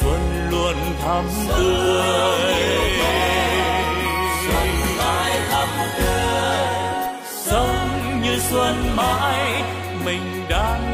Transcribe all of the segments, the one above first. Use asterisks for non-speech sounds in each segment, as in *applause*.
xuân luôn thắm tươi. Xuân mãi thắm tươi. Sống như xuân mãi mình đang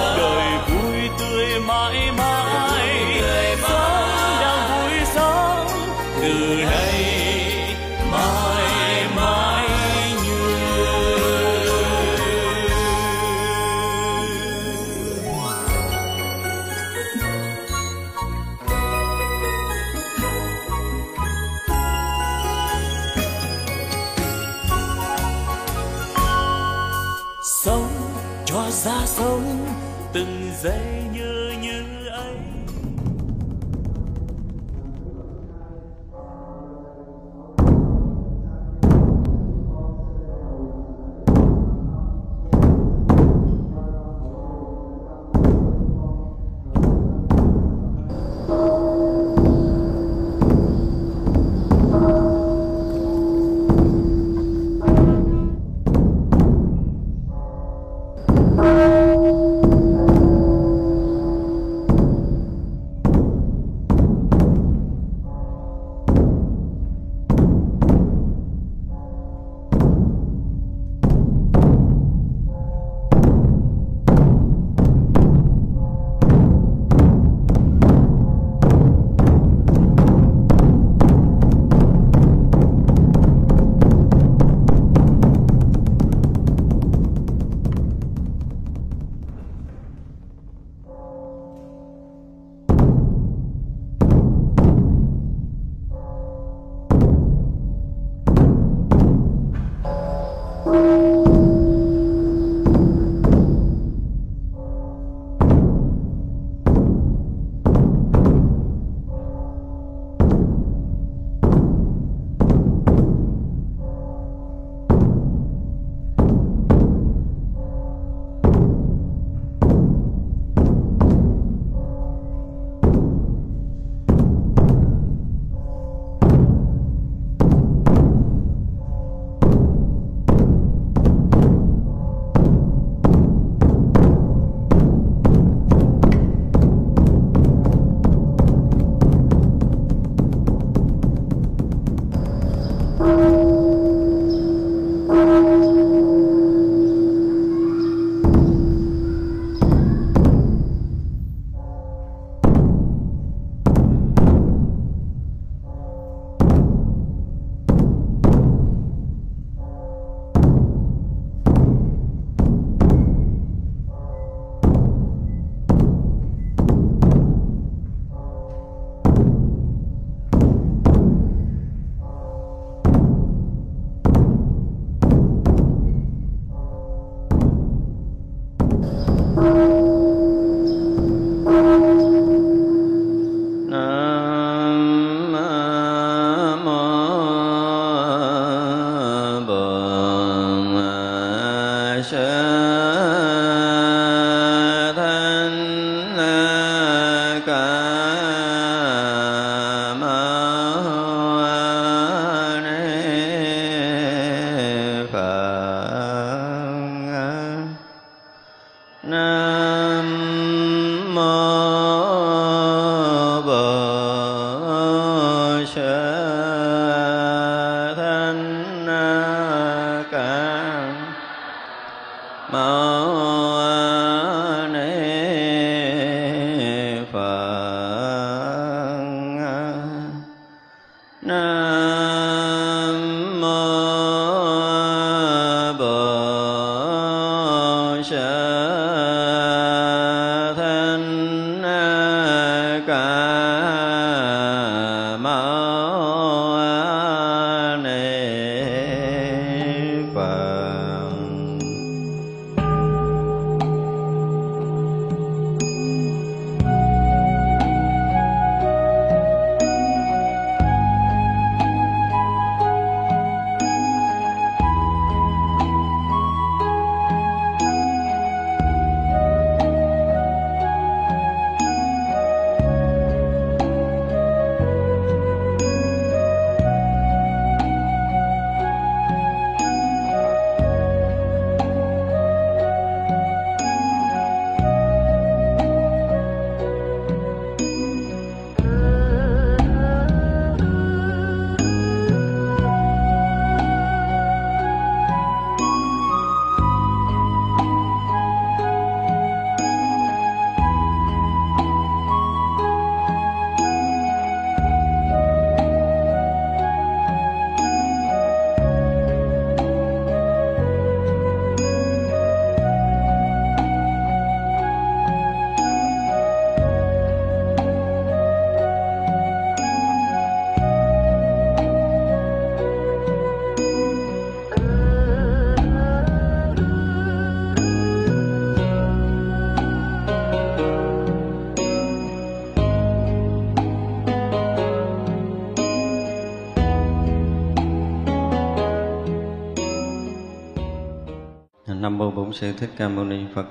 sư thích ca mâu ni phật.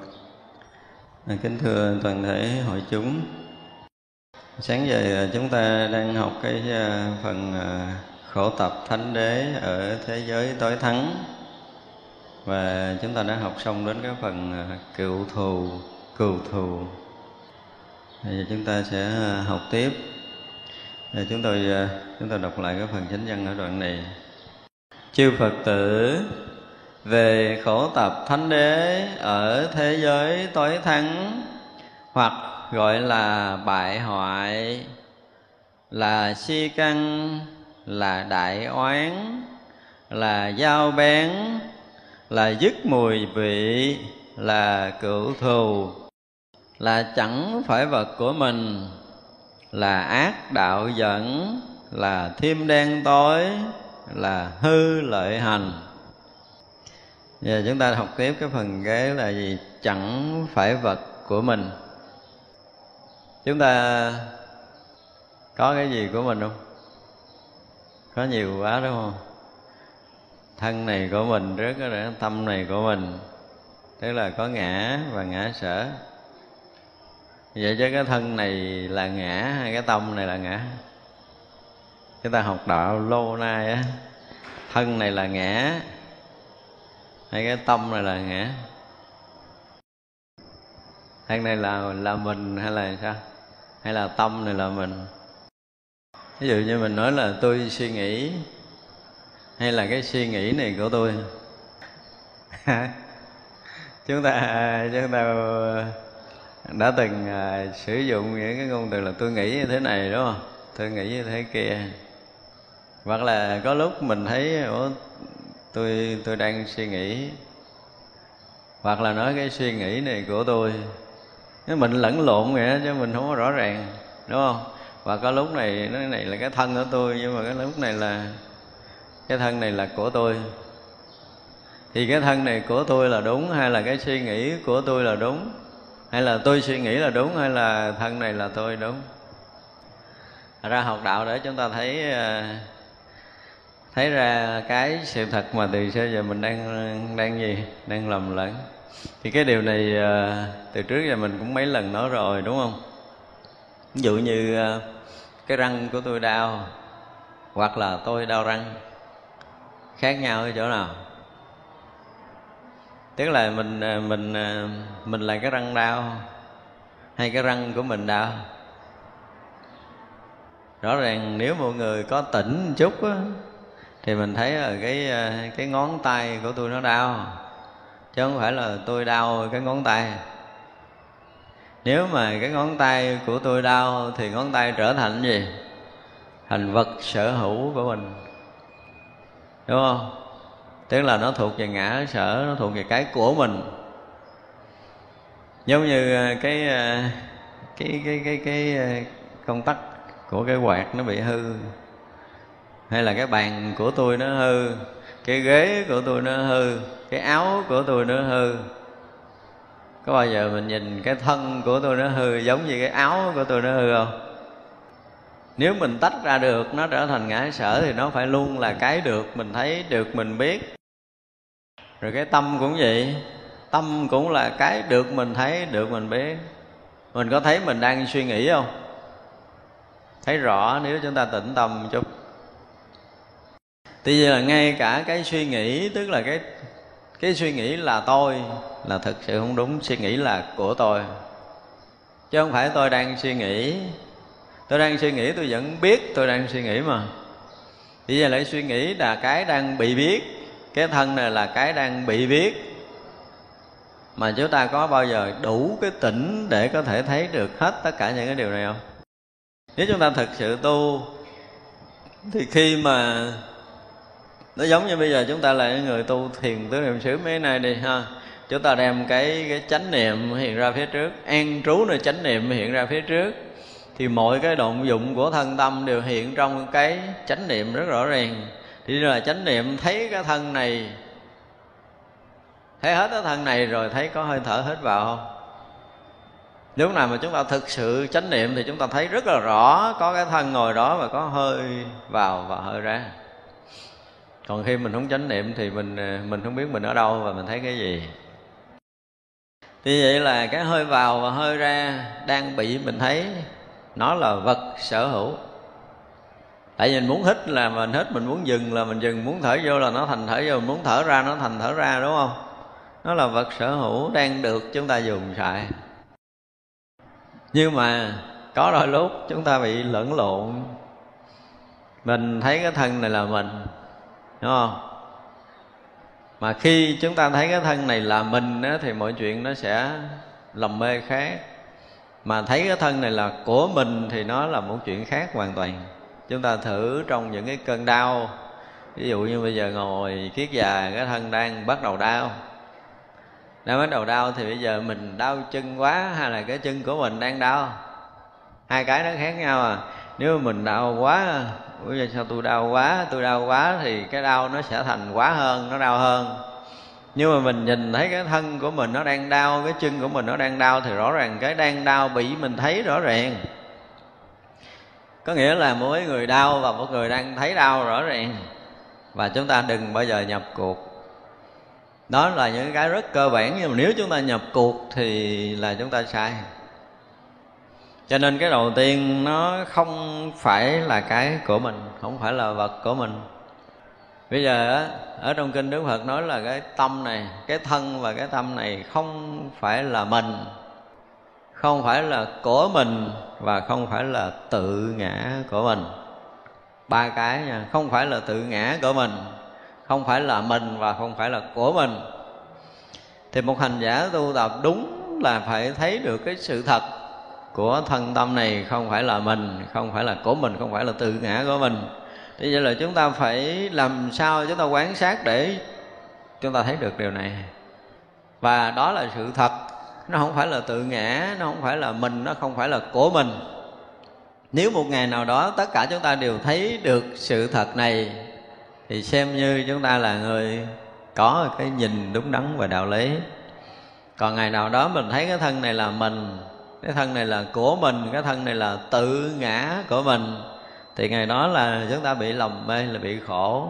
À, kính thưa toàn thể hội chúng. Sáng giờ à, chúng ta đang học cái à, phần à, khổ tập thánh đế ở thế giới tối thắng. Và chúng ta đã học xong đến cái phần cựu thù cừu thù. Bây giờ chúng ta sẽ học tiếp. Rồi chúng tôi chúng ta đọc lại cái phần chánh văn ở đoạn này. Chư phật tử về khổ tập thánh đế ở thế giới tối thắng, hoặc gọi là bại hoại, là si căn, là đại oán, là dao bén, là dứt mùi vị, là cựu thù, là chẳng phải vật của mình, là ác đạo dẫn, là thêm đen tối, là hư lợi hành. Giờ chúng ta học tiếp cái phần cái là gì? Chẳng phải vật của mình Chúng ta có cái gì của mình không? Có nhiều quá đúng không? Thân này của mình rất là tâm này của mình Tức là có ngã và ngã sở Vậy chứ cái thân này là ngã hay cái tâm này là ngã? Chúng ta học đạo lâu nay á Thân này là ngã hay cái tâm này là ngã thân này là là mình hay là sao? Hay là tâm này là mình? Ví dụ như mình nói là tôi suy nghĩ hay là cái suy nghĩ này của tôi? *laughs* Chúng ta chúng ta đã từng uh, sử dụng những cái ngôn từ là tôi nghĩ như thế này đúng không? Tôi nghĩ như thế kia. Hoặc là có lúc mình thấy ủa tôi tôi đang suy nghĩ. Hoặc là nói cái suy nghĩ này của tôi, cái mình lẫn lộn vậy chứ mình không có rõ ràng, đúng không? Và có lúc này nói này là cái thân của tôi, nhưng mà cái lúc này là, cái thân này là của tôi. Thì cái thân này của tôi là đúng hay là cái suy nghĩ của tôi là đúng? Hay là tôi suy nghĩ là đúng hay là thân này là tôi đúng? Ra học đạo để chúng ta thấy à, thấy ra cái sự thật mà từ xưa giờ mình đang đang gì? Đang lầm lẫn. Thì cái điều này ờ, từ trước giờ mình cũng mấy lần nói rồi đúng không? Ví dụ như ờ, cái răng của tôi đau hoặc là tôi đau răng khác nhau ở chỗ nào? Tức là mình ờ, mình mình là cái răng đau hay cái răng của mình đau? Rõ ràng nếu mọi người có tỉnh một chút á, thì mình thấy là cái ờ, cái ngón tay của tôi nó đau, chứ không phải là tôi đau cái ngón tay. Nếu mà cái ngón tay của tôi đau thì ngón tay trở thành gì? Thành vật sở hữu của mình. Đúng không? Tức là nó thuộc về ngã sở, nó thuộc về cái của mình. Giống như ờ, ờ, cái cái cái cái cái công tắc của cái quạt nó bị hư hay là cái bàn của tôi nó hư, cái ghế của tôi nó hư, cái áo của tôi nó hư. Có bao giờ mình nhìn cái thân của tôi nó hư giống như cái áo của tôi nó hư không? Nếu mình tách ra được, nó trở thành ngã sở thì nó phải luôn là cái được mình thấy, được mình biết. Rồi cái tâm cũng vậy. Tâm cũng là cái được mình thấy, được mình biết. Mình có thấy mình đang suy nghĩ không? Thấy rõ, nếu chúng ta tĩnh tâm chút thì là ngay cả cái suy nghĩ, tức là cái cái suy nghĩ là tôi, là thực sự không đúng suy nghĩ là của tôi. Chứ không phải tôi đang suy nghĩ, tôi đang suy nghĩ tôi vẫn biết tôi đang suy nghĩ mà. Bây giờ lại suy nghĩ là cái đang bị biết, cái thân này là cái đang bị biết. Mà chúng ta có bao giờ đủ cái tỉnh để có thể thấy được hết tất cả những cái điều này không? Nếu chúng ta thực sự tu, thì khi mà nó giống như bây giờ chúng ta là người tu thiền tứ niệm xứ mấy nay đi, ha. Chúng ta đem cái cái chánh niệm hiện ra phía trước, an trú nơi chánh niệm hiện ra phía trước, thì mọi cái động dụng của thân tâm đều hiện trong cái chánh niệm rất rõ ràng. Thì là chánh niệm thấy cái thân này, thấy hết cái thân này rồi thấy có hơi thở hết vào không? Lúc nào mà chúng ta thực sự chánh niệm thì chúng ta thấy rất là rõ, có cái thân ngồi đó và có hơi vào và hơi ra còn khi mình không chánh niệm thì mình ờ, mình không biết mình ở đâu và mình thấy cái gì. Thì vậy là cái hơi vào và hơi ra đang bị mình thấy nó là vật sở hữu. Tại vì mình muốn hít là mình hít, mình muốn dừng là mình dừng, muốn thở vô là nó thành thở vô muốn thở ra nó thành thở ra, đúng không? Nó là vật sở hữu đang được chúng ta dùng xài. Nhưng mà có đôi lúc chúng ta bị lẫn lộn. Mình thấy cái thân này là mình đúng không? Mà khi chúng ta thấy cái thân này là mình á, thì mọi chuyện nó sẽ lầm mê khác. Mà thấy cái thân này là của mình thì nó là một chuyện khác hoàn toàn. Chúng ta thử trong những cái cơn đau. Ví dụ như bây giờ ngồi kiết già cái thân đang bắt đầu đau. Đang bắt đầu đau thì bây giờ mình đau chân quá hay là cái chân của mình đang đau? Hai cái nó khác nhau à nếu mà mình đau quá bây giờ sao tôi đau quá, tôi đau quá thì cái đau nó sẽ thành quá hơn, nó đau hơn. Nhưng mà mình nhìn thấy cái thân của mình nó đang đau, cái chân của mình nó đang đau thì rõ ràng cái đang đau bị mình thấy rõ ràng. Có nghĩa là mỗi người đau và một người đang thấy đau rõ ràng. Và chúng ta đừng bao giờ nhập cuộc. Đó là những cái rất cơ bản, nhưng mà nếu chúng ta nhập cuộc thì là chúng ta sai cho nên cái đầu tiên nó không phải là cái của mình, không phải là vật của mình. Bây giờ ở trong kinh đức phật nói là cái tâm này, cái thân và cái tâm này không phải là mình, không phải là của mình và không phải là tự ngã của mình. Ba cái nha, không phải là tự ngã của mình, không phải là mình và không phải là của mình. Thì một hành giả tu tập đúng là phải thấy được cái sự thật của thân tâm này không phải là mình, không phải là của mình, không phải là tự ngã của mình. Thì vậy là chúng ta phải làm sao chúng ta quán sát để chúng ta thấy được điều này. Và đó là sự thật. Nó không phải là tự ngã, nó không phải là mình, nó không phải là của mình. Nếu một ngày nào đó tất cả chúng ta đều thấy được sự thật này, thì xem như chúng ta là người có cái nhìn đúng đắn và đạo lý. Còn ngày nào đó mình thấy cái thân này là mình cái thân này là của mình cái thân này là tự ngã của mình. Thì ngày đó là chúng ta bị lầm mê là bị khổ.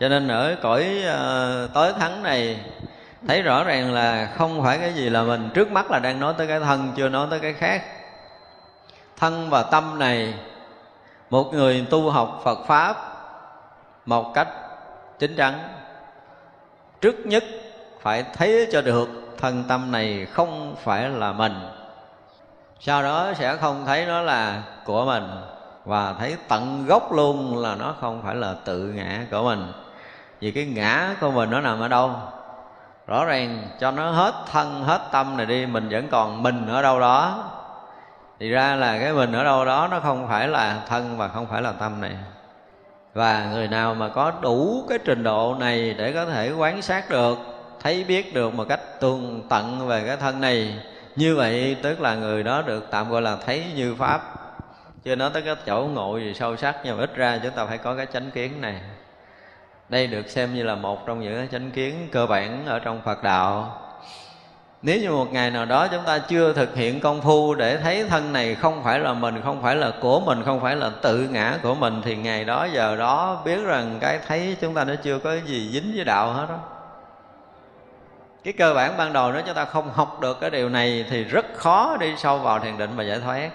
Cho nên ở cõi uh, tối thắng này thấy rõ ràng là không phải cái gì là mình. Trước mắt là đang nói tới cái thân chưa nói tới cái khác. Thân và tâm này một người tu học phật pháp một cách chính chắn. Trước nhất phải thấy cho được thân tâm này không phải là mình sau đó sẽ không thấy nó là của mình. Và thấy tận gốc luôn là nó không phải là tự ngã của mình. Vì cái ngã của mình nó nằm ở đâu? Rõ ràng cho nó hết thân, hết tâm này đi, mình vẫn còn mình ở đâu đó. Thì ra là cái mình ở đâu đó nó không phải là thân và không phải là tâm này. Và người nào mà có đủ cái trình độ này để có thể quán sát được, thấy biết được một cách tường tận về cái thân này như vậy tức là người đó được tạm gọi là thấy như pháp. Chưa nói tới cái chỗ ngộ gì sâu sắc nhưng mà ít ra chúng ta phải có cái chánh kiến này. Đây được xem như là một trong những cái chánh kiến cơ bản ở trong phật đạo. Nếu như một ngày nào đó chúng ta chưa thực hiện công phu để thấy thân này không phải là mình, không phải là của mình, không phải là tự ngã của mình, thì ngày đó, giờ đó biết rằng cái thấy chúng ta nó chưa có gì dính với đạo hết đó cái cơ bản ban đầu nếu chúng ta không học được cái điều này thì rất khó đi sâu vào thiền định và giải thoát.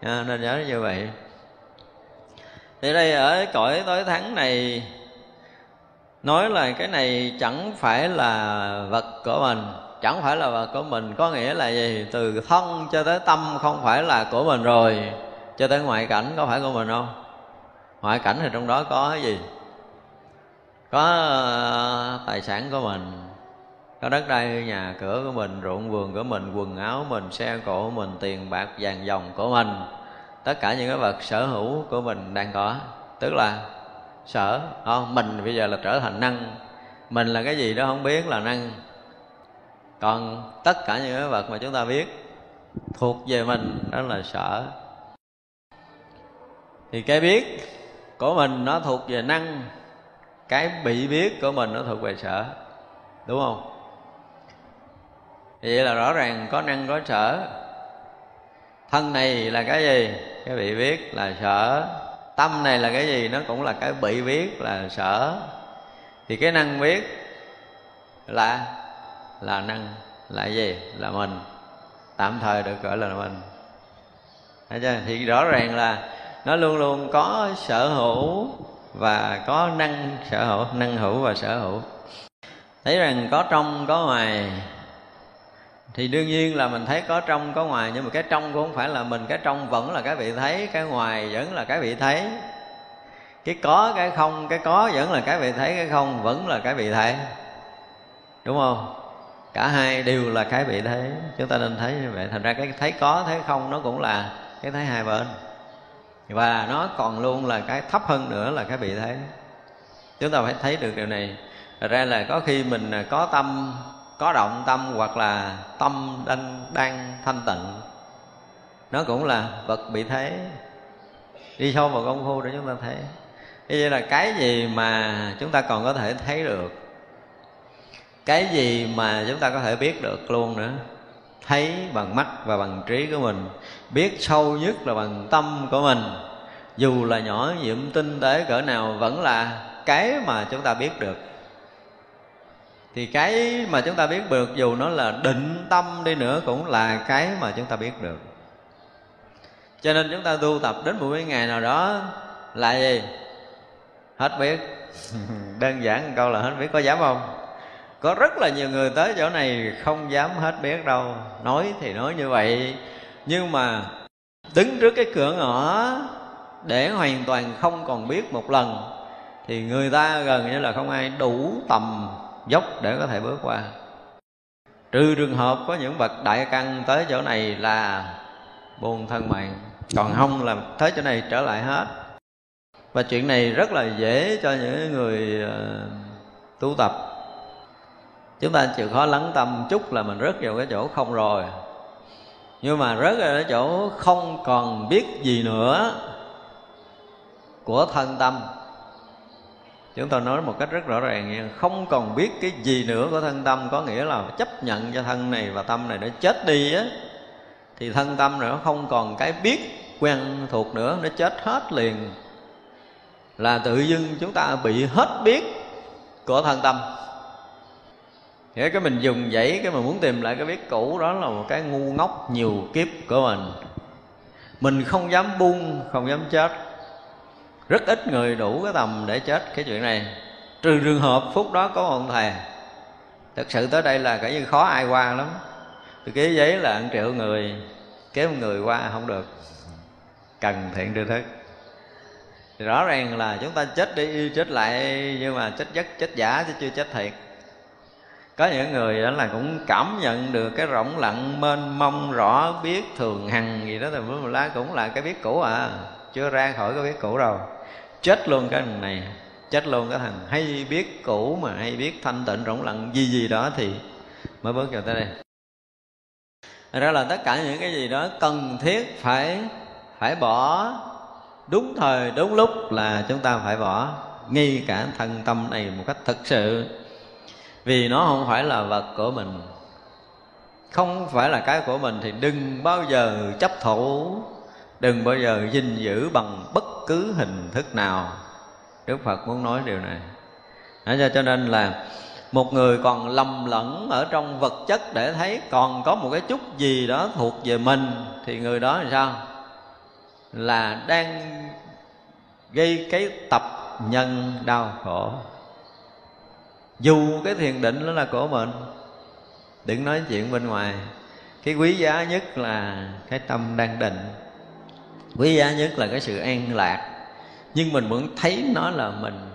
À, nên nhớ như vậy. Thì đây ở cõi tối thắng này nói là cái này chẳng phải là vật của mình chẳng phải là vật của mình. Có nghĩa là gì? Từ thân cho tới tâm không phải là của mình rồi. Cho tới ngoại cảnh có phải của mình không? Ngoại cảnh thì trong đó có cái gì? Có ờ, tài sản của mình có đất đai, nhà cửa của mình, ruộng vườn của mình, quần áo mình, xe cộ của mình, tiền bạc, vàng dòng của mình. Tất cả những cái vật sở hữu của mình đang có. Tức là sở, không, mình bây giờ là trở thành năng. Mình là cái gì đó không biết là năng. Còn tất cả những cái vật mà chúng ta biết thuộc về mình, đó là sở. Thì cái biết của mình nó thuộc về năng. Cái bị biết của mình nó thuộc về sở. Đúng không? Vậy là rõ ràng có năng có sở. Thân này là cái gì? Cái bị biết là sở. Tâm này là cái gì? Nó cũng là cái bị biết là sở. Thì cái năng biết là là năng, là gì? Là mình. Tạm thời được gọi là mình. Thấy chưa? thì rõ ràng là nó luôn luôn có sở hữu và có năng sở hữu, năng hữu và sở hữu. Thấy rằng có trong, có ngoài thì đương nhiên là mình thấy có trong, có ngoài, nhưng mà cái trong cũng không phải là mình, cái trong vẫn là cái vị thấy, cái ngoài vẫn là cái vị thấy. Cái có, cái không, cái có vẫn là cái vị thấy, cái không vẫn là cái vị thấy. Đúng không? Cả hai đều là cái vị thấy. Chúng ta nên thấy như vậy. Thành ra cái thấy có, thấy không nó cũng là cái thấy hai bên. Và nó còn luôn là cái thấp hơn nữa là cái vị thấy. Chúng ta phải thấy được điều này. Thật ra là có khi mình có tâm có động tâm hoặc là tâm đang, đang thanh tịnh. Nó cũng là vật bị thế. Đi sâu vào công phu để chúng ta thấy. Như vậy là cái gì mà chúng ta còn có thể thấy được? Cái gì mà chúng ta có thể biết được luôn nữa? Thấy bằng mắt và bằng trí của mình. Biết sâu nhất là bằng tâm của mình. Dù là nhỏ nhiệm tinh tế cỡ nào vẫn là cái mà chúng ta biết được thì cái mà chúng ta biết được, dù nó là định tâm đi nữa, cũng là cái mà chúng ta biết được. Cho nên chúng ta tu tập đến một cái ngày nào đó là gì? Hết biết. *laughs* Đơn giản một câu là hết biết. Có dám không? Có rất là nhiều người tới chỗ này không dám hết biết đâu. Nói thì nói như vậy. Nhưng mà đứng trước cái cửa ngõ để hoàn toàn không còn biết một lần, thì người ta gần như là không ai đủ tầm dốc để có thể bước qua. Trừ trường hợp có những bậc đại căn tới chỗ này là buồn thân mạng, còn không là tới chỗ này trở lại hết. Và chuyện này rất là dễ cho những người ờ, tu tập. Chúng ta chịu khó lắng tâm chút là mình rớt vào cái chỗ không rồi. Nhưng mà rớt vào cái chỗ không còn biết gì nữa của thân tâm chúng tôi nói một cách rất rõ ràng nha không còn biết cái gì nữa của thân tâm có nghĩa là chấp nhận cho thân này và tâm này nó chết đi á thì thân tâm này nó không còn cái biết quen thuộc nữa nó chết hết liền. Là tự dưng chúng ta bị hết biết của thân tâm. Nghĩa cái mình dùng dãy cái mà muốn tìm lại cái biết cũ đó là một cái ngu ngốc nhiều kiếp của mình. Mình không dám buông, không dám chết. Rất ít người đủ cái tầm để chết cái chuyện này. Trừ trường hợp phút đó có ông thầy. Thật sự tới đây là cái như khó ai qua lắm. Tôi ký giấy là 1 triệu người, kéo người qua không được. Cần thiện tri thức. Thì rõ ràng là chúng ta chết đi chết lại, nhưng mà chết giấc, chết giả chứ chưa chết thiệt. Có những người đó là cũng cảm nhận được cái rỗng lặng, mênh mông, rõ biết thường hằng gì đó, thì mới lá cũng là cái biết cũ à. Chưa ra khỏi cái biết cũ đâu chết luôn cái thằng này, chết luôn cái thằng hay biết cũ mà hay biết thanh tịnh rỗng lặng gì gì đó thì mới bước vào tới đây. Thật ra là tất cả những cái gì đó cần thiết phải phải bỏ. Đúng thời, đúng lúc là chúng ta phải bỏ. Ngay cả thân tâm này một cách thực sự. Vì nó không phải là vật của mình. Không phải là cái của mình thì đừng bao giờ chấp thủ đừng bao giờ gìn giữ bằng bất cứ hình thức nào. Đức phật muốn nói điều này. Đó cho nên là một người còn lầm lẫn ở trong vật chất để thấy còn có một cái chút gì đó thuộc về mình, thì người đó là sao? Là đang gây cái tập nhân đau khổ. Dù cái thiền định đó là của mình, đừng nói chuyện bên ngoài. Cái quý giá nhất là cái tâm đang định quý giá nhất là cái sự an lạc. Nhưng mình vẫn thấy nó là mình.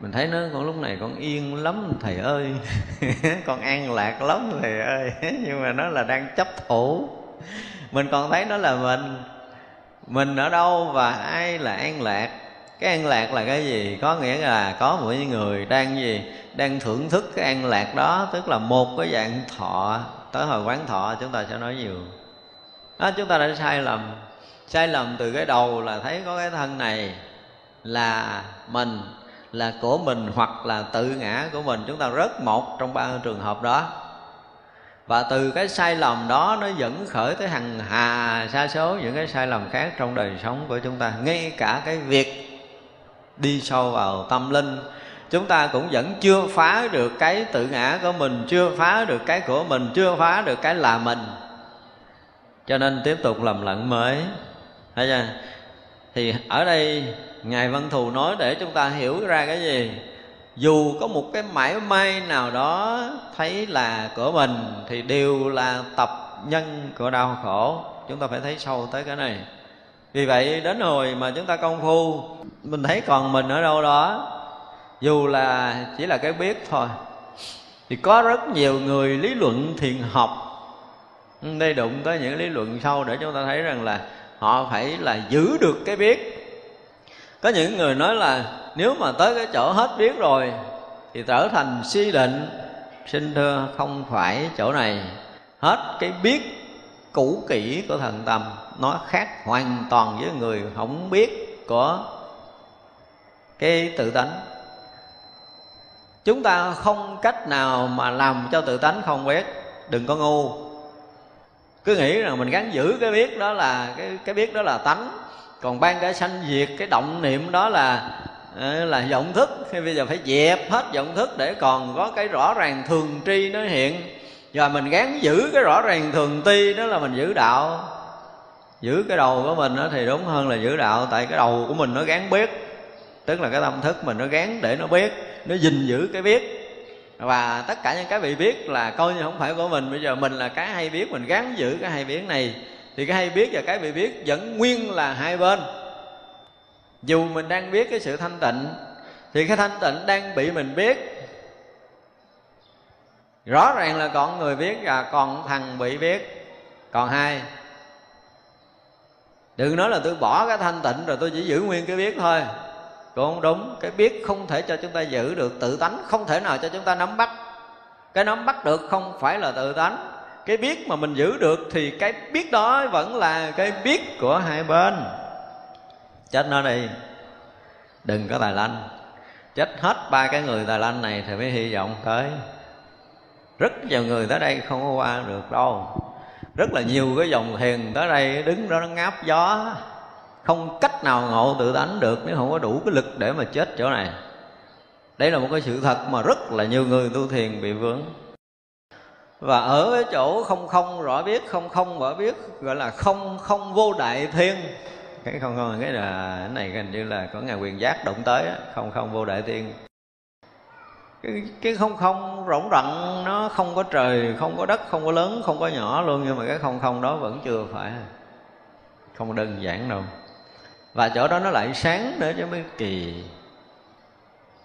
Mình thấy nó con lúc này con yên lắm thầy ơi. *laughs* Con an lạc lắm thầy ơi. *laughs* Nhưng mà nó là đang chấp thủ. Mình còn thấy nó là mình. Mình ở đâu và ai là an lạc? Cái an lạc là cái gì? Có nghĩa là có một người đang gì? Đang thưởng thức cái an lạc đó tức là một cái dạng thọ. Tới hồi quán thọ chúng ta sẽ nói nhiều. Đó, chúng ta đã sai lầm sai lầm từ cái đầu là thấy có cái thân này là mình, là của mình hoặc là tự ngã của mình. Chúng ta rất một trong ba trường hợp đó. Và từ cái sai lầm đó nó dẫn khởi tới hằng hà sa số, những cái sai lầm khác trong đời sống của chúng ta. Ngay cả cái việc đi sâu vào tâm linh, chúng ta cũng vẫn chưa phá được cái tự ngã của mình, chưa phá được cái của mình, chưa phá được cái là mình. Cho nên tiếp tục lầm lẫn mới thấy chưa? Thì ở đây ngài văn thù nói để chúng ta hiểu ra cái gì? Dù có một cái mãi may nào đó thấy là của mình, thì đều là tập nhân của đau khổ. Chúng ta phải thấy sâu tới cái này. Vì vậy, đến hồi mà chúng ta công phu, mình thấy còn mình ở đâu đó, dù là chỉ là cái biết thôi, thì có rất nhiều người lý luận thiền học. Đây đụng tới những lý luận sâu để chúng ta thấy rằng là họ phải là giữ được cái biết. Có những người nói là nếu mà tới cái chỗ hết biết rồi thì trở thành si định. Xin thưa, không phải chỗ này. Hết cái biết cũ kỹ của thần tâm, nó khác hoàn toàn với người không biết của cái tự tánh. Chúng ta không cách nào mà làm cho tự tánh không biết. Đừng có ngu cứ nghĩ rằng mình gắn giữ cái biết đó là, cái cái biết đó là tánh. Còn ban cả sanh diệt, cái động niệm đó là ờ, là vọng thức. Thì bây giờ phải dẹp hết vọng thức để còn có cái rõ ràng thường tri nó hiện. Và mình gắn giữ cái rõ ràng thường ti đó là mình giữ đạo. Giữ cái đầu của mình đó thì đúng hơn là giữ đạo, tại cái đầu của mình nó gán biết. Tức là cái tâm thức mình nó gán để nó biết, nó gìn giữ cái biết và tất cả những cái bị biết là coi như không phải của mình. Bây giờ mình là cái hay biết, mình gắn giữ cái hay biết này. Thì cái hay biết và cái bị biết vẫn nguyên là hai bên. Dù mình đang biết cái sự thanh tịnh, thì cái thanh tịnh đang bị mình biết. Rõ ràng là còn người biết và còn thằng bị biết. Còn hai, đừng nói là tôi bỏ cái thanh tịnh rồi tôi chỉ giữ nguyên cái biết thôi cũng đúng, cái biết không thể cho chúng ta giữ được tự tánh, không thể nào cho chúng ta nắm bắt. Cái nắm bắt được không phải là tự tánh. Cái biết mà mình giữ được thì cái biết đó vẫn là cái biết của hai bên. Chết nó đi, đừng có tài lanh. Chết hết ba cái người tài lanh này thì mới hy vọng tới. Rất nhiều người tới đây không có qua được đâu. Rất là nhiều cái dòng thiền tới đây đứng đó nó ngáp gió không cách nào ngộ tự tánh được nếu không có đủ cái lực để mà chết chỗ này. Đây là một cái sự thật mà rất là nhiều người tu thiền bị vướng. Và ở cái chỗ không không rõ biết không không rõ biết gọi là không không vô đại thiên. Cái không không cái là cái này hình như là có ngài quyền giác động tới không không vô đại thiên. Cái, cái không không rỗng rặng nó không có trời không có đất không có lớn không có nhỏ luôn nhưng mà cái không không đó vẫn chưa phải. Không đơn giản đâu và chỗ đó nó lại sáng nữa chứ mới kỳ.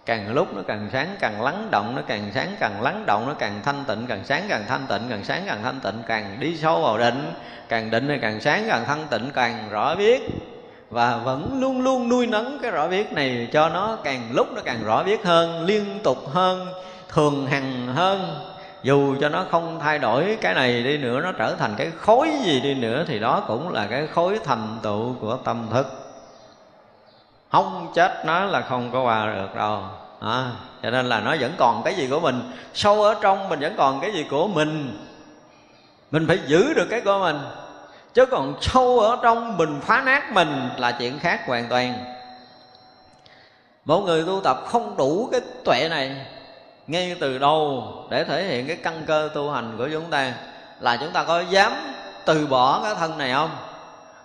Càng lúc nó càng sáng, càng lắng động nó càng sáng, càng lắng động nó càng thanh tịnh, càng sáng, càng thanh tịnh, càng sáng, càng thanh tịnh, càng đi sâu vào định. Càng định thì càng sáng, càng thanh tịnh, càng rõ biết. Và vẫn luôn luôn nuôi nấng cái rõ biết này cho nó càng lúc nó càng rõ biết hơn, liên tục hơn, thường hằng hơn. Dù cho nó không thay đổi cái này đi nữa, nó trở thành cái khối gì đi nữa thì đó cũng là cái khối thành tựu của tâm thức không chết nó là không có qua được đâu. À, cho nên là nó vẫn còn cái gì của mình. Sâu ở trong mình vẫn còn cái gì của mình. Mình phải giữ được cái của mình. Chứ còn sâu ở trong mình phá nát mình là chuyện khác hoàn toàn. Một người tu tập không đủ cái tuệ này ngay từ đầu để thể hiện cái căn cơ tu hành của chúng ta là chúng ta có dám từ bỏ cái thân này không?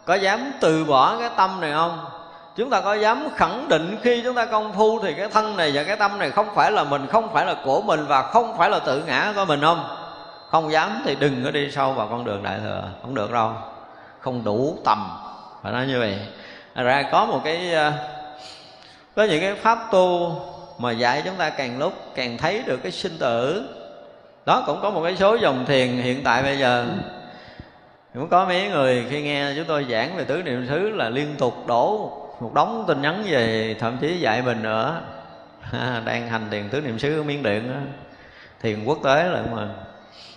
Có dám từ bỏ cái tâm này không? Chúng ta có dám khẳng định khi chúng ta công phu thì cái thân này và cái tâm này không phải là mình, không phải là của mình và không phải là tự ngã của mình không? Không dám thì đừng có đi sâu vào con đường đại thừa, không được đâu. Không đủ tầm, phải nói như vậy. Ra có một cái ờ, có những cái pháp tu mà dạy chúng ta càng lúc càng thấy được cái sinh tử. Đó cũng có một cái số dòng thiền hiện tại bây giờ. Cũng có mấy người khi nghe chúng tôi giảng về tứ niệm xứ là liên tục đổ một đống tin nhắn về thậm chí dạy mình nữa. Đang hành thiền tứ niệm xứ ở miến điện đó. thiền quốc tế là mà.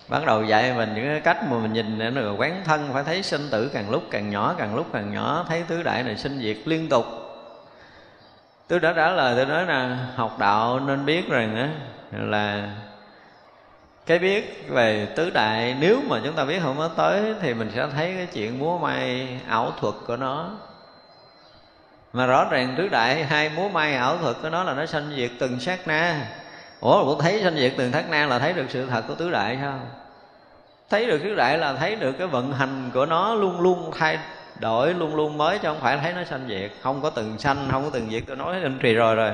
Bắt đầu dạy mình những cái cách mà mình nhìn để rồi quán thân, phải thấy sinh tử càng lúc càng nhỏ, càng lúc càng nhỏ, thấy tứ đại này sinh diệt liên tục. Tôi đã trả lời tôi nói là học đạo nên biết rằng á, là cái biết về tứ đại, nếu mà chúng ta biết không có tới thì mình sẽ thấy cái chuyện múa may, ảo thuật của nó mà rõ ràng tứ đại hai múa may ảo thuật của nó là nó sanh diệt từng sát na. Ủa, cũng thấy sanh diệt từng sát na là thấy được sự thật của tứ đại sao? Thấy được tứ đại là thấy được cái vận hành của nó luôn luôn thay đổi, luôn luôn mới, chứ không phải thấy nó sanh diệt. Không có từng sanh, không có từng diệt, tôi nói anh trì rồi rồi.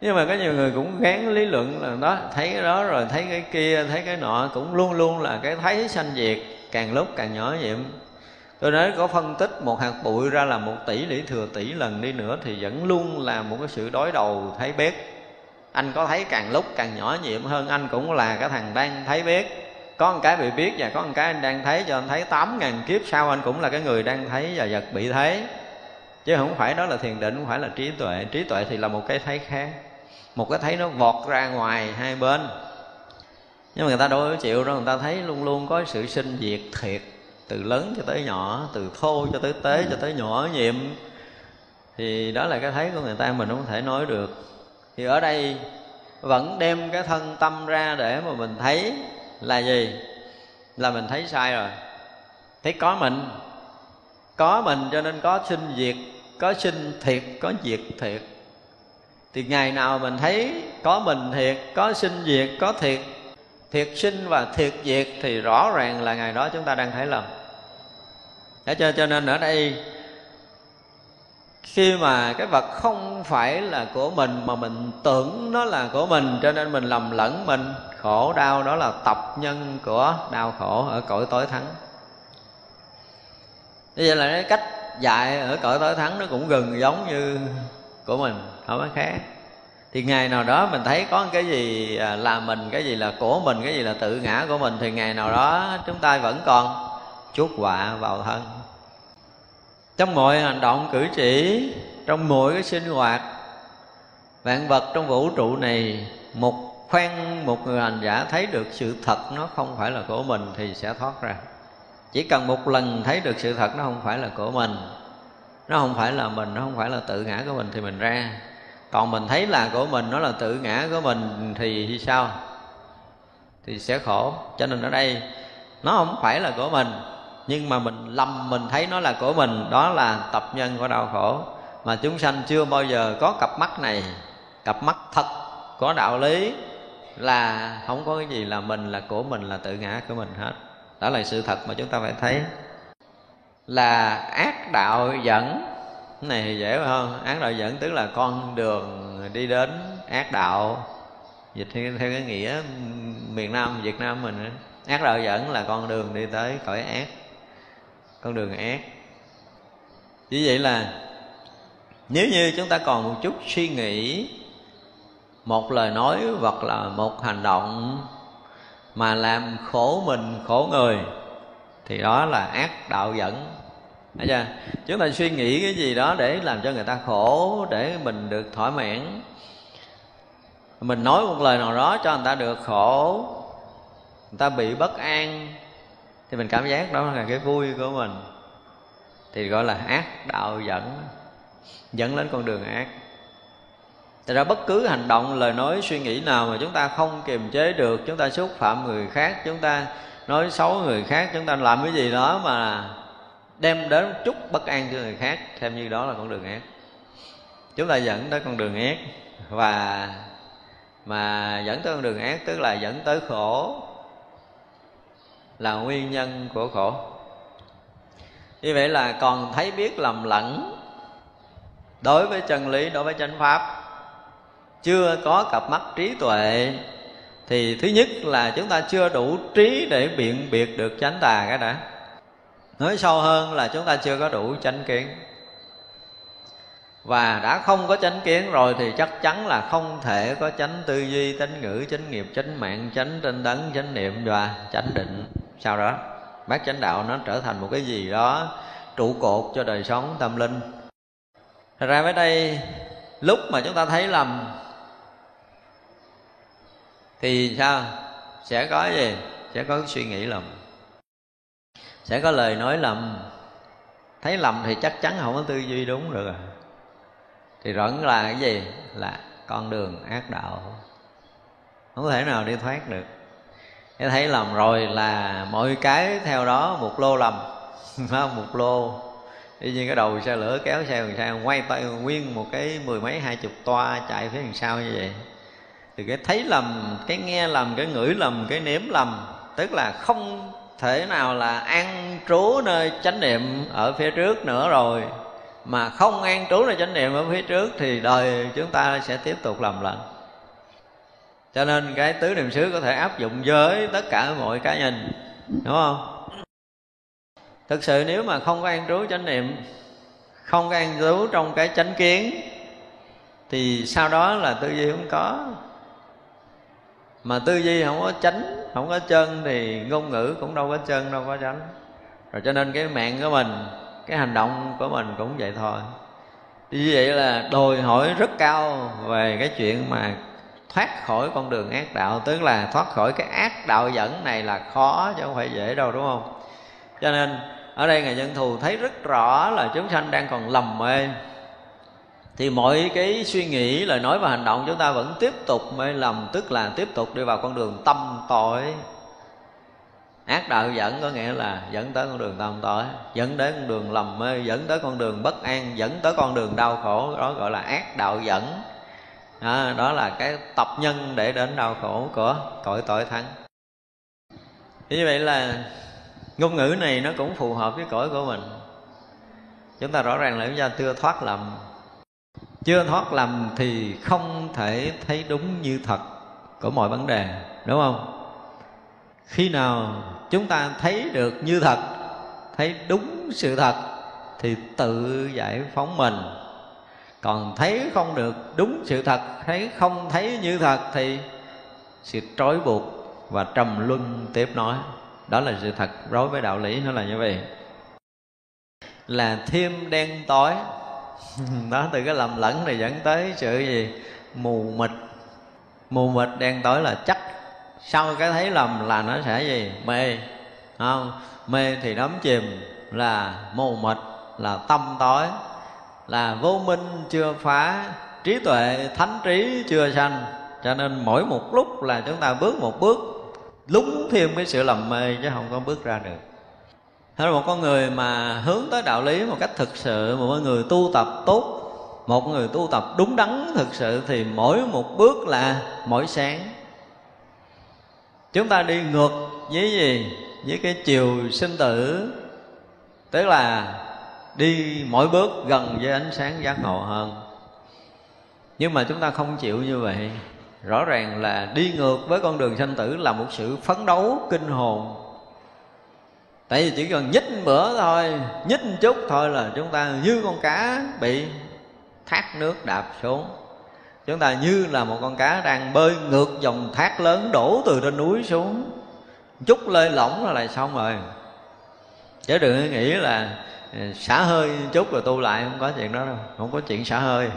Nhưng mà có nhiều người cũng gán lý luận là, đó, thấy cái đó rồi, thấy cái kia, thấy cái nọ, cũng luôn luôn là cái thấy sanh diệt, càng lúc càng nhỏ nhiệm tôi nói có phân tích một hạt bụi ra là một tỷ lĩ thừa tỷ lần đi nữa thì vẫn luôn là một cái sự đối đầu thấy biết anh có thấy càng lúc càng nhỏ nhiệm hơn, anh cũng là cái thằng đang thấy biết có một cái bị biết và có một cái anh đang thấy, cho anh thấy tám ngàn kiếp sau anh cũng là cái người đang thấy và vật bị thấy chứ không phải đó là thiền định, không phải là trí tuệ. Trí tuệ thì là một cái thấy khác. Một cái thấy nó vọt ra ngoài hai bên. Nhưng mà người ta đâu có chịu đâu, người ta thấy luôn luôn có sự sinh diệt thiệt từ lớn cho tới nhỏ từ thô cho tới tế cho tới nhỏ nhiệm thì đó là cái thấy của người ta mình không thể nói được. Thì ở đây vẫn đem cái thân tâm ra để mà mình thấy là gì? Là mình thấy sai rồi. Thấy có mình. Có mình cho nên có sinh diệt có sinh thiệt có diệt thiệt. Thì ngày nào mình thấy có mình thiệt có sinh diệt có thiệt thiệt sinh và thiệt diệt thì rõ ràng là ngày đó chúng ta đang thấy lầm. Để cho cho nên ở đây, khi mà cái vật không phải là của mình mà mình tưởng nó là của mình, cho nên mình lầm lẫn, mình khổ đau, đó là tập nhân của đau khổ ở cõi tối thắng. Bây giờ là cái cách dạy ở cõi tối thắng nó cũng gần giống như của mình, không có khác thì ngày nào đó mình thấy có cái gì à, là mình, cái gì là của mình, cái gì là tự ngã của mình, thì ngày nào đó chúng ta vẫn còn chuốc họa vào thân. Trong mọi hành động cử chỉ, trong mỗi cái sinh hoạt, vạn vật trong vũ trụ này, một khoan một người hành giả thấy được sự thật nó không phải là của mình thì sẽ thoát ra. Chỉ cần một lần thấy được sự thật nó không phải là của mình, nó không phải là mình, nó không phải là tự ngã của mình thì mình ra còn mình thấy là của mình, nó là tự ngã của mình thì sao? Thì sẽ khổ. Cho nên ở đây, nó không phải là của mình, nhưng mà mình lầm, mình thấy nó là của mình, đó là tập nhân của đau khổ. Mà chúng sanh chưa bao giờ có cặp mắt này. Cặp mắt thật có đạo lý là không có cái gì là mình là của mình, là tự ngã của mình hết. Đó là sự thật mà chúng ta phải thấy. Là ác đạo dẫn cái này thì dễ phải không ác đạo dẫn tức là con đường đi đến ác đạo. Dịch theo, theo cái nghĩa miền nam việt nam mình ác đạo dẫn là con đường đi tới cõi ác con đường ác. Như vậy là nếu như chúng ta còn một chút suy nghĩ một lời nói hoặc là một hành động mà làm khổ mình khổ người thì đó là ác đạo dẫn đấy chưa? Chúng ta suy nghĩ cái gì đó để làm cho người ta khổ Để mình được thỏa mãn Mình nói một lời nào đó cho người ta được khổ Người ta bị bất an Thì mình cảm giác đó là cái vui của mình Thì gọi là ác đạo dẫn Dẫn đến con đường ác Thật ra bất cứ hành động, lời nói, suy nghĩ nào mà chúng ta không kiềm chế được Chúng ta xúc phạm người khác Chúng ta nói xấu người khác Chúng ta làm cái gì đó mà đem đến chút bất an cho người khác thêm như đó là con đường ác. Chúng ta dẫn tới con đường ác, và mà dẫn tới con đường ác tức là dẫn tới khổ, là nguyên nhân của khổ. Như vậy là còn thấy biết lầm lẫn đối với chân lý, đối với chánh pháp, chưa có cặp mắt trí tuệ, thì thứ nhất là chúng ta chưa đủ trí để biện biệt được chánh tà cái đã nói sâu hơn là chúng ta chưa có đủ chánh kiến. Và đã không có chánh kiến rồi thì chắc chắn là không thể có chánh tư duy, chánh ngữ, chánh nghiệp, chánh mạng, chánh tinh tấn, chánh niệm, và chánh định. Sau đó bác chánh đạo nó trở thành một cái gì đó trụ cột cho đời sống tâm linh. Thật ra với đây, lúc mà chúng ta thấy lầm, thì sao? Sẽ có gì? Sẽ có suy nghĩ lầm sẽ có lời nói lầm. Thấy lầm thì chắc chắn không có tư duy đúng được à. Thì vẫn là cái gì? Là con đường ác đạo. Không thể nào đi thoát được. Cái thấy lầm rồi là mọi cái theo đó một lô lầm. *laughs* Một lô. Y như cái đầu xe lửa kéo xe đằng sau quay tay nguyên một cái mười mấy, hai chục toa chạy phía đằng sau như vậy. Thì cái thấy lầm, cái nghe lầm, cái ngửi lầm, cái nếm lầm, tức là không thể nào là an trú nơi chánh niệm ở phía trước nữa rồi. Mà không an trú nơi chánh niệm ở phía trước thì đời chúng ta sẽ tiếp tục lầm lẫn. Cho nên cái tứ niệm xứ có thể áp dụng với tất cả mọi cá nhân, đúng không? Thực sự nếu mà không có an trú chánh niệm, không có an trú trong cái chánh kiến, thì sau đó là tư duy không có mà tư duy không có chánh, không có chân thì ngôn ngữ cũng đâu có chân, đâu có chánh. Rồi cho nên cái mạng của mình, cái hành động của mình cũng vậy thôi. Như vậy là đòi hỏi rất cao về cái chuyện mà thoát khỏi con đường ác đạo, tức là thoát khỏi cái ác đạo dẫn này là khó chứ không phải dễ đâu, đúng không? Cho nên ở đây ngài dân thù thấy rất rõ là chúng sanh đang còn lầm mê thì mọi cái suy nghĩ lời nói và hành động chúng ta vẫn tiếp tục mê lầm tức là tiếp tục đi vào con đường tâm tội. Ác đạo dẫn có nghĩa là dẫn tới con đường tâm tội dẫn đến con đường lầm mê dẫn tới con đường bất an dẫn tới con đường đau khổ đó gọi là ác đạo dẫn. À, đó là cái tập nhân để đến đau khổ của cõi tội thắng. Như vậy là ngôn ngữ này nó cũng phù hợp với cõi của mình. Chúng ta rõ ràng là chúng ta chưa thoát lầm chưa thoát lầm thì không thể thấy đúng như thật của mọi vấn đề, đúng không? Khi nào chúng ta thấy được như thật, thấy đúng sự thật thì tự giải phóng mình. Còn thấy không được đúng sự thật, thấy không thấy như thật thì sự trói buộc và trầm luân tiếp nói. Đó là sự thật. Đối với đạo lý nó là như vậy. Là thêm đen tối. *laughs* đó, từ cái lầm lẫn này dẫn tới sự gì? Mù mịt. Mù mịt đen tối là chắc. Sau cái thấy lầm là nó sẽ gì? Mê. Không? Mê thì đắm chìm là mù mịt, là tâm tối, là vô minh chưa phá, trí tuệ, thánh trí chưa sanh. Cho nên mỗi một lúc là chúng ta bước một bước, lúng thêm cái sự lầm mê chứ không có bước ra được. Thế là một con người mà hướng tới đạo lý một cách thực sự, Một con người tu tập tốt, Một người tu tập đúng đắn thực sự Thì mỗi một bước là mỗi sáng. Chúng ta đi ngược với gì? Với cái chiều sinh tử, Tức là đi mỗi bước gần với ánh sáng giác ngộ hơn. Nhưng mà chúng ta không chịu như vậy. Rõ ràng là đi ngược với con đường sanh tử là một sự phấn đấu kinh hồn tại vì chỉ cần nhích bữa thôi, nhích một chút thôi là chúng ta như con cá bị thác nước đạp xuống. Chúng ta như là một con cá đang bơi ngược dòng thác lớn đổ từ trên núi xuống. Chút lơi lỏng là lại xong rồi. Chứ đừng nghĩ là ừ, xả hơi chút rồi tu lại, không có chuyện đó đâu. Không có chuyện xả hơi.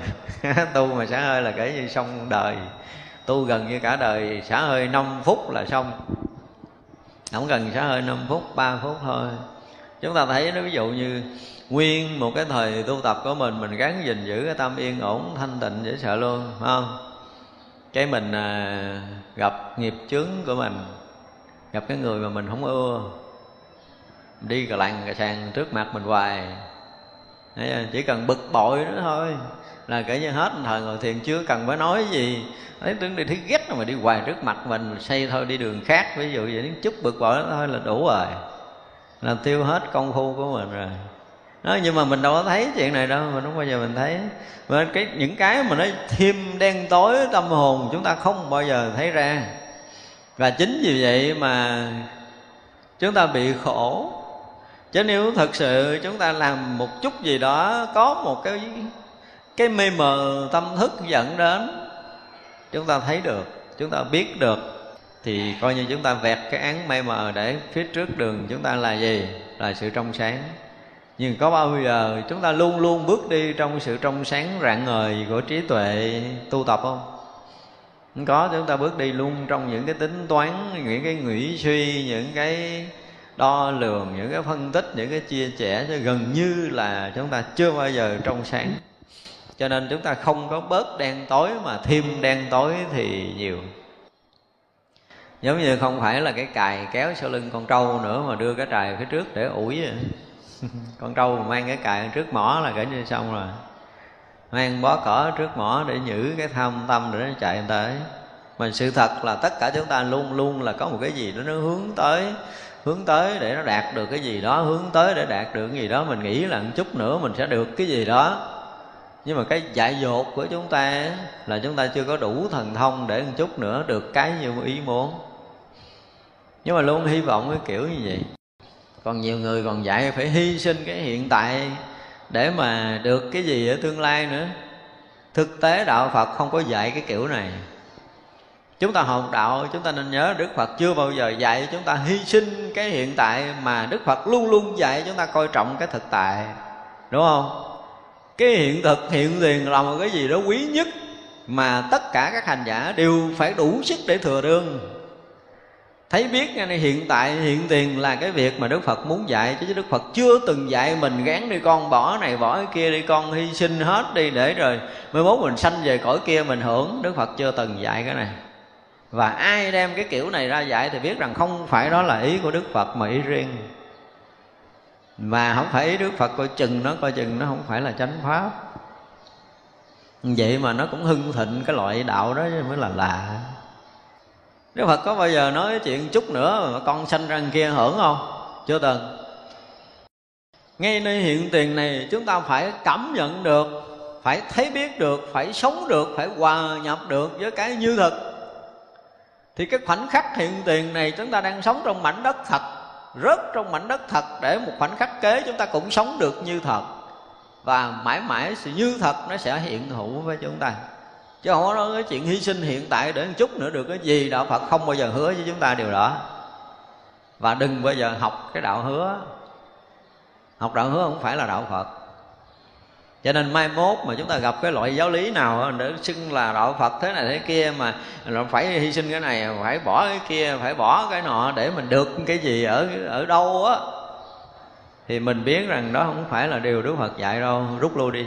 *laughs* Tu mà xả hơi là kể như xong đời. Tu gần như cả đời, xả hơi 5 phút là xong không cần xả hơi 5 phút 3 phút thôi. Chúng ta thấy nó ví dụ như nguyên một cái thời tu tập của mình mình gắn gìn giữ cái tâm yên ổn thanh tịnh dễ sợ luôn phải không? Cái mình à, gặp nghiệp chướng của mình gặp cái người mà mình không ưa đi cà lằn cà sàn trước mặt mình hoài. Chỉ cần bực bội nữa thôi là kể như hết thời ngồi thiền chưa cần phải nói gì. Thấy đứng đi thấy ghét mà đi hoài trước mặt mình xây thôi đi đường khác. Ví dụ vậy chút bực bội thôi là đủ rồi. Là tiêu hết công phu của mình rồi. Đó, nhưng mà mình đâu có thấy chuyện này đâu mình không bao giờ mình thấy. Và cái những cái mà nó thêm đen tối tâm hồn chúng ta không bao giờ thấy ra. Và chính vì vậy mà chúng ta bị khổ. Chứ nếu thật sự chúng ta làm một chút gì đó có một cái cái mê mờ tâm thức dẫn đến, chúng ta thấy được, chúng ta biết được, thì coi như chúng ta vẹt cái án mê mờ để phía trước đường chúng ta là gì? Là sự trong sáng. Nhưng có bao giờ chúng ta luôn luôn bước đi trong sự trong sáng rạng ngời của trí tuệ tu tập không? Không có, chúng ta bước đi luôn trong những cái tính toán, những cái nghĩ suy, những cái đo lường, những cái phân tích, những cái chia sẻ cho gần như là chúng ta chưa bao giờ trong sáng cho nên chúng ta không có bớt đen tối mà thêm đen tối thì nhiều. Giống như không phải là cái cài kéo sau lưng con trâu nữa mà đưa cái trài phía trước để ủi *laughs* con trâu mà mang cái cài trước mỏ là kể như xong rồi. Mang bó cỏ trước mỏ để nhử cái tham tâm để nó chạy tới. Mà sự thật là tất cả chúng ta luôn luôn là có một cái gì đó nó hướng tới hướng tới để nó đạt được cái gì đó, hướng tới để đạt được cái gì đó. Mình nghĩ là một chút nữa mình sẽ được cái gì đó nhưng mà cái dại dột của chúng ta là chúng ta chưa có đủ thần thông để một chút nữa được cái như ý muốn. Nhưng mà luôn hy vọng cái kiểu như vậy. Còn nhiều người còn dạy phải hy sinh cái hiện tại để mà được cái gì ở tương lai nữa. Thực tế đạo phật không có dạy cái kiểu này. Chúng ta học đạo, chúng ta nên nhớ đức phật chưa bao giờ dạy chúng ta hy sinh cái hiện tại mà đức phật luôn luôn dạy chúng ta coi trọng cái thực tại. Đúng không? Cái hiện thực, hiện tiền là một cái gì đó quý nhất mà tất cả các hành giả đều phải đủ sức để thừa đương. Thấy biết ngay này, hiện tại hiện tiền là cái việc mà đức phật muốn dạy, chứ đức phật chưa từng dạy mình gán đi con bỏ này, bỏ cái kia đi, con hy sinh hết đi để rồi mới mốt mình sanh về cõi kia mình hưởng. Đức phật chưa từng dạy cái này. Và ai đem cái kiểu này ra dạy thì biết rằng không phải đó là ý của đức phật mà ý riêng mà không phải ý đức phật coi chừng nó coi chừng nó không phải là chánh pháp. Vậy mà nó cũng hưng thịnh cái loại đạo đó mới là lạ. Đức Phật có bao giờ nói chuyện chút nữa mà con sanh ra kia hưởng không? Chưa từng. Ngay nơi hiện tiền này chúng ta phải cảm nhận được Phải thấy biết được, phải sống được, phải hòa nhập được với cái như thực. Thì cái khoảnh khắc hiện tiền này chúng ta đang sống trong mảnh đất thật Rớt trong mảnh đất thật để một khoảnh khắc kế chúng ta cũng sống được như thật. Và mãi mãi sự như thật nó sẽ hiện hữu với chúng ta. Chứ không có nói cái chuyện hy sinh hiện tại để một chút nữa được cái gì đạo phật không bao giờ hứa với chúng ta điều đó. Và đừng bao giờ học cái đạo hứa. Học đạo hứa không phải là đạo phật cho nên mai mốt mà chúng ta gặp cái loại giáo lý nào để xưng là đạo phật thế này thế kia mà phải hy sinh cái này phải bỏ cái kia phải bỏ cái nọ để mình được cái gì ở ở đâu á thì mình biết rằng đó không phải là điều đức phật dạy đâu. Rút lui đi.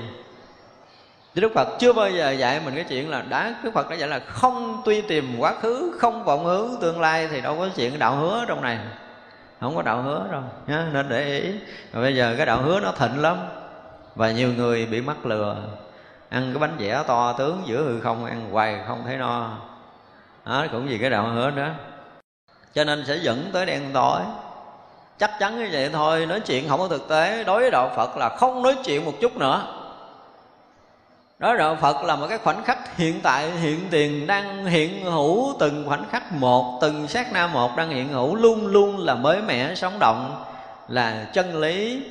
Chứ Đức Phật chưa bao giờ dạy mình cái chuyện là đã Đức Phật đã dạy là không tuy tìm quá khứ Không vọng hướng tương lai Thì đâu có chuyện đạo hứa trong này. Không có đạo hứa đâu nhá, Nên để ý. Và bây giờ cái đạo hứa nó thịnh lắm. Và nhiều người bị mắc lừa. Ăn cái bánh vẽ to tướng giữa hư không Ăn hoài không thấy no. Đó, Cũng vì cái đạo hứa đó. Cho nên sẽ dẫn tới đen tối. Chắc chắn như vậy thôi Nói chuyện không có thực tế. Đối với đạo Phật là không nói chuyện một chút nữa. Đó đạo phật là một cái khoảnh khắc hiện tại hiện tiền đang hiện hữu từng khoảnh khắc một từng sát na một đang hiện hữu luôn luôn là mới mẻ sống động là chân lý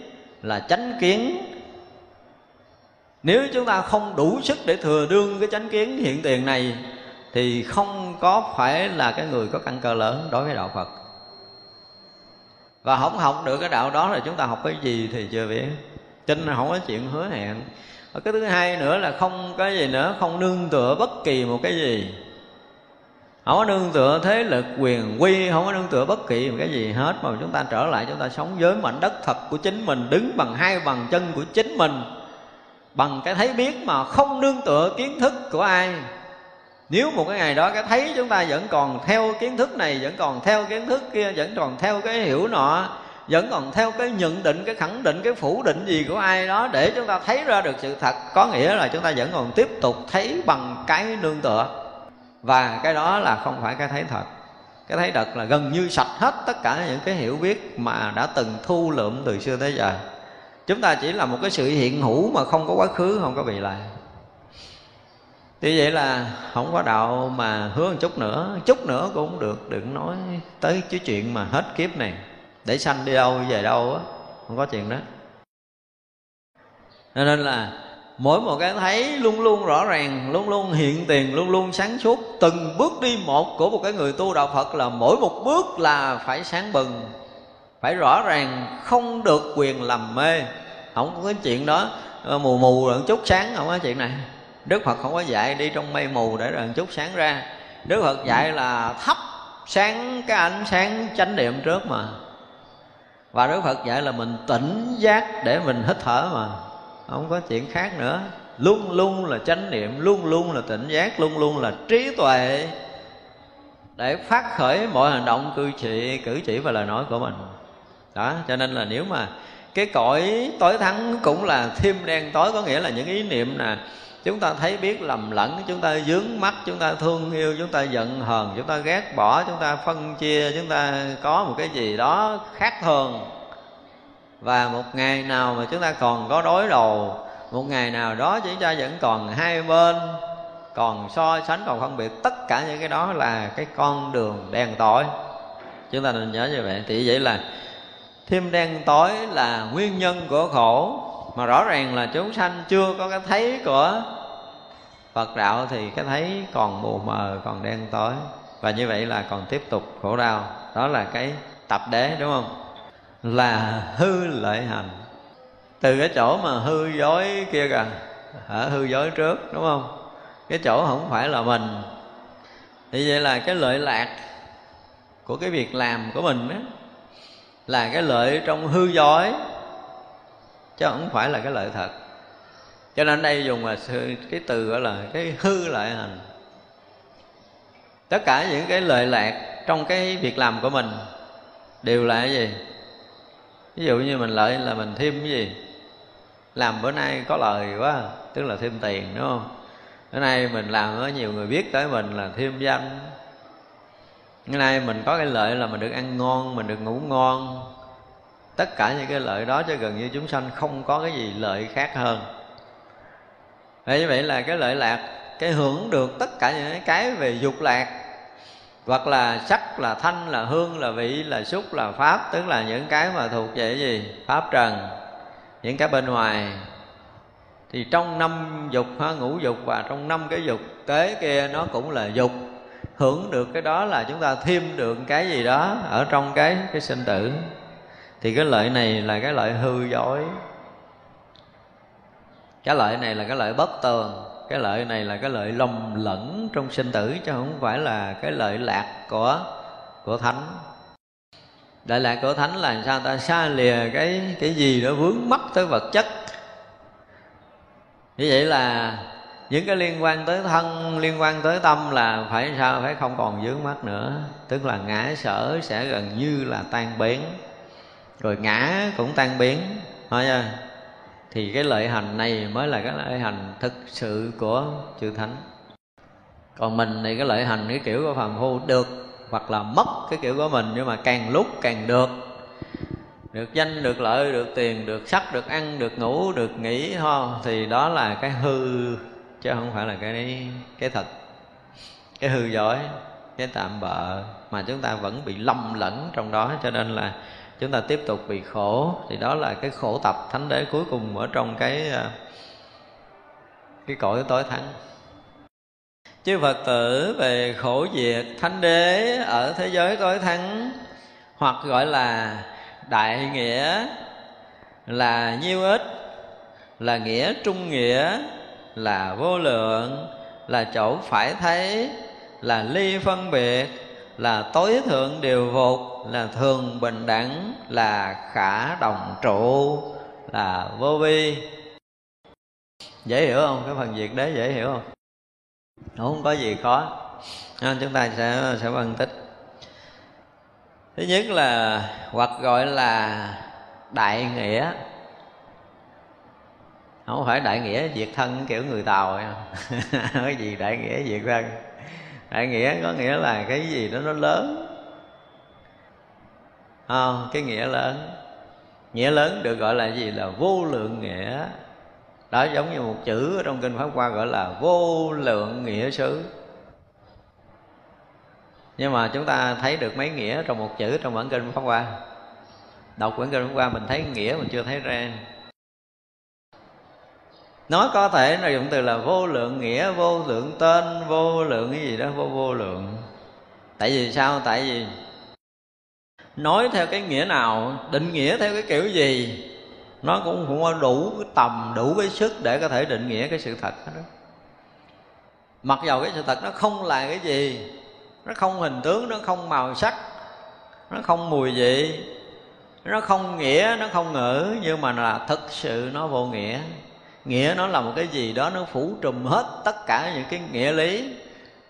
là chánh kiến nếu chúng ta không đủ sức để thừa đương cái chánh kiến hiện tiền này, thì không có phải là cái người có căn cơ lớn đối với đạo phật. Và không học được cái đạo đó là chúng ta học cái gì thì chưa biết. Cho nên không có chuyện hứa hẹn. Và cái thứ hai nữa là không cái gì nữa, không nương tựa bất kỳ một cái gì. Không có nương tựa thế lực, quyền, quy, không có nương tựa bất kỳ một cái gì hết. Mà chúng ta trở lại, chúng ta sống với mảnh đất thật của chính mình, đứng bằng hai bằng chân của chính mình bằng cái thấy biết mà không nương tựa kiến thức của ai. Nếu một cái ngày đó cái thấy chúng ta vẫn còn theo kiến thức này, vẫn còn theo kiến thức kia, vẫn còn theo cái hiểu nọ, vẫn còn theo cái nhận định, cái khẳng định, cái phủ định gì của ai đó để chúng ta thấy ra được sự thật, có nghĩa là chúng ta vẫn còn tiếp tục thấy bằng cái nương tựa. Và cái đó là không phải cái thấy thật. Cái thấy thật là gần như sạch hết tất cả những cái hiểu biết mà đã từng thu lượm từ xưa tới giờ chúng ta chỉ là một cái sự hiện hữu mà không có quá khứ, không có bị lại thì vậy là không có đạo mà hứa một chút nữa chút nữa cũng không được, đừng nói tới cái chuyện mà hết kiếp này. Để sanh đi đâu, về đâu á, không có chuyện đó. Cho nên là mỗi một cái thấy luôn luôn rõ ràng, luôn luôn hiện tiền, luôn luôn sáng suốt, từng bước đi một của một cái người tu đạo phật là mỗi một bước là phải sáng bừng phải rõ ràng không được quyền làm mê. Không có cái chuyện đó ờ, mù mù rồi chút sáng, không có chuyện này. Đức phật không có dạy đi trong mây mù để rồi chút sáng ra. Đức phật dạy là thắp sáng cái ánh sáng chánh niệm trước mà. Và đức phật dạy là mình tỉnh giác để mình hít thở mà. Không có chuyện khác nữa. Luôn luôn là chánh niệm, luôn luôn là tỉnh giác, luôn luôn là trí tuệ để phát khởi mọi hành động cử chỉ cử chỉ và lời nói của mình đó, cho nên là nếu mà cái cõi tối thắng cũng là thêm đen tối, có nghĩa là những ý niệm nè, chúng ta thấy biết lầm lẫn, chúng ta dướng mắt, chúng ta thương yêu, chúng ta giận hờn, chúng ta ghét bỏ, chúng ta phân chia, chúng ta có một cái gì đó khác thường. Và một ngày nào mà chúng ta còn có đối đầu một ngày nào đó chúng ta vẫn còn hai bên, còn so sánh, còn phân biệt, tất cả những cái đó là cái con đường đen tối. Chúng ta nên nhớ như vậy. Thì vậy là thêm đen tối là nguyên nhân của khổ mà rõ ràng là chúng sanh chưa có cái thấy của Phật đạo thì cái thấy còn mù mờ còn đen tối. Và như vậy là còn tiếp tục khổ đau. Đó là cái tập đế đúng không? Là hư lợi hành. Từ cái chỗ mà hư dối kia kìa. Hả? Hư dối trước đúng không? Cái chỗ không phải là mình. Thì vậy là cái lợi lạc của cái việc làm của mình đó, là cái lợi trong hư dối, chứ không phải là cái lợi thật. Cho nên đây dùng là cái từ gọi là cái hư lợi hành. Tất cả những cái lợi lạc trong cái việc làm của mình đều là cái gì? Ví dụ như mình lợi là mình thêm cái gì? Làm bữa nay có lời quá, tức là thêm tiền, đúng không? Bữa nay mình làm, có nhiều người biết tới mình là thêm danh ngày nay mình có cái lợi là mình được ăn ngon mình được ngủ ngon. Tất cả những cái lợi đó cho gần như chúng sanh không có cái gì lợi khác hơn. Vậy như vậy là cái lợi lạc cái hưởng được tất cả những cái về dục lạc hoặc là sắc là thanh là hương là vị là xúc là pháp tức là những cái mà thuộc về cái gì? Pháp trần những cái bên ngoài. Thì trong năm dục ha, ngũ dục và trong năm cái dục tế kia nó cũng là dục hưởng được cái đó là chúng ta thêm được cái gì đó ở trong cái cái sinh tử. Thì cái lợi này là cái lợi hư dối. Cái lợi này là cái lợi bất tường. Cái lợi này là cái lợi lầm lẫn trong sinh tử, chứ không phải là cái lợi lạc của của thánh. Lợi lạc của thánh là sao ta? Xa lìa cái cái gì đó vướng mắc tới vật chất. Như vậy là những cái liên quan tới thân, liên quan tới tâm là phải sao? Phải không còn vướng mắc nữa. Tức là ngã sở sẽ gần như là tan biến. Rồi ngã cũng tan biến. Thôi chưa thì cái lợi hành này mới là cái lợi hành thực sự của chư thánh. Còn mình thì cái lợi hành cái kiểu của phàm phu được, hoặc là mất cái kiểu của mình, nhưng mà càng lúc càng được. Được danh, được lợi, được tiền, được sắc, được ăn, được ngủ, được nghỉ, ho, thì đó là cái hư chứ không phải là cái cái thật. Cái hư dối, cái tạm bợ mà chúng ta vẫn bị lầm lẫn trong đó. Cho nên là chúng ta tiếp tục bị khổ. Thì đó là cái khổ tập thánh đế cuối cùng ở trong cái ờ, cái cõi tối thắng chư phật tử, về khổ diệt thánh đế ở thế giới tối thắng hoặc gọi là đại nghĩa là nhiêu ít là nghĩa trung nghĩa là vô lượng, là chỗ phải thấy, là ly phân biệt, là tối thượng điều phục, là thường bình đẳng, là khả đồng trụ, là vô vi. Dễ hiểu không? Cái phần việc đấy dễ hiểu không? Không có gì khó. Nên chúng ta sẽ sẽ phân tích. Thứ nhất là hoặc gọi là đại nghĩa không phải đại nghĩa diệt thân kiểu người tàu *laughs* cái gì đại nghĩa diệt thân. Đại nghĩa có nghĩa là cái gì đó nó lớn. À, cái nghĩa lớn. Nghĩa lớn được gọi là gì? Là vô lượng nghĩa. Đó giống như một chữ ở trong kinh pháp hoa gọi là vô lượng nghĩa xứ. Nhưng mà chúng ta thấy được mấy nghĩa trong một chữ trong bản kinh pháp hoa. Đọc bản kinh pháp hoa mình thấy nghĩa mình chưa thấy ra nó có thể là dụng từ là vô lượng nghĩa, vô lượng tên, vô lượng cái gì đó, vô vô lượng. Tại vì sao? Tại vì nói theo cái nghĩa nào, định nghĩa theo cái kiểu gì, nó cũng không có đủ cái tầm, đủ cái sức để có thể định nghĩa cái sự thật đó mặc dầu cái sự thật nó không là cái gì, nó không hình tướng, nó không màu sắc, nó không mùi vị, nó không nghĩa, nó không ngữ, nhưng mà là thực sự nó vô nghĩa nghĩa nó là một cái gì đó nó phủ trùm hết tất cả những cái nghĩa lý.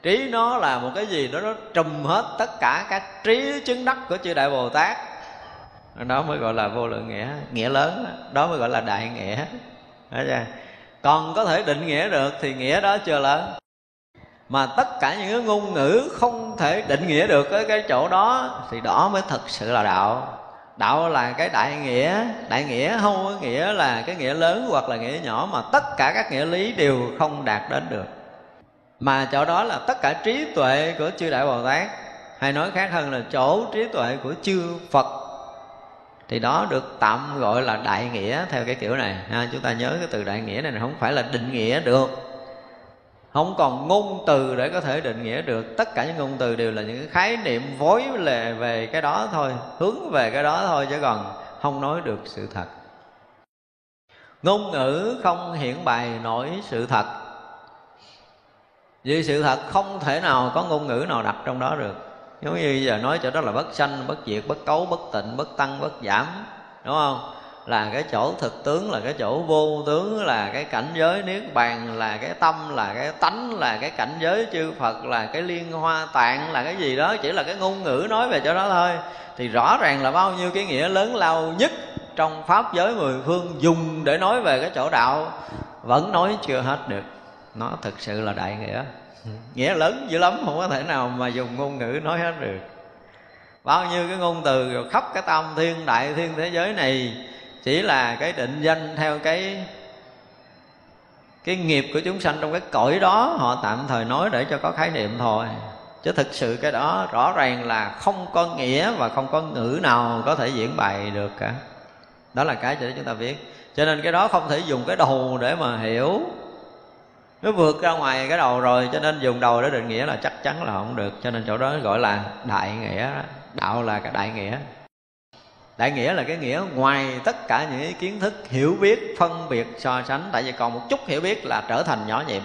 Trí nó là một cái gì đó nó trùm hết tất cả các trí chứng đắc của chư đại bồ tát. Đó mới gọi là vô lượng nghĩa nghĩa lớn đó mới gọi là đại nghĩa. Đó chưa? còn có thể định nghĩa được thì nghĩa đó chưa lớn. Mà tất cả những cái ngôn ngữ không thể định nghĩa được cái cái chỗ đó thì đó mới thật sự là đạo đạo là cái đại nghĩa. Đại nghĩa không có nghĩa là cái nghĩa lớn hoặc là nghĩa nhỏ mà tất cả các nghĩa lý đều không đạt đến được. Mà chỗ đó là tất cả trí tuệ của chư đại bồ tát. Hay nói khác hơn là chỗ trí tuệ của chư phật. Thì đó được tạm gọi là đại nghĩa theo cái kiểu này. Ha, chúng ta nhớ cái từ đại nghĩa này không phải là định nghĩa được không còn ngôn từ để có thể định nghĩa được. Tất cả những ngôn từ đều là những khái niệm vối lệ về cái đó thôi, hướng về cái đó thôi chứ còn không nói được sự thật. Ngôn ngữ không hiển bày nổi sự thật. Vì sự thật không thể nào có ngôn ngữ nào đặt trong đó được. Giống như giờ nói chỗ đó là bất sanh, bất diệt, bất cấu, bất tịnh, bất tăng, bất giảm, đúng không? Là cái chỗ thực tướng, là cái chỗ vô tướng, là cái cảnh giới niết bàn, là cái tâm, là cái tánh, là cái cảnh giới chư phật, là cái liên hoa tạng, là cái gì đó, chỉ là cái ngôn ngữ nói về chỗ đó thôi. Thì rõ ràng là bao nhiêu cái nghĩa lớn lao nhất trong pháp giới mười phương dùng để nói về cái chỗ đạo, vẫn nói chưa hết được. Nó thực sự là đại nghĩa. Nghĩa lớn dữ lắm, không có thể nào mà dùng ngôn ngữ nói hết được. Bao nhiêu cái ngôn từ rồi khắp cái tam thiên, đại thiên thế giới này chỉ là cái định danh theo cái cái nghiệp của chúng sanh trong cái cõi đó, họ tạm thời nói để cho có khái niệm thôi. Chứ thực sự cái đó rõ ràng là không có nghĩa và không có ngữ nào có thể diễn bày được cả. Đó là cái để chúng ta biết. Cho nên cái đó không thể dùng cái đầu để mà hiểu. Nó vượt ra ngoài cái đầu rồi, cho nên dùng đầu để định nghĩa là chắc chắn là không được. Cho nên chỗ đó gọi là đại nghĩa đạo là cái đại nghĩa đại nghĩa là cái nghĩa ngoài tất cả những cái kiến thức hiểu biết, phân biệt, so sánh. Tại vì còn một chút hiểu biết là trở thành nhỏ nhiệm.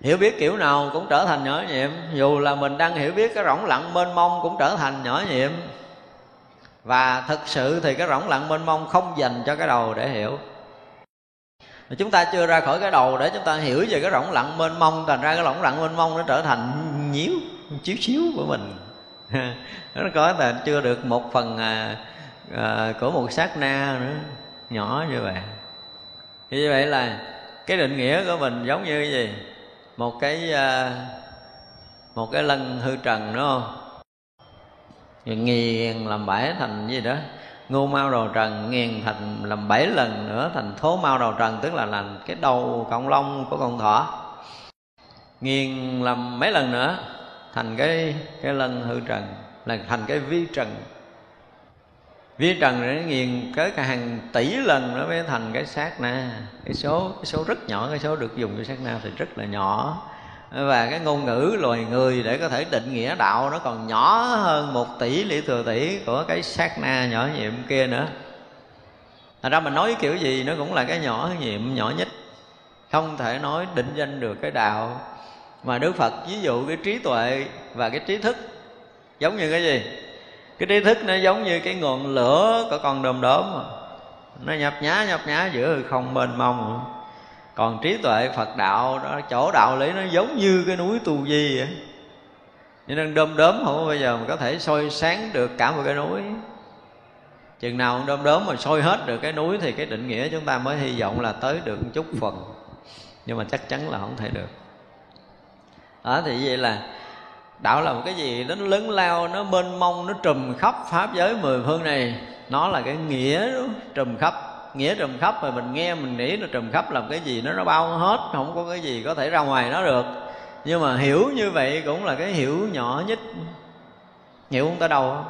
Hiểu biết kiểu nào cũng trở thành nhỏ nhiệm. Dù là mình đang hiểu biết cái rỗng lặng mênh mông cũng trở thành nhỏ nhiệm. Và thực sự thì cái rỗng lặng mênh mông không dành cho cái đầu để hiểu. Chúng ta chưa ra khỏi cái đầu để chúng ta hiểu về cái rỗng lặng mênh mông, thành ra cái rỗng lặng mênh mông nó trở thành nhíu chiếu xíu của mình. *laughs* nó có là chưa được một phần à, à, của một sát na nữa nhỏ như vậy. Thì như vậy là cái định nghĩa của mình giống như cái gì? Một cái à, một cái lân hư trần đúng không? Rồi nghiền làm bãi thành gì đó. Ngu mau đầu trần nghiền thành làm bảy lần nữa thành thố mau đầu trần tức là làm cái đầu cộng long của con thỏ. Nghiền làm mấy lần nữa thành cái cái lân hư trần, là thành cái vi trần. Vi trần nó nghiền tới cả hàng tỷ lần nó mới thành cái sát na. Cái số cái số rất nhỏ, cái số được dùng cho sát na thì rất là nhỏ. Và cái ngôn ngữ loài người để có thể định nghĩa đạo nó còn nhỏ hơn một tỷ lý thừa tỷ của cái sát na nhỏ nhiệm kia nữa. Thật ra mình nói kiểu gì nó cũng là cái nhỏ nhiệm, nhỏ nhất. Không thể nói định danh được cái đạo. Mà Đức Phật ví dụ cái trí tuệ và cái trí thức Giống như cái gì? Cái trí thức nó giống như cái ngọn lửa của con đom đóm Nó nhập nhá nhập nhá giữa không mênh mông. Còn trí tuệ phật đạo đó, chỗ đạo lý nó giống như cái núi tu di vậy. Cho nên đom đóm không bao giờ mà có thể soi sáng được cả một cái núi. Chừng nào đom đóm mà soi hết được cái núi thì cái định nghĩa chúng ta mới hy vọng là tới được một chút phần. Nhưng mà chắc chắn là không thể được đó thì vậy là đạo là một cái gì nó lớn lao nó mênh mông nó trùm khắp pháp giới mười phương này. Nó là cái nghĩa đó, trùm khắp nghĩa trùm khắp mà mình nghe mình nghĩ là trùm khắp làm cái gì nó nó bao hết không có cái gì có thể ra ngoài nó được. Nhưng mà hiểu như vậy cũng là cái hiểu nhỏ nhất. Hiểu không tới đâu?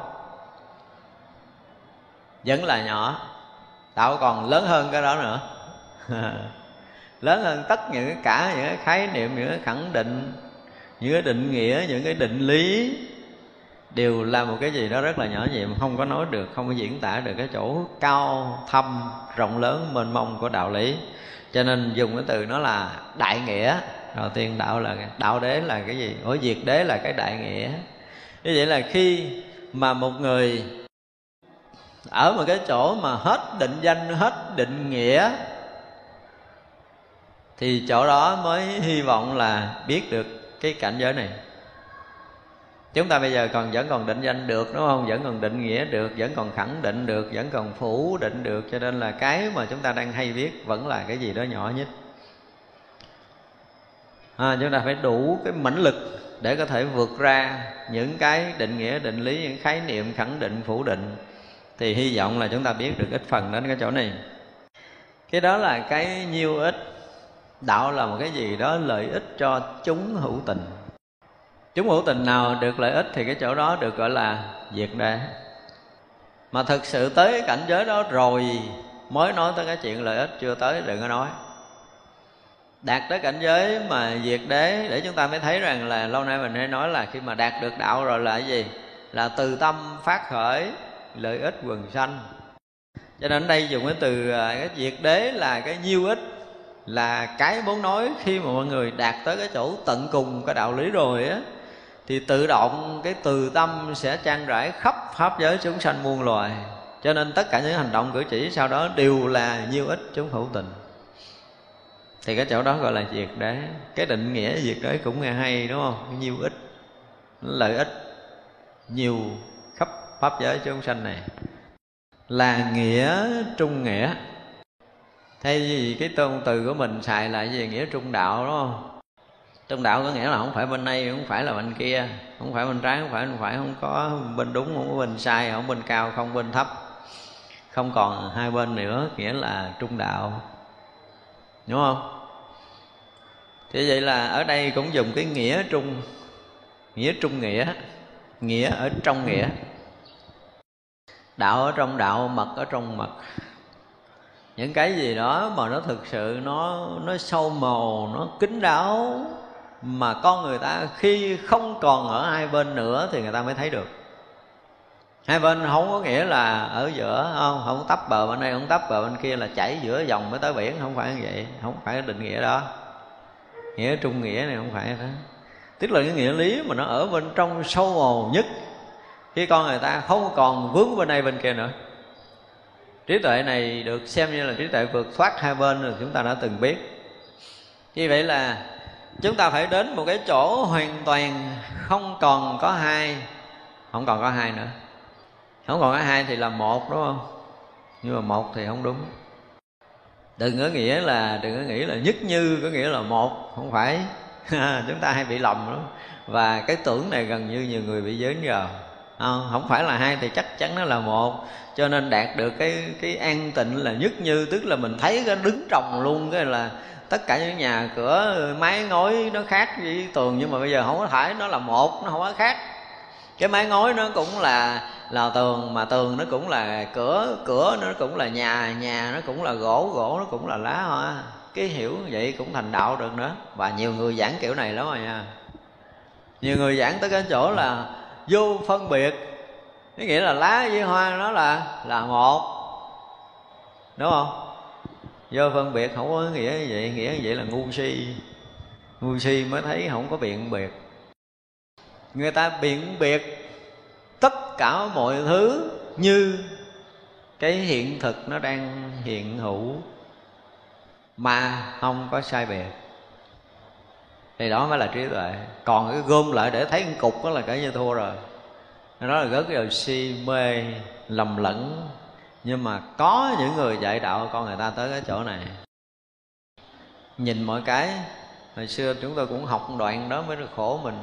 Vẫn là nhỏ. Đạo còn lớn hơn cái đó nữa. *laughs* Lớn hơn tất những cả những cái khái niệm những cái khẳng định những cái định nghĩa, những cái định lý đều là một cái gì đó rất là nhỏ nhiệm không có nói được, không có diễn tả được cái chỗ cao, thâm, rộng lớn, mênh mông của đạo lý. Cho nên dùng cái từ nó là đại nghĩa. Đầu tiên đạo là đạo đế là cái gì? Ở diệt đế là cái đại nghĩa. Như vậy là khi mà một người ở một cái chỗ mà hết định danh, hết định nghĩa, thì chỗ đó mới hy vọng là biết được cái cảnh giới này. Chúng ta bây giờ còn vẫn còn định danh được đúng không? Vẫn còn định nghĩa được vẫn còn khẳng định được vẫn còn phủ định được cho nên là cái mà chúng ta đang hay biết vẫn là cái gì đó nhỏ nhất. À, chúng ta phải đủ cái mãnh lực để có thể vượt ra những cái định nghĩa định lý những khái niệm khẳng định phủ định. Thì hy vọng là chúng ta biết được ít phần đến cái chỗ này. Cái đó là cái nhiêu ít đạo là một cái gì đó lợi ích cho chúng hữu tình. Chúng hữu tình nào được lợi ích thì cái chỗ đó được gọi là diệt đế. Mà thực sự tới cái cảnh giới đó rồi, mới nói tới cái chuyện lợi ích, chưa tới đừng có nói. Đạt tới cảnh giới mà diệt đế, để chúng ta mới thấy rằng là lâu nay mình hay nói là khi mà đạt được đạo rồi là cái gì? Là từ tâm phát khởi, lợi ích quần sanh. Cho nên ở đây dùng cái từ à, cái diệt đế là cái nhiêu ích là cái muốn nói khi mà mọi người đạt tới cái chỗ tận cùng cái đạo lý rồi á, thì tự động cái từ tâm sẽ trang rải khắp pháp giới chúng sanh muôn loài. Cho nên tất cả những hành động cử chỉ sau đó đều là nhiêu ích chúng hữu tình. Thì cái chỗ đó gọi là diệt đế. Cái định nghĩa diệt đế cũng nghe hay, đúng không? Nhiêu ích, lợi ích, nhiều khắp pháp giới chúng sanh này. Là nghĩa trung nghĩa thay vì cái tôn từ của mình xài là gì nghĩa trung đạo, đúng không? Trung đạo có nghĩa là không phải bên đây không phải là bên kia, không phải bên trái, không phải bên phải, không có bên đúng, không có bên sai, không bên cao, không bên thấp. Không còn hai bên nữa, nghĩa là trung đạo. Đúng không? Thế vậy là ở đây cũng dùng cái nghĩa trung nghĩa trung nghĩa nghĩa ở trong nghĩa. Đạo ở trong đạo, mật ở trong mật những cái gì đó mà nó thực sự, nó nó sâu màu, nó kín đáo, mà con người ta khi không còn ở hai bên nữa thì người ta mới thấy được. Hai bên không có nghĩa là ở giữa, không không tấp bờ bên đây, không tấp bờ bên kia là chảy giữa dòng mới tới biển, không phải như vậy, không phải định nghĩa đó. Nghĩa trung nghĩa này không phải đó. Tức là cái nghĩa lý mà nó ở bên trong sâu màu nhất, khi con người ta không còn vướng bên đây bên kia nữa trí tuệ này được xem như là trí tuệ vượt thoát hai bên rồi chúng ta đã từng biết. Như vậy là chúng ta phải đến một cái chỗ hoàn toàn không còn có hai, không còn có hai nữa. Không còn có hai thì là một, đúng không? Nhưng mà một thì không đúng. Đừng có nghĩa là, đừng có nghĩ là nhất như, có nghĩa là một, không phải. *laughs* Chúng ta hay bị lầm đó và cái tưởng này gần như nhiều người bị giới vào không, không phải là hai thì chắc chắn nó là một. Cho nên đạt được cái cái an tịnh là nhất như tức là mình thấy cái đứng trồng luôn cái là tất cả những nhà cửa mái ngói nó khác với tường nhưng mà bây giờ không có thể nó là một nó không có khác. Cái mái ngói nó cũng là là tường mà tường nó cũng là cửa cửa nó cũng là nhà nhà nó cũng là gỗ gỗ nó cũng là lá hoa. Cái hiểu vậy cũng thành đạo được nữa. Và nhiều người giảng kiểu này lắm rồi nha. Nhiều người giảng tới cái chỗ là vô phân biệt. Cái nghĩa là lá với hoa nó là là một. Đúng không? Vô phân biệt không có nghĩa như vậy, nghĩa như vậy là ngu si. Ngu si mới thấy không có biện biệt. Người ta biện biệt tất cả mọi thứ như cái hiện thực nó đang hiện hữu mà không có sai biệt thì đó mới là trí tuệ. Còn cái gom lại để thấy một cục đó là cả như thua rồi. Đó là rất là si mê lầm lẫn. Nhưng mà có những người dạy đạo con người ta tới cái chỗ này. Nhìn mọi cái hồi xưa chúng tôi cũng học đoạn đó mới được khổ mình.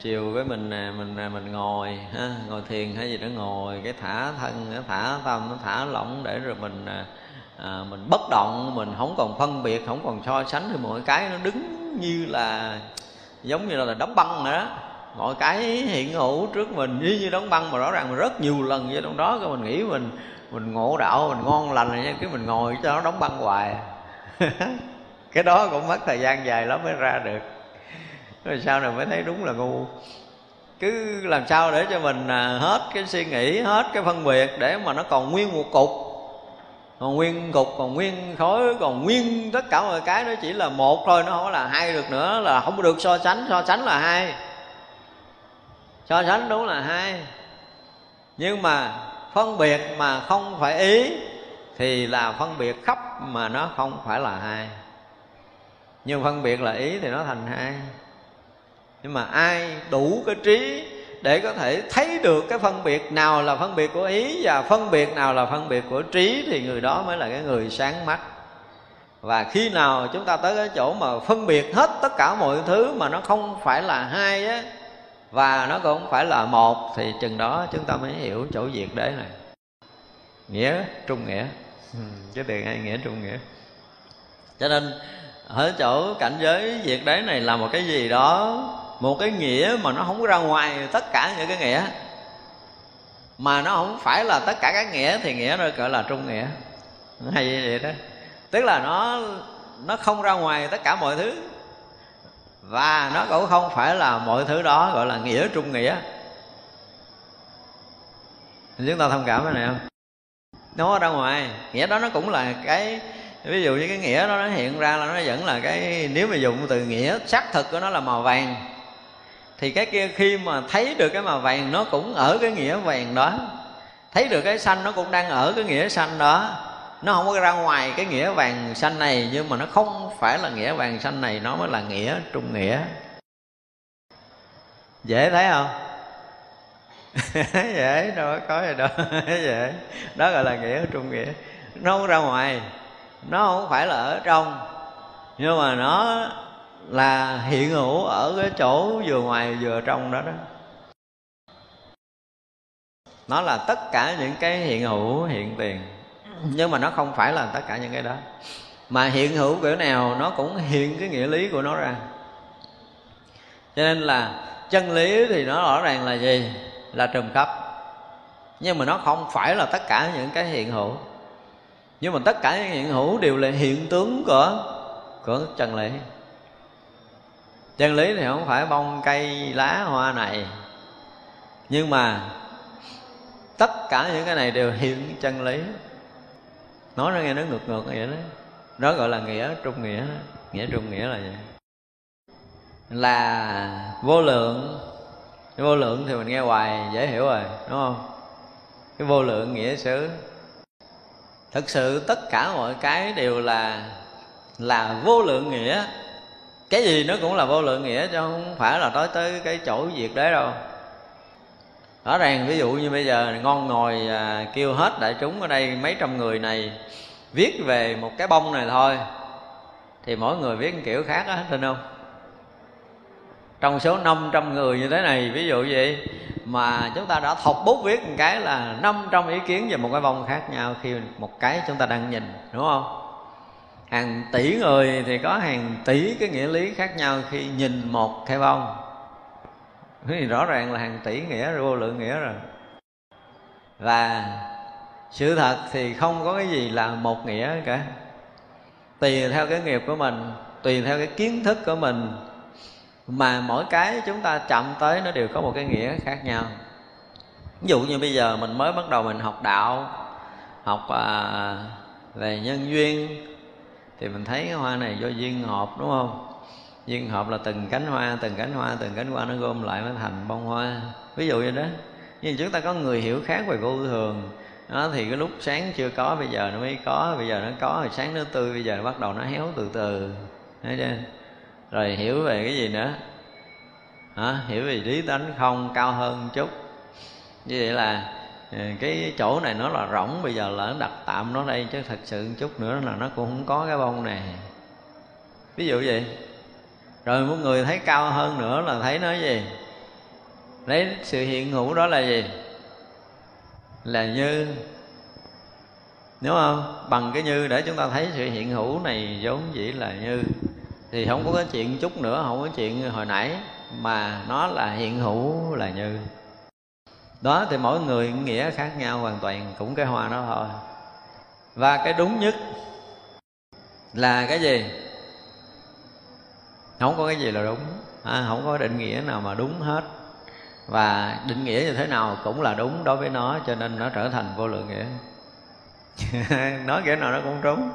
Chiều với mình mình mình ngồi ha, ngồi thiền hay gì đó ngồi cái thả thân thả tâm nó thả lỏng để rồi mình à, mình bất động mình không còn phân biệt không còn so sánh thì mọi cái nó đứng như là giống như là đóng băng nữa đó. Mọi cái hiện hữu trước mình như như đóng băng mà rõ ràng mình rất nhiều lần với trong đó cái mình nghĩ mình mình ngộ đạo mình ngon lành này cái mình ngồi cho nó đóng băng hoài. *laughs* Cái đó cũng mất thời gian dài lắm mới ra được. Rồi sau này mới thấy đúng là ngu. Cứ làm sao để cho mình à, hết cái suy nghĩ hết cái phân biệt để mà nó còn nguyên một cục còn nguyên cục, còn nguyên khối, còn nguyên tất cả mọi cái, nó chỉ là một thôi, nó không là hai được nữa, là không được so sánh so sánh là hai. So sánh đúng là hai. Nhưng mà phân biệt mà không phải ý, thì là phân biệt khắp mà nó không phải là hai. Nhưng phân biệt là ý thì nó thành hai. Nhưng mà ai đủ cái trí để có thể thấy được cái phân biệt nào là phân biệt của ý và phân biệt nào là phân biệt của trí thì người đó mới là cái người sáng mắt. Và khi nào chúng ta tới cái chỗ mà phân biệt hết tất cả mọi thứ mà nó không phải là hai á và nó cũng không phải là một thì chừng đó chúng ta mới hiểu chỗ diệt đế này. Nghĩa trung nghĩa. Ừ, cái từ hai nghĩa trung nghĩa. Cho nên ở chỗ cảnh giới diệt đế này là một cái gì đó một cái nghĩa mà nó không ra ngoài tất cả những cái nghĩa. Mà nó không phải là tất cả các nghĩa thì nghĩa nó gọi là trung nghĩa. Hay như vậy đó. Tức là nó nó không ra ngoài tất cả mọi thứ. Và nó cũng không phải là mọi thứ đó gọi là nghĩa trung nghĩa. Chúng ta thông cảm cái này không? Nó ra ngoài. Nghĩa đó nó cũng là cái, ví dụ như cái nghĩa đó nó hiện ra là nó vẫn là cái, nếu mà dùng từ nghĩa, xác thực của nó là màu vàng thì cái kia khi mà thấy được cái màu vàng, nó cũng ở cái nghĩa vàng đó. Thấy được cái xanh, nó cũng đang ở cái nghĩa xanh đó. Nó không có ra ngoài cái nghĩa vàng xanh này, nhưng mà nó không phải là nghĩa vàng xanh này, nó mới là nghĩa trung nghĩa. Dễ thấy không? *laughs* Dễ, đâu có gì đâu. *laughs* Dễ. Đó gọi là nghĩa trung nghĩa. Nó không ra ngoài, nó không phải là ở trong, nhưng mà nó là hiện hữu ở cái chỗ vừa ngoài vừa trong đó đó. Nó là tất cả những cái hiện hữu hiện tiền. Nhưng mà nó không phải là tất cả những cái đó. Mà hiện hữu kiểu nào, nó cũng hiện cái nghĩa lý của nó ra. Cho nên là chân lý thì nó rõ ràng là gì? Là trùm khắp. Nhưng mà nó không phải là tất cả những cái hiện hữu. Nhưng mà tất cả những hiện hữu đều là hiện tướng của của chân lý chân lý thì không phải bông, cây, lá, hoa này. Nhưng mà tất cả những cái này đều hiện chân lý. Nói nó nghe nó ngược ngược vậy đó. Đó gọi là nghĩa trung nghĩa. Nghĩa trung nghĩa là vậy là vô lượng. Vô lượng thì mình nghe hoài dễ hiểu rồi, đúng không? Cái vô lượng nghĩa xứ. Thực sự tất cả mọi cái đều là là vô lượng nghĩa cái gì nó cũng là vô lượng nghĩa chứ không phải là tới tới cái chỗ việc đấy đâu. Rõ ràng ví dụ như bây giờ ngon ngồi à, kêu hết đại chúng ở đây mấy trăm người này viết về một cái bông này thôi thì mỗi người viết một kiểu khác á tin không? Trong số 500 người như thế này ví dụ vậy mà chúng ta đã thọc bút viết một cái là 500 ý kiến về một cái bông khác nhau khi một cái chúng ta đang nhìn đúng không? Hàng tỷ người thì có hàng tỷ cái nghĩa lý khác nhau khi nhìn một cái bông. Thì rõ ràng là hàng tỷ nghĩa vô lượng nghĩa rồi. Và sự thật thì không có cái gì là một nghĩa cả. Tùy theo cái nghiệp của mình tùy theo cái kiến thức của mình mà mỗi cái chúng ta chậm tới nó đều có một cái nghĩa khác nhau. Ví dụ như bây giờ mình mới bắt đầu mình học đạo học à, về nhân duyên thì mình thấy cái hoa này do duyên hợp, đúng không? Duyên hợp là từng cánh hoa, từng cánh hoa, từng cánh hoa nó gom lại mới thành bông hoa. Ví dụ như đó. Nhưng chúng ta có người hiểu khác về vô thường. Đó, thì cái lúc sáng chưa có, bây giờ nó mới có, bây giờ nó có rồi sáng nó tươi, bây giờ nó bắt đầu nó héo từ từ. Thấy chưa? Rồi hiểu về cái gì nữa? Hả? Hiểu về lý tánh không, cao hơn chút. Như vậy là Ờ, cái chỗ này nó là rỗng, bây giờ là đặt tạm nó đây chứ thật sự một chút nữa là nó cũng không có cái bông này. Ví dụ vậy. Rồi một người thấy cao hơn nữa là thấy nó gì? Lấy sự hiện hữu đó là gì? Là như. Đúng không? Bằng cái như để chúng ta thấy sự hiện hữu này vốn dĩ là như. Thì không có cái chuyện chút nữa, không có chuyện hồi nãy, mà nó là hiện hữu là như đó thì mỗi người nghĩa khác nhau hoàn toàn cũng cái hoa đó thôi. Và cái đúng nhất là cái gì? Không có cái gì là đúng. À, không có định nghĩa nào mà đúng hết. Và định nghĩa như thế nào cũng là đúng đối với nó cho nên nó trở thành vô lượng nghĩa. *laughs* Nói nghĩa nào nó cũng trúng.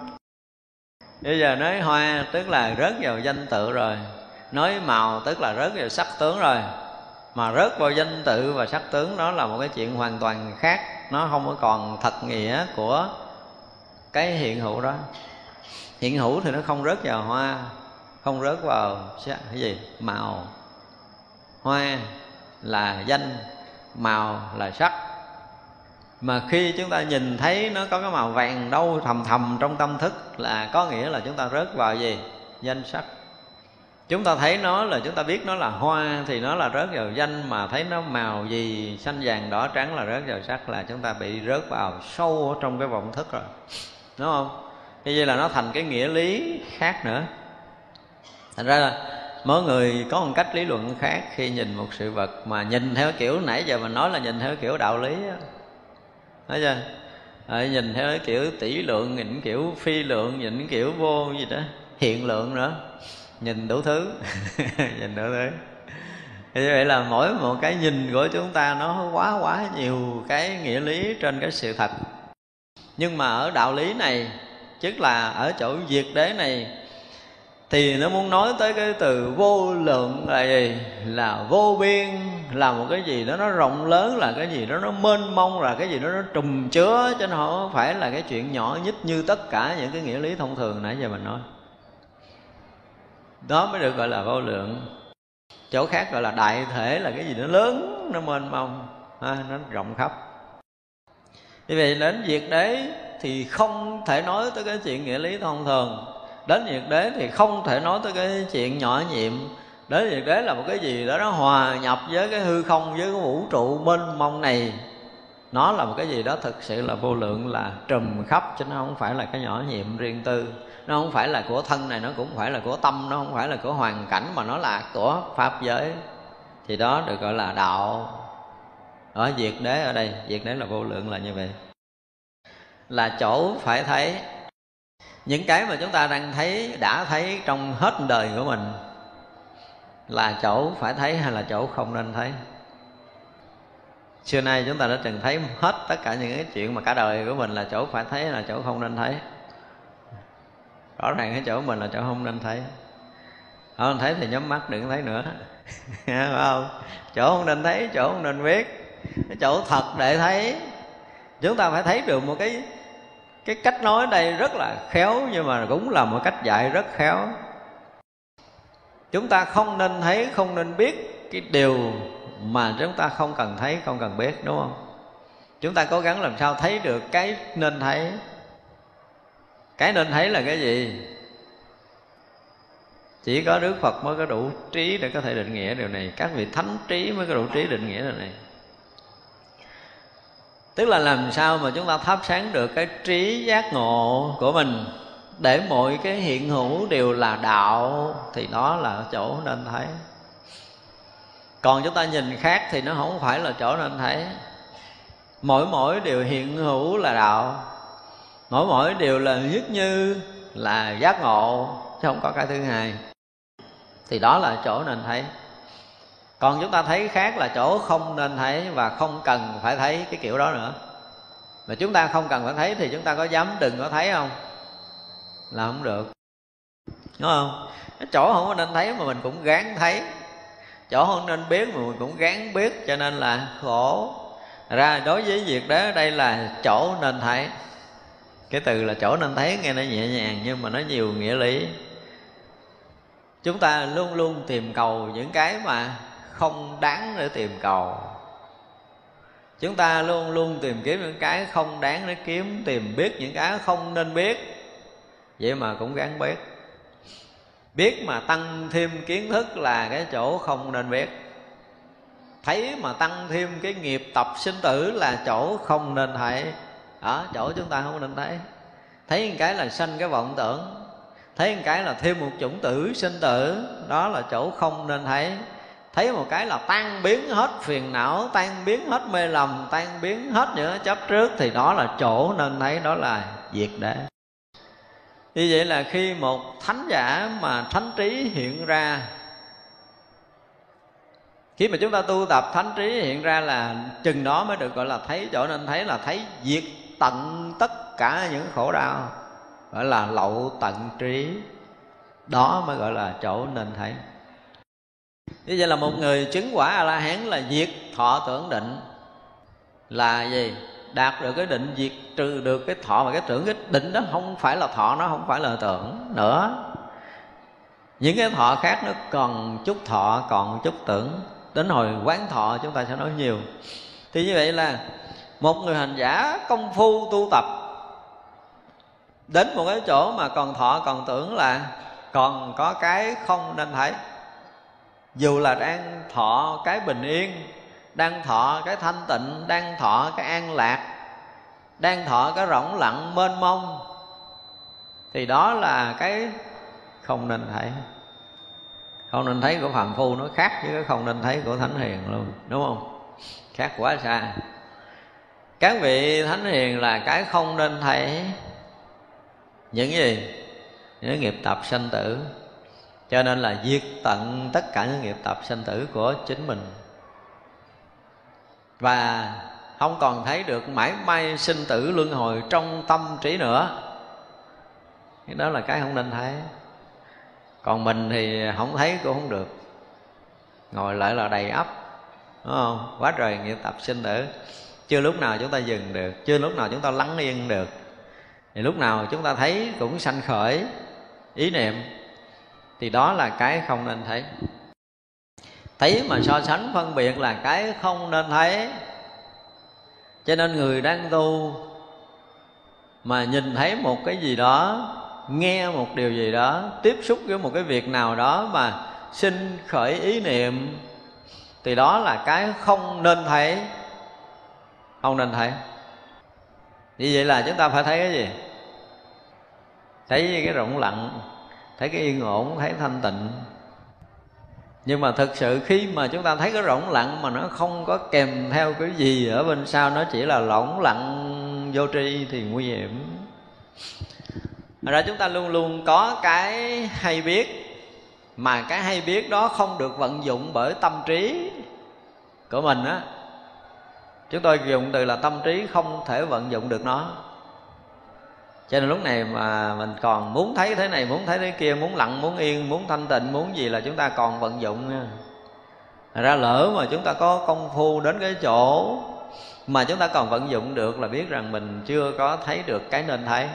Bây giờ nói hoa tức là rớt vào danh tự rồi nói màu tức là rớt vào sắc tướng rồi mà rớt vào danh tự và sắc tướng đó là một cái chuyện hoàn toàn khác. Nó không có còn thật nghĩa của cái hiện hữu đó. Hiện hữu thì nó không rớt vào hoa, không rớt vào cái gì? Màu. Hoa là danh, màu là sắc. Mà khi chúng ta nhìn thấy nó có cái màu vàng đâu thầm thầm trong tâm thức là có nghĩa là chúng ta rớt vào gì? Danh sắc chúng ta thấy nó là chúng ta biết nó là hoa thì nó là rớt vào danh mà thấy nó màu gì xanh vàng đỏ trắng là rớt vào sắc là chúng ta bị rớt vào sâu ở trong cái vọng thức rồi. Đúng không? Như vậy là nó thành cái nghĩa lý khác nữa? Thành ra là mỗi người có một cách lý luận khác khi nhìn một sự vật mà nhìn theo kiểu nãy giờ mình nói là nhìn theo kiểu đạo lý đó thấy chưa? À, nhìn theo kiểu tỷ lượng nhìn kiểu phi lượng nhìn kiểu vô gì đó hiện lượng nữa nhìn đủ thứ. *laughs* Nhìn đủ thứ. Như vậy là mỗi một cái nhìn của chúng ta nó quá quá nhiều cái nghĩa lý trên cái sự thật. Nhưng mà ở đạo lý này tức là ở chỗ diệt đế này, thì nó muốn nói tới cái từ vô lượng là gì? Là vô biên, là một cái gì đó nó rộng lớn, là cái gì đó nó mênh mông, là cái gì đó nó trùm chứa, chứ nó không phải là cái chuyện nhỏ nhất như tất cả những cái nghĩa lý thông thường nãy giờ mình nói đó mới được gọi là vô lượng. Chỗ khác gọi là đại thể là cái gì nó lớn nó mênh mông ha, nó rộng khắp. Vì vậy đến việc đế thì không thể nói tới cái chuyện nghĩa lý thông thường. Đến việc đế thì không thể nói tới cái chuyện nhỏ nhiệm. Đến việc đế là một cái gì đó nó hòa nhập với cái hư không với cái vũ trụ mênh mông này. Nó là một cái gì đó thực sự là vô lượng là trùm khắp chứ nó không phải là cái nhỏ nhiệm riêng tư nó không phải là của thân này, nó cũng phải là của tâm, nó không phải là của hoàn cảnh, mà nó là của pháp giới. Thì đó được gọi là đạo. Ở diệt đế ở đây. Diệt đế là vô lượng là như vậy. Là chỗ phải thấy. Những cái mà chúng ta đang thấy, đã thấy trong hết đời của mình, là chỗ phải thấy hay là chỗ không nên thấy? Xưa nay chúng ta đã từng thấy hết tất cả những cái chuyện mà cả đời của mình là chỗ phải thấy hay là chỗ không nên thấy? Rõ ràng cái chỗ mình là chỗ không nên thấy. Không thấy thì nhắm mắt đừng thấy nữa. *laughs* Phải không? Chỗ không nên thấy, chỗ không nên biết. Cái chỗ thật để thấy. Chúng ta phải thấy được một cái cái cách nói đây rất là khéo, nhưng mà cũng là một cách dạy rất khéo. Chúng ta không nên thấy, không nên biết cái điều mà chúng ta không cần thấy, không cần biết, đúng không? Chúng ta cố gắng làm sao thấy được cái nên thấy cái nên thấy là cái gì? Chỉ có đức phật mới có đủ trí để có thể định nghĩa điều này. Các vị thánh trí mới có đủ trí định nghĩa điều này. Tức là làm sao mà chúng ta thắp sáng được cái trí giác ngộ của mình? Để mọi cái hiện hữu đều là đạo, thì đó là chỗ nên thấy. Còn chúng ta nhìn khác thì nó không phải là chỗ nên thấy. Mỗi mỗi điều hiện hữu là đạo mỗi mỗi điều là nhất như là giác ngộ, chứ không có cái thứ hai. Thì đó là chỗ nên thấy. Còn chúng ta thấy khác là chỗ không nên thấy và không cần phải thấy cái kiểu đó nữa. Mà chúng ta không cần phải thấy thì chúng ta có dám đừng có thấy không? Là không được. Đúng không? Cái chỗ không có nên thấy mà mình cũng gán thấy. Chỗ không nên biết mà mình cũng gán biết, cho nên là khổ. Ra đối với việc đó, đây là chỗ nên thấy cái từ là chỗ nên thấy, nghe nó nhẹ nhàng nhưng mà nó nhiều nghĩa lý. Chúng ta luôn luôn tìm cầu những cái mà không đáng để tìm cầu. Chúng ta luôn luôn tìm kiếm những cái không đáng để kiếm, tìm biết những cái không nên biết. Vậy mà cũng gắn biết biết mà tăng thêm kiến thức là cái chỗ không nên biết. Thấy mà tăng thêm cái nghiệp tập sinh tử là chỗ không nên thấy ở chỗ chúng ta không nên thấy. Thấy một cái là sanh cái vọng tưởng. Thấy một cái là thêm một chủng tử sinh tử. Đó là chỗ không nên thấy. Thấy một cái là tan biến hết phiền não, tan biến hết mê lầm, tan biến hết những chấp trước thì đó là chỗ nên thấy, đó là diệt đế. Như vậy là khi một thánh giả mà thánh trí hiện ra, khi mà chúng ta tu tập thánh trí hiện ra là chừng đó mới được gọi là thấy. Chỗ nên thấy là thấy diệt tận tất cả những khổ đau, gọi là lậu tận trí. Đó mới gọi là chỗ nên thấy. Như vậy là một người chứng quả a la hán là diệt thọ tưởng định. Là gì? Đạt được cái định, diệt trừ được cái thọ và cái tưởng, cái định đó không phải là thọ, nó không phải là tưởng nữa. Những cái thọ khác nó còn chút thọ, còn chút tưởng. Đến hồi quán thọ chúng ta sẽ nói nhiều. Thì như vậy là một người hành giả công phu tu tập. Đến một cái chỗ mà còn thọ, còn tưởng là còn có cái không nên thấy. Dù là đang thọ cái bình yên, đang thọ cái thanh tịnh, đang thọ cái an lạc, đang thọ cái rỗng lặng, mênh mông, thì đó là cái không nên thấy. Không nên thấy của phàm phu nó khác với cái không nên thấy của thánh hiền luôn, đúng không? Khác quá xa các vị thánh hiền là cái không nên thấy những gì? Những nghiệp tập sanh tử. Cho nên là diệt tận tất cả những nghiệp tập sanh tử của chính mình. Và không còn thấy được mãi may sinh tử luân hồi trong tâm trí nữa. Cái đó là cái không nên thấy. Còn mình thì không thấy cũng không được. Ngồi lại là đầy ắp đúng không? Quá trời nghiệp tập sinh tử chưa lúc nào chúng ta dừng được, chưa lúc nào chúng ta lắng yên được. Thì lúc nào chúng ta thấy cũng sanh khởi ý niệm, thì đó là cái không nên thấy. Thấy mà so sánh phân biệt là cái không nên thấy. Cho nên người đang tu mà nhìn thấy một cái gì đó, nghe một điều gì đó, tiếp xúc với một cái việc nào đó mà sinh khởi ý niệm, thì đó là cái không nên thấy không nên thấy. Như vậy là chúng ta phải thấy cái gì? Thấy cái rộng lặng, thấy cái yên ổn, thấy thanh tịnh. Nhưng mà thực sự khi mà chúng ta thấy cái rỗng lặng mà nó không có kèm theo cái gì ở bên sau, nó chỉ là lỏng lặng, vô tri thì nguy hiểm. Thật ra chúng ta luôn luôn có cái hay biết, mà cái hay biết đó không được vận dụng bởi tâm trí của mình á chúng tôi dùng từ là tâm trí không thể vận dụng được nó. Cho nên lúc này mà mình còn muốn thấy thế này, muốn thấy thế kia, muốn lặng, muốn yên, muốn thanh tịnh, muốn gì là chúng ta còn vận dụng nha. Ra lỡ mà chúng ta có công phu đến cái chỗ mà chúng ta còn vận dụng được là biết rằng mình chưa có thấy được cái nên thấy.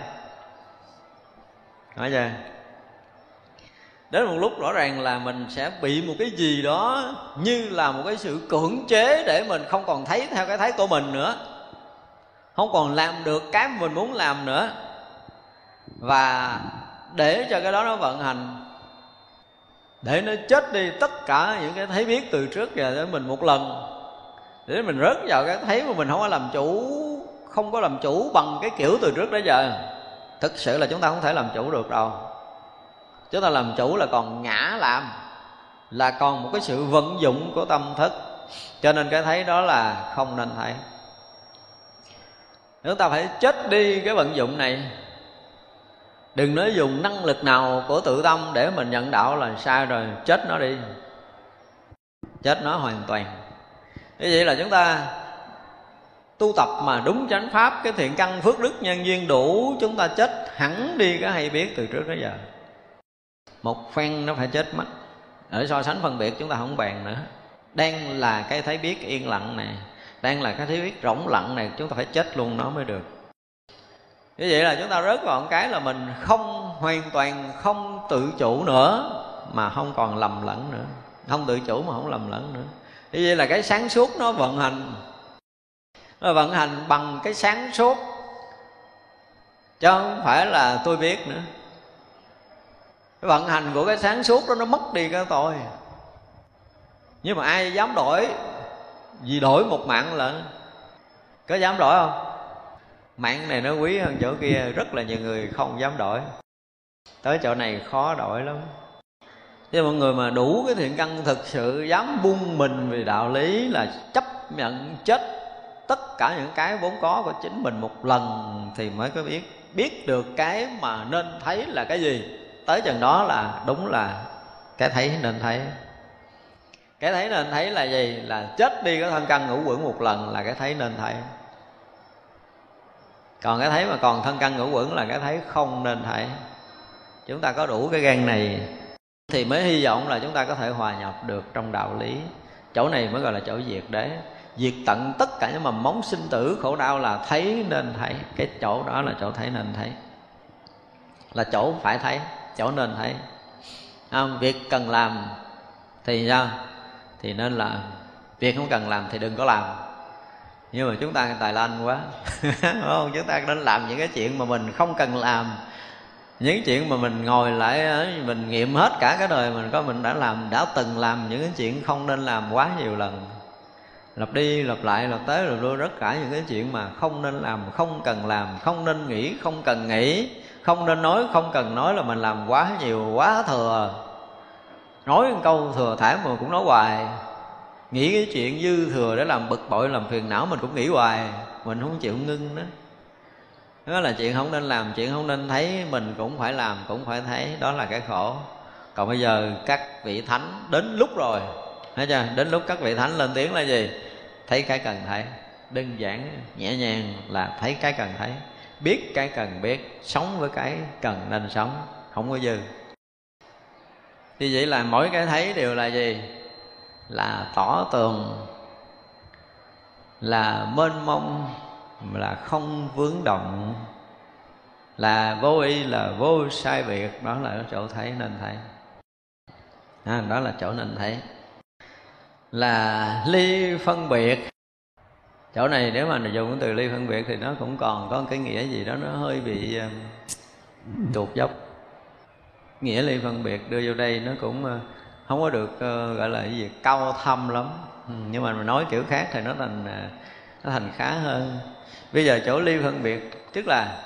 Nói chưa? Đến một lúc rõ ràng là mình sẽ bị một cái gì đó như là một cái sự cưỡng chế để mình không còn thấy theo cái thấy của mình nữa. Không còn làm được cái mình muốn làm nữa. Và để cho cái đó nó vận hành, để nó chết đi tất cả những cái thấy biết từ trước giờ đến mình một lần, để mình rớt vào cái thấy mà mình không có làm chủ, không có làm chủ bằng cái kiểu từ trước đó giờ. Thực sự là chúng ta không thể làm chủ được đâu chúng ta làm chủ là còn ngã làm, là còn một cái sự vận dụng của tâm thức. Cho nên cái thấy đó là không nên thấy. Chúng ta phải chết đi cái vận dụng này, đừng nói dùng năng lực nào của tự tâm để mình nhận đạo là sai rồi, chết nó đi. Chết nó hoàn toàn. Như vậy là chúng ta tu tập mà đúng chánh pháp, cái thiện căn phước đức nhân duyên đủ, chúng ta chết hẳn đi, cái hay biết từ trước tới giờ một phen nó phải chết mất. Ở so sánh phân biệt chúng ta không bàn nữa. Đang là cái thấy biết yên lặng này, đang là cái thấy biết rỗng lặng này, chúng ta phải chết luôn nó mới được. Như vậy là chúng ta rớt vào một cái là mình không hoàn toàn không tự chủ nữa, mà không còn lầm lẫn nữa. Không tự chủ mà không lầm lẫn nữa. Như vậy là cái sáng suốt nó vận hành. Nó vận hành bằng cái sáng suốt. Chứ không phải là tôi biết nữa cái vận hành của cái sáng suốt đó nó mất đi cái tôi nhưng mà ai dám đổi? Vì đổi một mạng là có dám đổi không? Mạng này nó quý hơn chỗ kia, rất là nhiều người không dám đổi. Tới chỗ này khó đổi lắm. Thế mọi người mà đủ cái thiện căn thực sự dám buông mình vì đạo lý là chấp nhận chết tất cả những cái vốn có của chính mình một lần thì mới có biết biết được cái mà nên thấy là cái gì tới chừng đó là đúng là cái thấy nên thấy. Cái thấy nên thấy là gì? Là chết đi cái thân căn ngũ quẩn một lần là cái thấy nên thấy. Còn cái thấy mà còn thân căn ngũ quẩn là cái thấy không nên thấy. Chúng ta có đủ cái gan này thì mới hy vọng là chúng ta có thể hòa nhập được trong đạo lý. Chỗ này mới gọi là chỗ diệt đế. Diệt tận tất cả những mầm móng sinh tử khổ đau là thấy nên thấy. Cái chỗ đó là chỗ thấy nên thấy. Là chỗ phải thấy chỗ nên thấy. Không? việc cần làm thì sao? Thì nên là việc không cần làm thì đừng có làm. Nhưng mà chúng ta tài lanh quá. *laughs* Không? Chúng ta nên làm những cái chuyện mà mình không cần làm. Những chuyện mà mình ngồi lại ờ, mình nghiệm hết cả cái đời mình có mình đã làm, đã từng làm những cái chuyện không nên làm quá nhiều lần. Lặp đi lặp lại, lặp tới lặp lui rất cả những cái chuyện mà không nên làm, không cần làm, không nên nghĩ, không cần nghĩ không nên nói, không cần nói là mình làm quá nhiều, quá thừa. Nói một câu thừa thải mà cũng nói hoài. Nghĩ cái chuyện dư thừa để làm bực bội, làm phiền não mình cũng nghĩ hoài. Mình không chịu ngưng đó. Đó là chuyện không nên làm, chuyện không nên thấy. Mình cũng phải làm, cũng phải thấy. Đó là cái khổ. Còn bây giờ các vị thánh, đến lúc rồi. Thấy chưa? Đến lúc các vị thánh lên tiếng là gì? Thấy cái cần thấy. Đơn giản, nhẹ nhàng là thấy cái cần thấy biết cái cần biết sống với cái cần nên sống không có dư. Như vậy là mỗi cái thấy đều là gì? Là tỏ tường là mênh mông là không vướng động là vô y là vô sai biệt. Đó là chỗ thấy nên thấy. À, đó là chỗ nên thấy. Là ly phân biệt chỗ này nếu mà dùng cái từ ly phân biệt thì nó cũng còn có cái nghĩa gì đó, nó hơi bị ờ, tuột dốc. Nghĩa ly phân biệt đưa vô đây nó cũng ờ, không có được ờ, gọi là cái gì, cao thâm lắm. Ừ, nhưng mà mình nói kiểu khác thì nó thành nó thành khá hơn. Bây giờ chỗ ly phân biệt, tức là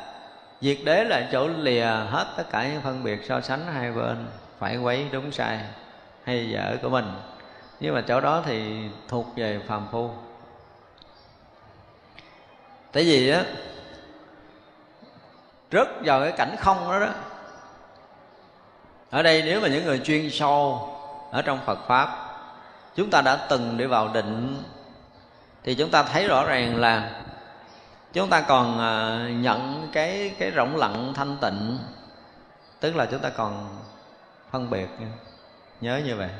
diệt đế là chỗ lìa hết tất cả những phân biệt so sánh hai bên, phải quấy đúng sai, hay dở của mình. Nhưng mà chỗ đó thì thuộc về phàm phu tại vì á rớt vào cái cảnh không đó đó. Ở đây nếu mà những người chuyên sâu ở trong Phật pháp, chúng ta đã từng đi vào định, thì chúng ta thấy rõ ràng là chúng ta còn à, nhận cái cái rộng lặng thanh tịnh, tức là chúng ta còn phân biệt nhớ như vậy.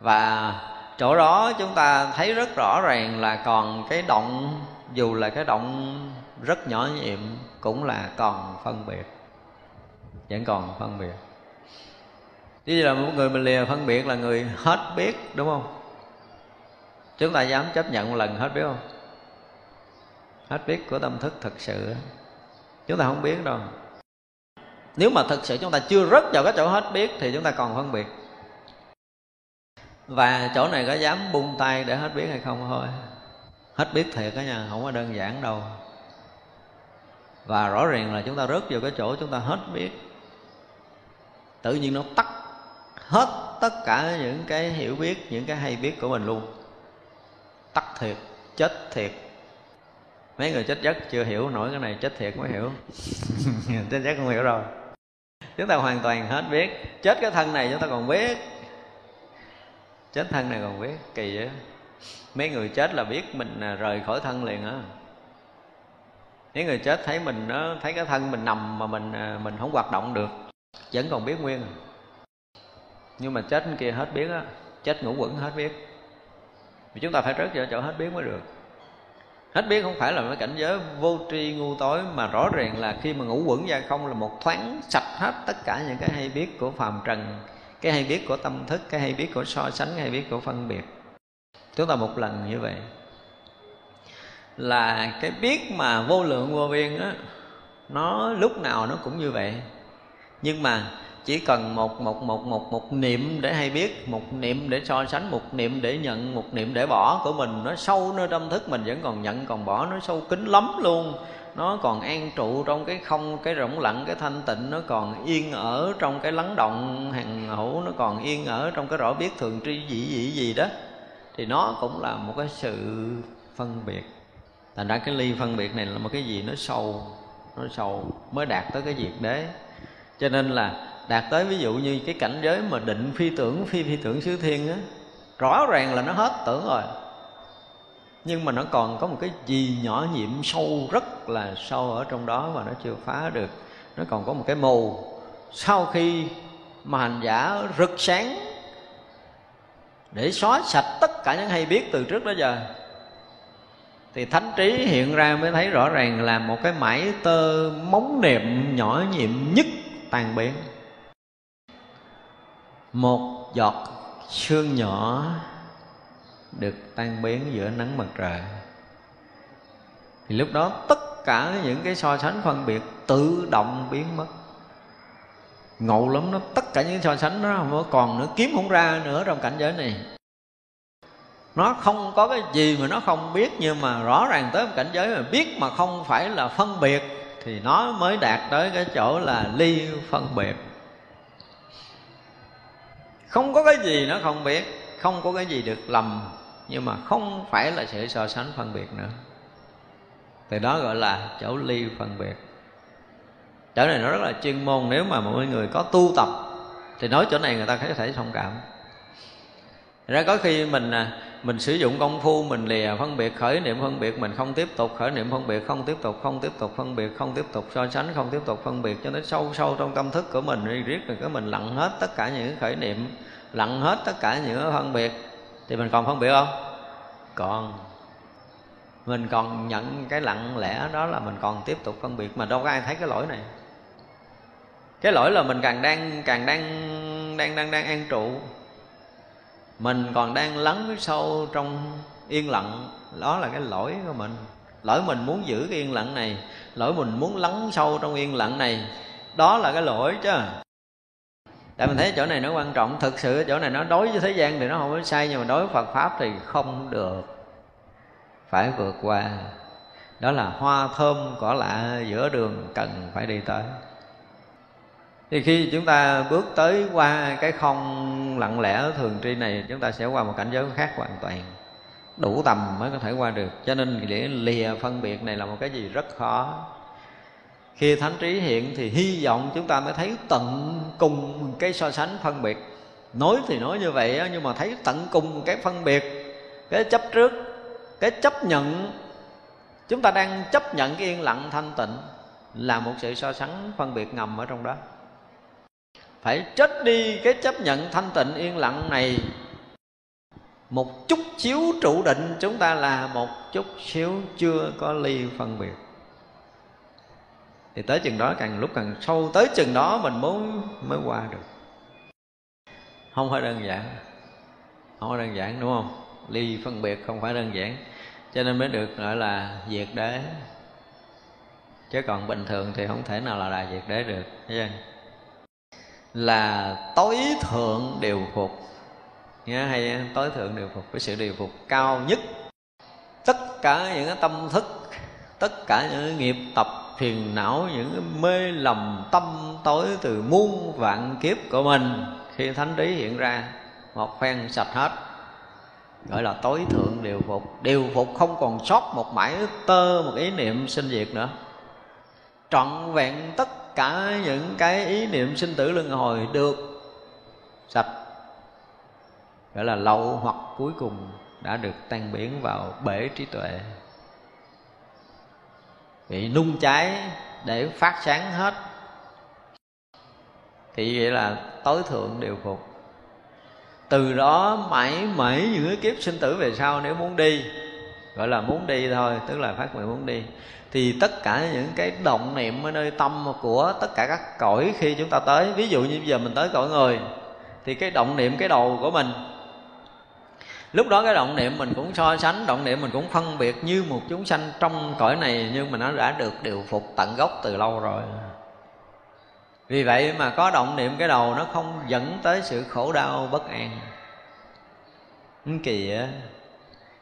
Và chỗ đó chúng ta thấy rất rõ ràng là còn cái động dù là cái động rất nhỏ nhiệm cũng là còn phân biệt. Vẫn còn phân biệt. Chứ là một người mình lìa phân biệt là người hết biết, đúng không? Chúng ta dám chấp nhận một lần hết biết không? Hết biết của tâm thức thật sự. Chúng ta không biết đâu. Nếu mà thật sự chúng ta chưa rớt vào cái chỗ hết biết Thì chúng ta còn phân biệt. Và chỗ này có dám bung tay để hết biết hay không thôi hết biết thiệt đó nha, không có đơn giản đâu. Và rõ ràng là chúng ta rớt vào cái chỗ chúng ta hết biết. Tự nhiên nó tắt hết tất cả những cái hiểu biết, những cái hay biết của mình luôn. Tắt thiệt, chết thiệt. Mấy người chết giấc chưa hiểu nổi cái này, chết thiệt mới hiểu. *laughs* Chết giấc không hiểu rồi chúng ta hoàn toàn hết biết. Chết cái thân này chúng ta còn biết. Chết thân này còn biết, kỳ vậy mấy người chết là biết mình à, rời khỏi thân liền á. Mấy người chết thấy mình nó thấy cái thân mình nằm mà mình à, mình không hoạt động được, vẫn còn biết nguyên. Nhưng mà chết kia hết biết á, chết ngủ quẩn hết biết. Vì chúng ta phải rớt vào chỗ hết biết mới được. Hết biết không phải là cái cảnh giới vô tri ngu tối, mà rõ ràng là khi mà ngủ quẩn ra không là một thoáng sạch hết tất cả những cái hay biết của phàm trần, cái hay biết của tâm thức, cái hay biết của so sánh, cái hay biết của phân biệt chúng ta một lần như vậy. Là cái biết mà vô lượng vô biên á, nó lúc nào nó cũng như vậy. Nhưng mà chỉ cần một một một một một niệm để hay biết, một niệm để so sánh, một niệm để nhận, một niệm để bỏ của mình, nó sâu nơi tâm thức mình vẫn còn nhận, còn bỏ, nó sâu kín lắm luôn. Nó còn an trụ trong cái không, cái rỗng lặng, cái thanh tịnh, nó còn yên ở trong cái lắng động hàng hữu nó còn yên ở trong cái rõ biết thường tri dị dị gì đó thì nó cũng là một cái sự phân biệt. Thành ra cái ly phân biệt này là một cái gì nó sâu nó sâu mới đạt tới cái việc đấy cho nên là đạt tới ví dụ như cái cảnh giới mà định phi tưởng, phi phi tưởng xứ thiên á, rõ ràng là nó hết tưởng rồi. Nhưng mà nó còn có một cái gì nhỏ nhiệm sâu rất là sâu ở trong đó mà nó chưa phá được. Nó còn có một cái mù. Sau khi mà hành giả rực sáng để xóa sạch tất cả những hay biết từ trước đó giờ. Thì thánh trí hiện ra mới thấy rõ ràng là một cái mãi tơ móng niệm nhỏ nhiệm nhất tan biến một giọt sương nhỏ được tan biến giữa nắng mặt trời. Thì lúc đó tất cả những cái so sánh phân biệt tự động biến mất ngộ lắm nó tất cả những so sánh nó không còn nữa, kiếm không ra nữa trong cảnh giới này. Nó không có cái gì mà nó không biết, nhưng mà rõ ràng tới một cảnh giới mà biết mà không phải là phân biệt, thì nó mới đạt tới cái chỗ là ly phân biệt. Không có cái gì nó không biết, không có cái gì được lầm, nhưng mà không phải là sự so sánh phân biệt nữa. Từ đó gọi là chỗ ly phân biệt chỗ này nó rất là chuyên môn, nếu mà mọi người có tu tập thì nói chỗ này người ta có thể thông cảm. Ra có khi mình à, mình sử dụng công phu, mình lìa phân biệt, khởi niệm phân biệt, mình không tiếp tục, khởi niệm phân biệt, không tiếp tục, không tiếp tục phân biệt, không tiếp tục so sánh, không tiếp tục phân biệt, cho nó sâu sâu trong tâm thức của mình, riết rồi cái mình lặng hết tất cả những khởi niệm lặng hết tất cả những phân biệt. Thì mình còn phân biệt không? Còn. Mình còn nhận cái lặng lẽ đó là mình còn tiếp tục phân biệt. Mà đâu có ai thấy cái lỗi này cái lỗi là mình càng đang càng đang đang đang đang an trụ. Mình còn đang lắng sâu trong yên lặng. Đó là cái lỗi của mình. Lỗi mình muốn giữ cái yên lặng này. Lỗi mình muốn lắng sâu trong yên lặng này. Đó là cái lỗi chứ. Tại mình thấy chỗ này nó quan trọng. Thực sự chỗ này nó đối với thế gian thì nó không có sai, nhưng mà đối với phật pháp thì không được. Phải vượt qua. Đó là hoa thơm cỏ lạ giữa đường cần phải đi tới thì khi chúng ta bước tới qua cái không lặng lẽ thường tri này, chúng ta sẽ qua một cảnh giới khác hoàn toàn. Đủ tầm mới có thể qua được. Cho nên để lìa phân biệt này là một cái gì rất khó. Khi thánh trí hiện thì hy vọng chúng ta mới thấy tận cùng cái so sánh phân biệt. Nói thì nói như vậy nhưng mà thấy tận cùng cái phân biệt, cái chấp trước, cái chấp nhận. Chúng ta đang chấp nhận cái yên lặng thanh tịnh là một sự so sánh phân biệt ngầm ở trong đó phải chết đi cái chấp nhận thanh tịnh yên lặng này. Một chút xíu trụ định chúng ta là một chút xíu chưa có ly phân biệt. Thì tới chừng đó, càng lúc càng sâu, tới chừng đó mình muốn mới qua được. Không phải đơn giản. Không phải đơn giản, đúng không? Ly phân biệt không phải đơn giản. Cho nên mới được gọi là diệt đế. Chứ còn bình thường thì không thể nào là đại diệt đế được, thấy chưa? Là tối thượng điều phục nghe hay tối thượng điều phục cái sự điều phục cao nhất. Tất cả những cái tâm thức, tất cả những cái nghiệp tập, phiền não, những cái mê lầm tâm tối từ muôn vạn kiếp của mình, khi thánh trí hiện ra, một phen sạch hết. Gọi là tối thượng điều phục điều phục không còn sót một mãi tơ, một ý niệm sinh diệt nữa. Trọn vẹn tất cả những cái ý niệm sinh tử luân hồi được sạch. Gọi là lậu hoặc cuối cùng đã được tan biến vào bể trí tuệ. Bị nung cháy để phát sáng hết. Thì vậy là tối thượng điều phục. Từ đó mãi mãi những cái kiếp sinh tử về sau nếu muốn đi, gọi là muốn đi thôi, tức là phát nguyện muốn đi thì tất cả những cái động niệm ở nơi tâm của tất cả các cõi khi chúng ta tới, ví dụ như bây giờ mình tới cõi người, thì cái động niệm cái đầu của mình, lúc đó cái động niệm mình cũng so sánh, động niệm mình cũng phân biệt như một chúng sanh trong cõi này, nhưng mà nó đã được điều phục tận gốc từ lâu rồi. Vì vậy mà có động niệm cái đầu nó không dẫn tới sự khổ đau bất an. Kỳ á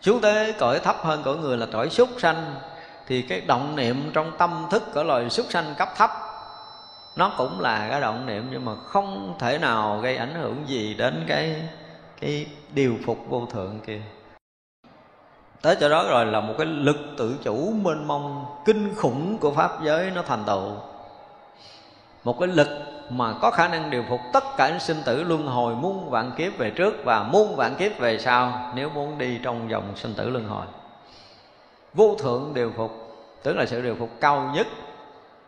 xuống tới cõi thấp hơn cõi người là cõi súc sanh thì cái động niệm trong tâm thức của loài súc sanh cấp thấp, nó cũng là cái động niệm nhưng mà không thể nào gây ảnh hưởng gì đến cái cái điều phục vô thượng kia. Tới chỗ đó rồi là một cái lực tự chủ mênh mông kinh khủng của pháp giới nó thành tựu. Một cái lực mà có khả năng điều phục tất cả những sinh tử luân hồi muôn vạn kiếp về trước và muôn vạn kiếp về sau nếu muốn đi trong dòng sinh tử luân hồi. Vô thượng điều phục tức là sự điều phục cao nhất,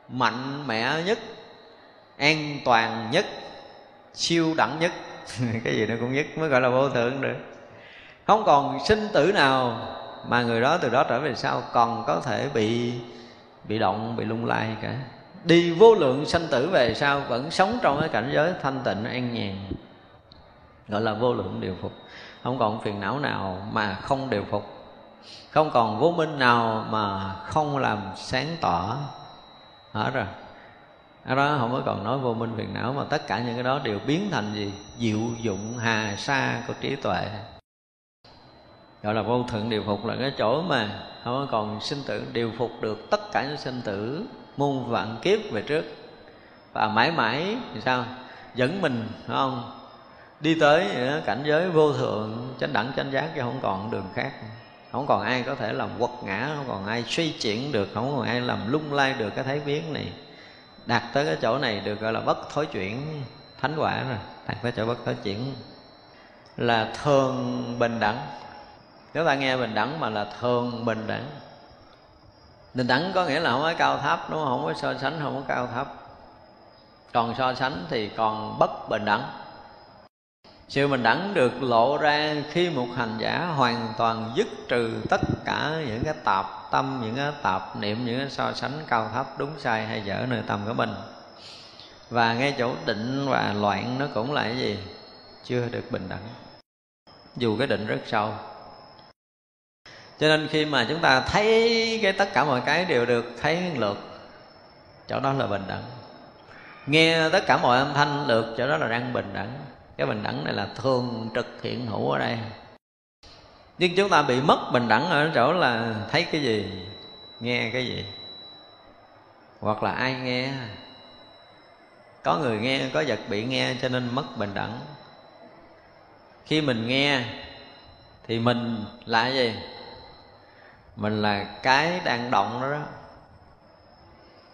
mạnh mẽ nhất, an toàn nhất, siêu đẳng nhất. *laughs* Cái gì nó cũng nhất mới gọi là vô thượng được. Không còn sinh tử nào mà người đó từ đó trở về sau còn có thể bị bị động, bị lung lay cả. Đi vô lượng sanh tử về sau vẫn sống trong cái cảnh giới thanh tịnh, an nhàn. Gọi là vô lượng điều phục. Không còn phiền não nào mà không điều phục không còn vô minh nào mà không làm sáng tỏ. Hết rồi ở đó không có còn nói vô minh phiền não, mà tất cả những cái đó đều biến thành gì? Diệu dụng hà sa của trí tuệ. Gọi là vô thượng điều phục là cái chỗ mà không có còn sinh tử, điều phục được tất cả những sinh tử muôn vạn kiếp về trước. Và mãi mãi, thì sao? Dẫn mình, phải không? Đi tới cảnh giới vô thượng, chánh đẳng chánh giác chứ không còn đường khác không còn ai có thể làm quật ngã, không còn ai suy chuyển được, không còn ai làm lung lay được cái thấy biến này. Đạt tới cái chỗ này được gọi là bất thối chuyển thánh quả rồi, đạt tới chỗ bất thối chuyển là thường bình đẳng. Nếu ta nghe bình đẳng mà là thường bình đẳng. Bình đẳng có nghĩa là không có cao thấp, đúng không? Không có so sánh, không có cao thấp. Còn so sánh thì còn bất bình đẳng sự bình đẳng được lộ ra khi một hành giả hoàn toàn dứt trừ tất cả những cái tạp tâm, những cái tạp niệm, những cái so sánh cao thấp, đúng sai hay dở nơi tâm của mình. Và ngay chỗ định và loạn nó cũng là cái gì? Chưa được bình đẳng. Dù cái định rất sâu. Cho nên khi mà chúng ta thấy cái tất cả mọi cái đều được, thấy lượt, chỗ đó là bình đẳng. Nghe tất cả mọi âm thanh được chỗ đó là đang bình đẳng cái bình đẳng này là thường trực hiện hữu ở đây. Nhưng chúng ta bị mất bình đẳng ở chỗ là thấy cái gì nghe cái gì hoặc là ai nghe. Có người nghe có vật bị nghe cho nên mất bình đẳng. Khi mình nghe thì mình là gì? Mình là cái đang động đó, đó.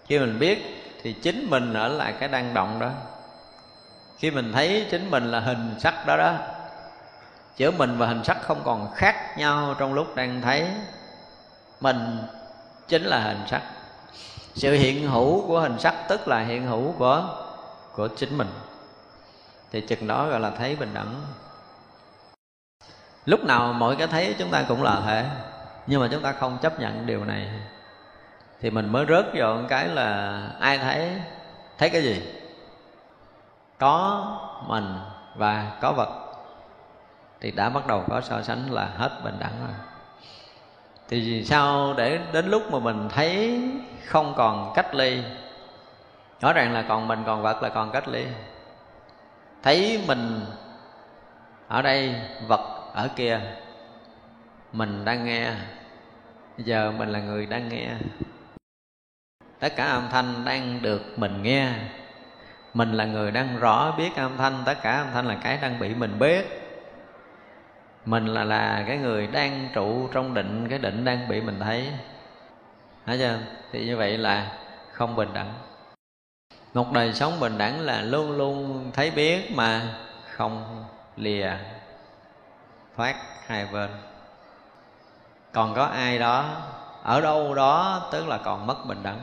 Khi mình biết thì chính mình ở lại cái đang động đó khi mình thấy chính mình là hình sắc đó đó, giữa mình và hình sắc không còn khác nhau trong lúc đang thấy, mình chính là hình sắc. Sự hiện hữu của hình sắc tức là hiện hữu của của chính mình. Thì chừng đó gọi là thấy bình đẳng. Lúc nào mỗi cái thấy chúng ta cũng là thể nhưng mà chúng ta không chấp nhận điều này. Thì mình mới rớt vào cái là ai thấy? Thấy cái gì? Có mình và có vật thì đã bắt đầu có so sánh là hết bình đẳng rồi. Thì vì sao để đến lúc mà mình thấy không còn cách ly rõ ràng là còn mình còn vật là còn cách ly. Thấy mình ở đây, vật ở kia, mình đang nghe, giờ mình là người đang nghe. Tất cả âm thanh đang được mình nghe mình là người đang rõ biết âm thanh, tất cả âm thanh là cái đang bị mình biết mình là là cái người đang trụ trong định, cái định đang bị mình thấy. Thấy chưa? Thì như vậy là không bình đẳng. Một đời sống bình đẳng là luôn luôn thấy biết mà không lìa thoát hai bên. Còn có ai đó, ở đâu đó, tức là còn mất bình đẳng.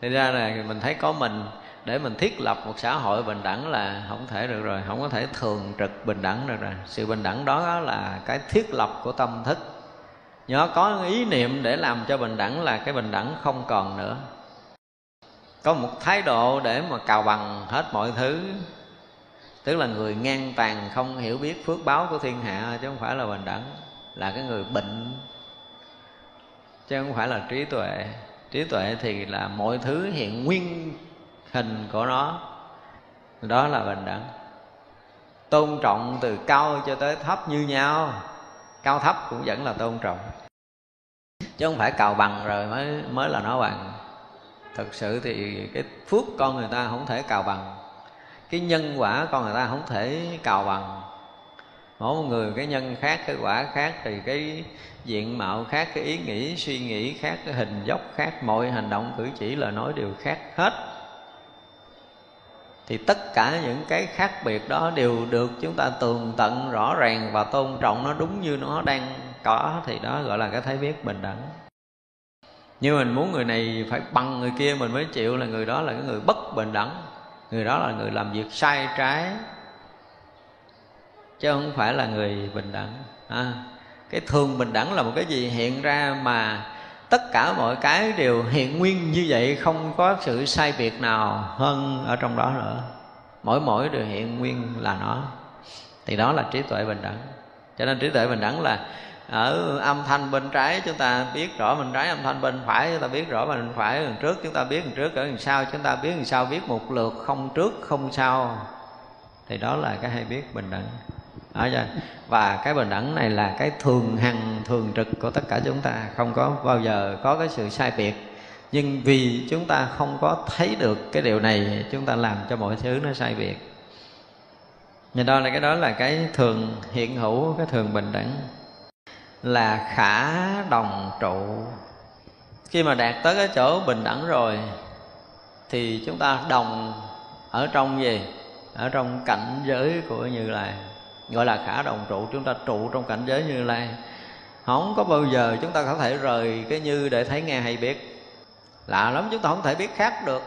Thì ra là mình thấy có mình để mình thiết lập một xã hội bình đẳng là không thể được rồi, không có thể thường trực bình đẳng được rồi. Sự bình đẳng đó là cái thiết lập của tâm thức. Nhớ có ý niệm để làm cho bình đẳng là cái bình đẳng không còn nữa. Có một thái độ để mà cào bằng hết mọi thứ. Tức là người ngang tàn không hiểu biết phước báo của thiên hạ, chứ không phải là bình đẳng, là cái người bệnh. Chứ không phải là trí tuệ. Trí tuệ thì là mọi thứ hiện nguyên hình của nó. Đó là bình đẳng. Tôn trọng từ cao cho tới thấp như nhau. Cao thấp cũng vẫn là tôn trọng. Chứ không phải cào bằng rồi mới mới là nó bằng. Thực sự thì cái phước con người ta không thể cào bằng. Cái nhân quả con người ta không thể cào bằng. Mỗi một người cái nhân khác, cái quả khác, thì cái diện mạo khác, cái ý nghĩ, suy nghĩ khác, cái hình dốc khác, mọi hành động cử chỉ là nói đều khác hết thì tất cả những cái khác biệt đó đều được chúng ta tường tận rõ ràng và tôn trọng. Nó đúng như nó đang có thì đó gọi là cái thấy biết bình đẳng. Nhưng mình muốn người này phải bằng người kia mình mới chịu là người đó là cái người bất bình đẳng. Người đó là người làm việc sai trái chứ không phải là người bình đẳng. À, cái thường bình đẳng là một cái gì? Hiện ra mà tất cả mọi cái đều hiện nguyên như vậy, không có sự sai biệt nào hơn ở trong đó nữa. Mỗi mỗi đều hiện nguyên là nó. Thì đó là trí tuệ bình đẳng. Cho nên trí tuệ bình đẳng là ở âm thanh bên trái chúng ta biết rõ, bên trái âm thanh bên phải chúng ta biết rõ, bên phải đằng trước chúng ta biết đằng trước, ở đằng sau chúng ta biết đằng sau, biết một lượt, không trước, không sau. Thì đó là cái hay biết bình đẳng? Và cái bình đẳng này là cái thường hằng, thường trực của tất cả chúng ta. Không có bao giờ có cái sự sai biệt. Nhưng vì chúng ta không có thấy được cái điều này, chúng ta làm cho mọi thứ nó sai biệt. Nhìn đó là cái đó là cái thường hiện hữu, cái thường bình đẳng. Là khả đồng trụ. Khi mà đạt tới cái chỗ bình đẳng rồi, thì chúng ta đồng ở trong gì? Ở trong cảnh giới của như lai gọi là khả đồng trụ. Chúng ta trụ trong cảnh giới như lai. Không có bao giờ chúng ta có thể rời cái như để thấy nghe hay biết. Lạ lắm, chúng ta không thể biết khác được.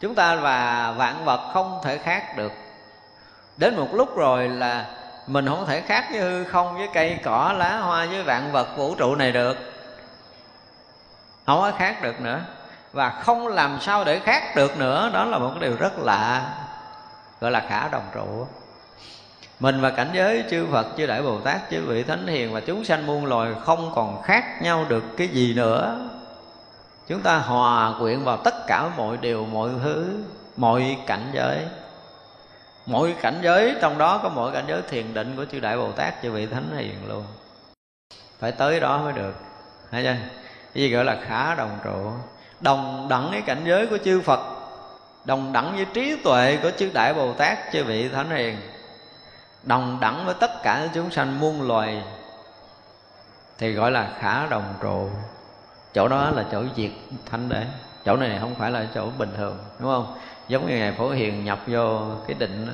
Chúng ta và vạn vật không thể khác được. Đến một lúc rồi là mình không thể khác với hư không, với cây cỏ, lá hoa, với vạn vật vũ trụ này được. Không có khác được nữa. Và không làm sao để khác được nữa. Đó là một cái điều rất lạ. Gọi là khả đồng trụ mình và cảnh giới chư Phật, chư Đại Bồ Tát, chư vị Thánh Hiền và chúng sanh muôn loài không còn khác nhau được cái gì nữa. Chúng ta hòa quyện vào tất cả mọi điều, mọi thứ, mọi cảnh giới. Mỗi cảnh giới trong đó có mỗi cảnh giới thiền định của chư Đại Bồ Tát, chư vị Thánh Hiền luôn. Phải tới đó mới được. Thấy chưa? Cái gì gọi là khả đồng trụ Đồng đẳng cái cảnh giới của chư Phật Đồng đẳng với trí tuệ của chư Đại Bồ Tát, chư vị Thánh Hiền đồng đẳng với tất cả chúng sanh muôn loài thì gọi là khả đồng trụ. Chỗ đó là chỗ diệt thanh đế. Chỗ này không phải là chỗ bình thường, đúng không? Giống như ngài phổ hiền nhập vô cái định đó.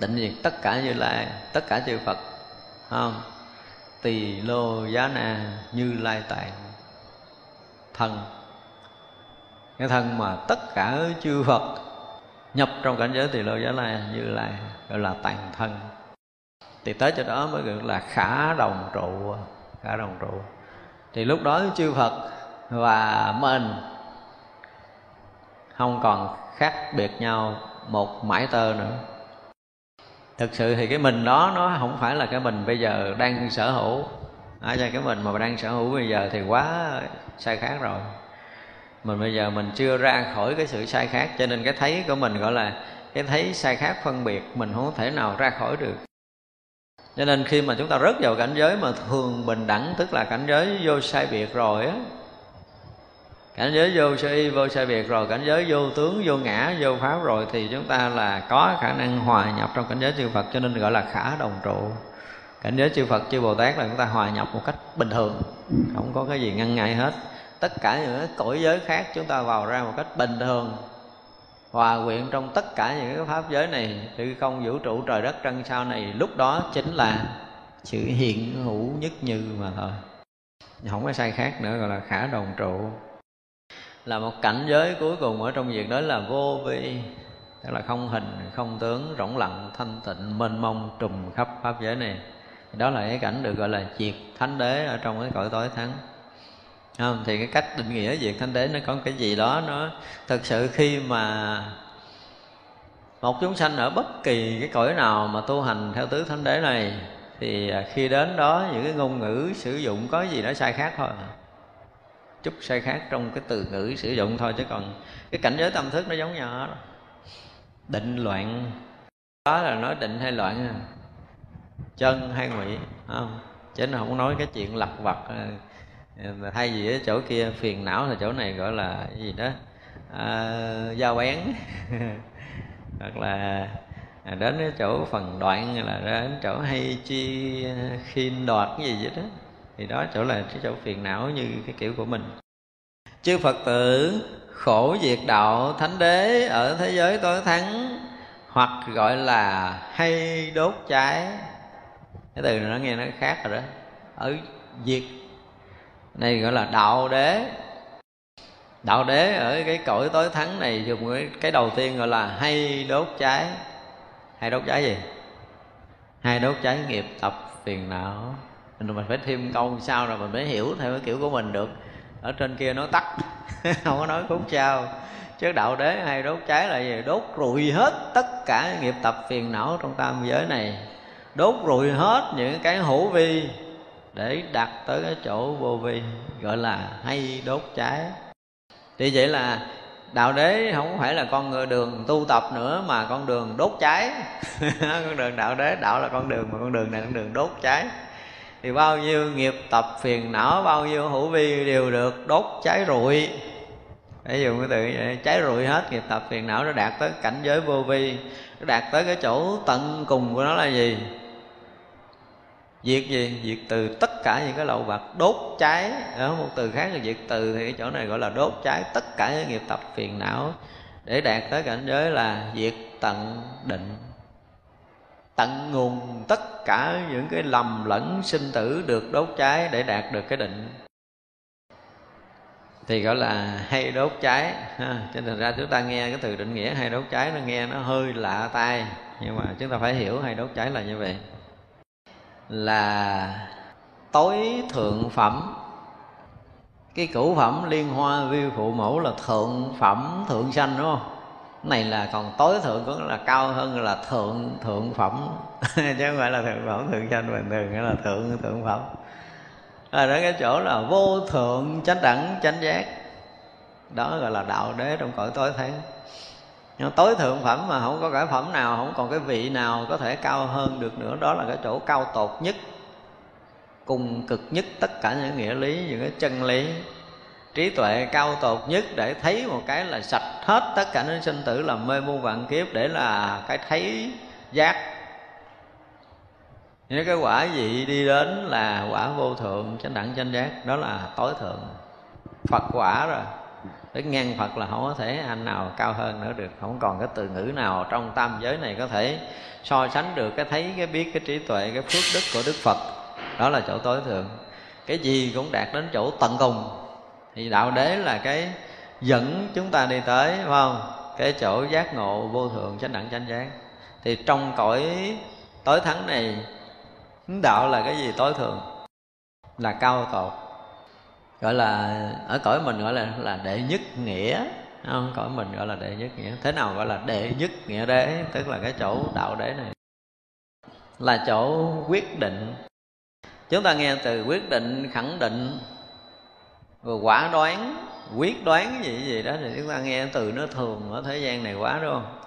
định diệt tất cả như lai, tất cả chư phật không? Tỳ lô giá na như lai tạng thần. Cái thân mà tất cả chư phật nhập trong cảnh giới tỳ lô giá la như lai gọi là tàn thân. Thì tới chỗ đó mới gọi là khả đồng trụ. Khả đồng trụ. Thì lúc đó chư phật và mình không còn khác biệt nhau một mãi tơ nữa. Thực sự thì cái mình đó nó không phải là cái mình bây giờ đang sở hữu. À, cái mình mà đang sở hữu bây giờ thì quá sai khác rồi. Mình bây giờ mình chưa ra khỏi cái sự sai khác cho nên cái thấy của mình gọi là cái thấy sai khác phân biệt, mình không thể nào ra khỏi được. Cho nên khi mà chúng ta rớt vào cảnh giới mà thường bình đẳng, tức là cảnh giới vô sai biệt rồi á, cảnh giới vô sơ y vô sai biệt rồi, cảnh giới vô tướng, vô ngã, vô pháp rồi, thì chúng ta là có khả năng hòa nhập trong cảnh giới chư Phật, cho nên gọi là khả đồng trụ. Cảnh giới chư Phật, chư Bồ Tát là chúng ta hòa nhập một cách bình thường, không có cái gì ngăn ngại hết. Tất cả những cõi giới khác chúng ta vào ra một cách bình thường hòa quyện trong tất cả những cái pháp giới này hư không vũ trụ trời đất trăng sao này, lúc đó chính là sự hiện hữu nhất như mà thôi. Không có sai khác nữa, gọi là khả đồng trụ. Là một cảnh giới cuối cùng ở trong việc đó là vô vi, tức là không hình, không tướng, rỗng lặng, thanh tịnh, mênh mông, trùm khắp pháp giới này. Đó là cái cảnh được gọi là diệt thánh đế ở trong cái cõi tối thắng không? thì cái cách định nghĩa về thánh đế nó có cái gì đó nó thực sự khi mà một chúng sanh ở bất kỳ cái cõi nào mà tu hành theo tứ thánh đế này, thì à, khi đến đó những cái ngôn ngữ sử dụng có gì đó sai khác thôi chút sai khác trong cái từ ngữ sử dụng thôi, chứ còn cái cảnh giới tâm thức nó giống nhau đó định loạn, đó là nói định hay loạn, chân hay ngụy không chứ nó không nói cái chuyện lặt vặt à, thay vì ở chỗ kia phiền não thì chỗ này gọi là cái gì đó? À, dao bén *laughs* hoặc là à, đến cái chỗ phần đoạn là đến chỗ hay chi khiên đoạt cái gì vậy đó. Thì đó chỗ là cái chỗ phiền não như cái kiểu của mình. Chư phật tử khổ diệt đạo thánh đế ở thế giới tối thắng hoặc gọi là hay đốt cháy. Cái từ này nó nghe nó khác rồi đó. Ở diệt này gọi là đạo đế. Đạo đế ở cái cõi tối thắng này dùng cái, cái đầu tiên gọi là hay đốt cháy. Hay đốt cháy gì? Hay đốt cháy nghiệp tập phiền não. Mình phải thêm câu sao rồi mình mới hiểu theo cái kiểu của mình được. Ở trên kia nó tắt. *laughs* Không có nói khúc sao chứ đạo đế hay đốt cháy là gì? Đốt rụi hết tất cả nghiệp tập phiền não trong tam giới này. Đốt rụi hết những cái hữu vi để đặt tới cái chỗ vô vi gọi là hay đốt cháy. Thì vậy là đạo đế không phải là con người đường tu tập nữa mà con đường đốt cháy. *laughs* Con đường đạo đế đạo là con đường mà con đường này con đường đốt cháy. Thì bao nhiêu nghiệp tập phiền não bao nhiêu hữu vi đều được đốt cháy rụi. Để dùng cái từ vậy, cháy rụi hết nghiệp tập phiền não nó đạt tới cảnh giới vô vi nó đạt tới cái chỗ tận cùng của nó là gì? Diệt gì? Diệt từ tất cả những cái lậu vật đốt cháy. Ở một từ khác là diệt từ thì cái chỗ này gọi là đốt cháy tất cả những nghiệp tập phiền não để đạt tới cảnh giới là diệt tận định, tận nguồn tất cả những cái lầm lẫn sinh tử được đốt cháy để đạt được cái định. Thì gọi là hay đốt cháy. Ha. cho nên ra chúng ta nghe cái từ định nghĩa hay đốt cháy nó nghe nó hơi lạ tai. Nhưng mà chúng ta phải hiểu hay đốt cháy là như vậy là tối thượng phẩm. Cái cửu phẩm liên hoa vi phụ mẫu là thượng phẩm thượng sanh đúng không? Này là còn tối thượng cũng là cao hơn là thượng thượng phẩm. *laughs* Chứ không phải là thượng phẩm thượng sanh bình thường nghĩa là thượng thượng phẩm. À, đó cái chỗ là vô thượng chánh đẳng chánh giác. Đó gọi là đạo đế trong cõi tối tháng nhưng tối thượng phẩm mà không có cái phẩm nào, không còn cái vị nào có thể cao hơn được nữa, đó là cái chỗ cao tột nhất, cùng cực nhất tất cả những nghĩa lý, những cái chân lý. Trí tuệ cao tột nhất để thấy một cái là sạch hết tất cả những sinh tử làm mê muôn vạn kiếp để là cái thấy giác. Nếu cái quả gì đi đến là quả vô thượng, chánh đẳng chánh giác, đó là tối thượng. Phật quả rồi để ngang phật là không có thể anh nào cao hơn nữa được. Không còn cái từ ngữ nào trong tam giới này có thể so sánh được cái thấy, cái biết, cái trí tuệ, cái phước đức của đức phật. Đó là chỗ tối thượng. Cái gì cũng đạt đến chỗ tận cùng. Thì đạo đế là cái dẫn chúng ta đi tới, phải không? Cái chỗ giác ngộ vô thượng, chánh đẳng, chánh giác. Thì trong cõi tối thắng này, đạo là cái gì tối thượng? Là cao tột gọi là, ở cõi mình gọi là là đệ nhất nghĩa. Không, cõi mình gọi là đệ nhất nghĩa. Thế nào gọi là đệ nhất nghĩa đế? Tức là cái chỗ đạo đế này. Là chỗ quyết định. Chúng ta nghe từ quyết định, khẳng định, rồi quả đoán, quyết đoán gì gì đó thì chúng ta nghe từ nó thường ở thế gian này quá, đúng không?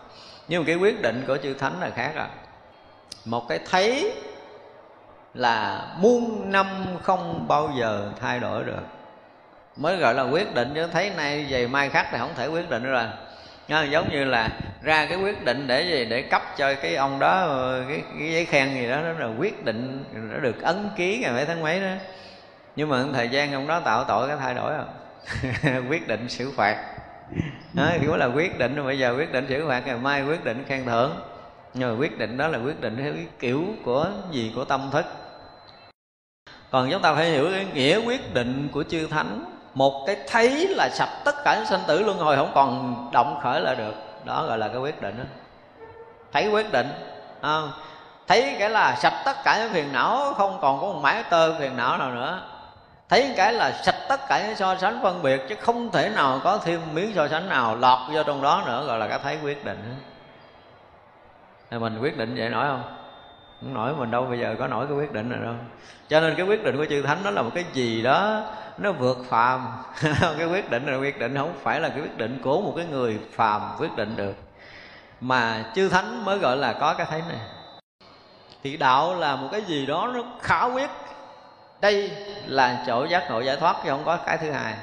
Nhưng mà cái quyết định của chư thánh là khác à. Một cái thấy là muôn năm không bao giờ thay đổi được mới gọi là quyết định. Chứ thấy nay về mai khác thì không thể quyết định nữa rồi. Nha, giống như là ra cái quyết định để gì? Để cấp cho cái ông đó cái, cái giấy khen gì đó đó là quyết định nó được ấn ký ngày mấy tháng mấy đó. Nhưng mà thời gian ông đó tạo tội cái thay đổi à *laughs* quyết định xử phạt. Đó, kiểu là quyết định. Bây giờ quyết định xử phạt ngày mai quyết định khen thưởng. Nhưng mà quyết định đó là quyết định theo cái kiểu của gì? Của tâm thức. Còn chúng ta phải hiểu cái nghĩa quyết định của chư thánh một cái thấy là sạch tất cả những sanh tử luân hồi không còn động khởi là được. Đó gọi là cái quyết định đó. Thấy quyết định à, thấy cái là sạch tất cả những phiền não không còn có một mái tơ phiền não nào nữa. Thấy cái là sạch tất cả những so sánh phân biệt chứ không thể nào có thêm miếng so sánh nào lọt vô trong đó nữa gọi là cái thấy quyết định thì mình quyết định vậy nổi không? Không nổi, mình đâu bây giờ có nổi cái quyết định này đâu. Cho nên cái quyết định của chư thánh đó là một cái gì đó, nó vượt phàm. *laughs* Cái quyết định là quyết định, không phải là cái quyết định của một cái người phàm quyết định được. Mà chư thánh mới gọi là có cái thấy này. Thì đạo là một cái gì đó nó khả quyết. Đây là chỗ giác ngộ giải thoát chứ không có cái thứ hai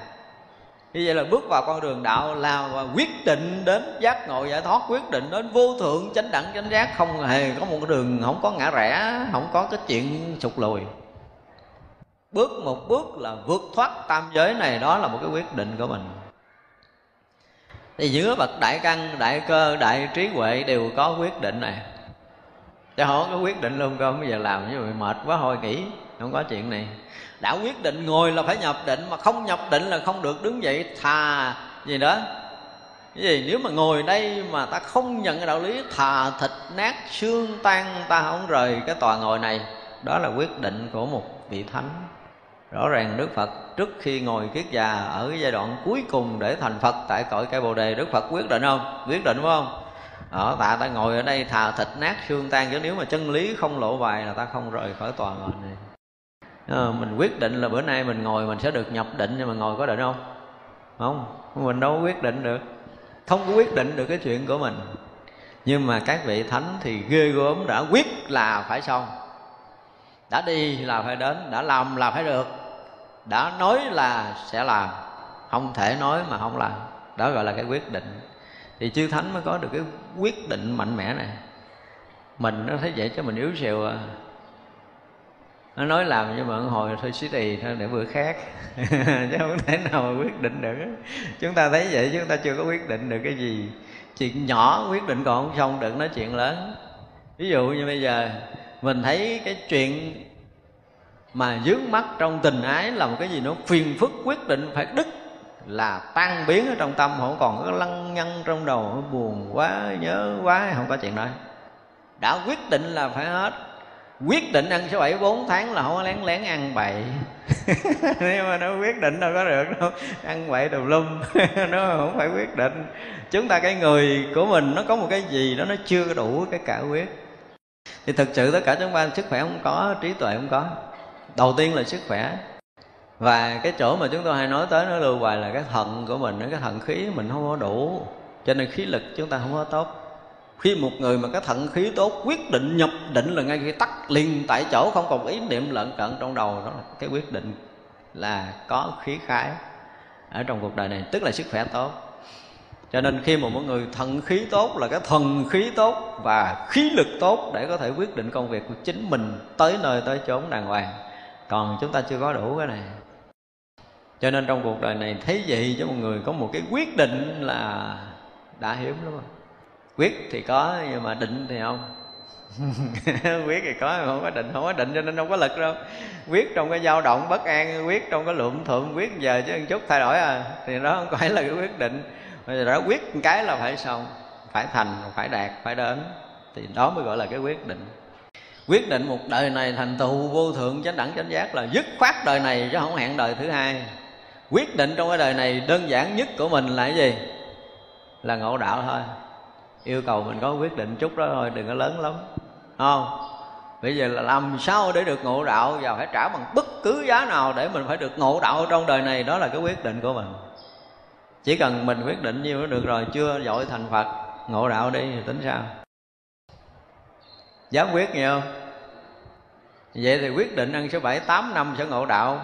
như vậy là bước vào con đường đạo là quyết định đến giác ngộ giải thoát, quyết định đến vô thượng chánh đẳng chánh giác. Không hề có một cái đường, không có ngã rẽ, không có cái chuyện sụt lùi. Bước một bước là vượt thoát tam giới này, đó là một cái quyết định của mình. Thì giữa bậc đại căn, đại cơ, đại trí huệ đều có quyết định này. Chứ không có quyết định luôn không bây giờ làm, như vậy mệt quá, thôi nghỉ, không có chuyện này đã quyết định ngồi là phải nhập định, mà không nhập định là không được đứng dậy thà gì đó cái gì? Nếu mà ngồi đây mà ta không nhận cái đạo lý, thà thịt nát xương tan, ta không rời cái tòa ngồi này. Đó là quyết định của một vị thánh. Rõ ràng đức phật, trước khi ngồi kiết già ở cái giai đoạn cuối cùng để thành phật tại cõi cây bồ đề, đức phật quyết định không? Quyết định đúng không? Ờ, ở tại ta ngồi ở đây thà thịt nát xương tan, chứ nếu mà chân lý không lộ bài là ta không rời khỏi tòa ngồi này à, mình quyết định là bữa nay mình ngồi mình sẽ được nhập định nhưng mà ngồi có định không? Không mình đâu có quyết định được. Không có quyết định được cái chuyện của mình. Nhưng mà các vị thánh thì ghê gớm đã quyết là phải xong. Đã đi là phải đến đã làm là phải được. Đã nói là sẽ làm. Không thể nói mà không làm. Đó gọi là cái quyết định. Thì chư thánh mới có được cái quyết định mạnh mẽ này. Mình nó thấy vậy chứ mình yếu xìu à nó nói làm nhưng mà hồi thôi, xí tì thôi, để bữa khác. *laughs* Chứ không thể nào mà quyết định được. Chúng ta thấy vậy chúng ta chưa có quyết định được cái gì. Chuyện nhỏ quyết định còn không xong đừng nói chuyện lớn. Ví dụ như bây giờ, mình thấy cái chuyện mà dướng mắt trong tình ái là một cái gì nó phiền phức quyết định phải đứt, là tan biến ở trong tâm, không còn có lăng nhăng trong đầu, buồn quá, nhớ quá, không có chuyện đó. Đã quyết định là phải hết quyết định ăn số bảy bốn tháng là không có lén lén ăn bậy. *laughs* Nhưng mà nó quyết định đâu có được đâu. Ăn bậy tùm lum. *laughs* Nó không phải quyết định. Chúng ta cái người của mình nó có một cái gì đó nó chưa đủ cái cả quyết. Thì thực sự tất cả chúng ta sức khỏe không có trí tuệ không có. Đầu tiên là sức khỏe. Và cái chỗ mà chúng tôi hay nói tới nó lưu hoài là cái thận của mình cái thận khí mình không có đủ. Cho nên khí lực chúng ta không có tốt khi một người mà cái thận khí tốt quyết định nhập định là ngay khi tắt liền tại chỗ, không còn ý niệm lợn cận trong đầu, đó là cái quyết định là có khí khái ở trong cuộc đời này, tức là sức khỏe tốt. Cho nên khi mà mọi người thận khí tốt là cái thần khí tốt và khí lực tốt để có thể quyết định công việc của chính mình tới nơi tới chốn đàng hoàng. Còn chúng ta chưa có đủ cái này. Cho nên trong cuộc đời này, thấy vậy cho một người có một cái quyết định là đã hiếm lắm rồi quyết thì có, nhưng mà định thì không. *laughs* Quyết thì có không có định, không có định cho nên không có lực đâu. Quyết trong cái dao động bất an, quyết trong cái lượm thượng quyết giờ chứ một chút thay đổi à. Thì đó không phải là cái quyết định. Bây giờ đó, quyết một cái là phải xong, phải thành, phải đạt, phải đến. Thì đó mới gọi là cái quyết định. Quyết định một đời này thành tựu vô thượng chánh đẳng chánh giác là dứt khoát đời này chứ không hẹn đời thứ hai. Quyết định trong cái đời này đơn giản nhất của mình là cái gì? Là ngộ đạo thôi yêu cầu mình có quyết định chút đó thôi, đừng có lớn lắm. Không? Bây giờ là làm sao để được ngộ đạo và phải trả bằng bất cứ giá nào để mình phải được ngộ đạo trong đời này? Đó là cái quyết định của mình. Chỉ cần mình quyết định nhiêu nó được rồi, chưa dội thành phật, ngộ đạo đi thì tính sao? Dám quyết nghe không? Vậy thì quyết định ăn số bảy, tám năm sẽ ngộ đạo.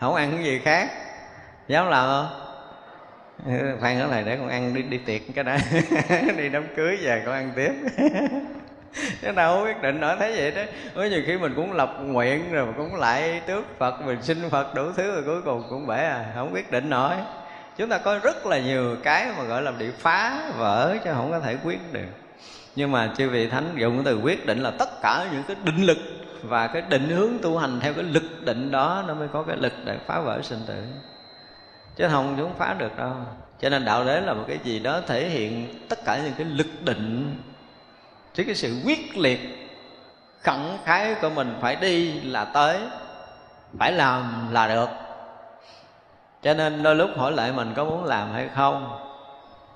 Không ăn cái gì khác. Dám làm không? *laughs* khoan ở này để con ăn đi đi tiệc cái đã. *laughs* Đi đám cưới về con ăn tiếp. *laughs* Nó đâu quyết định nổi thấy vậy đó. Có nhiều khi mình cũng lập nguyện rồi cũng lại tước phật, mình xin phật đủ thứ rồi cuối cùng cũng bể à. Không quyết định nổi. Chúng ta có rất là nhiều cái mà gọi là bị phá vỡ chứ không có thể quyết được. Nhưng mà chư vị thánh dùng cái từ quyết định là tất cả những cái định lực và cái định hướng tu hành theo cái lực định đó, nó mới có cái lực để phá vỡ sinh tử chứ không chúng phá được đâu. Cho nên đạo đế là một cái gì đó thể hiện tất cả những cái lực định. Chứ cái sự quyết liệt, khẳng khái của mình phải đi là tới, phải làm là được. Cho nên đôi lúc hỏi lại mình có muốn làm hay không?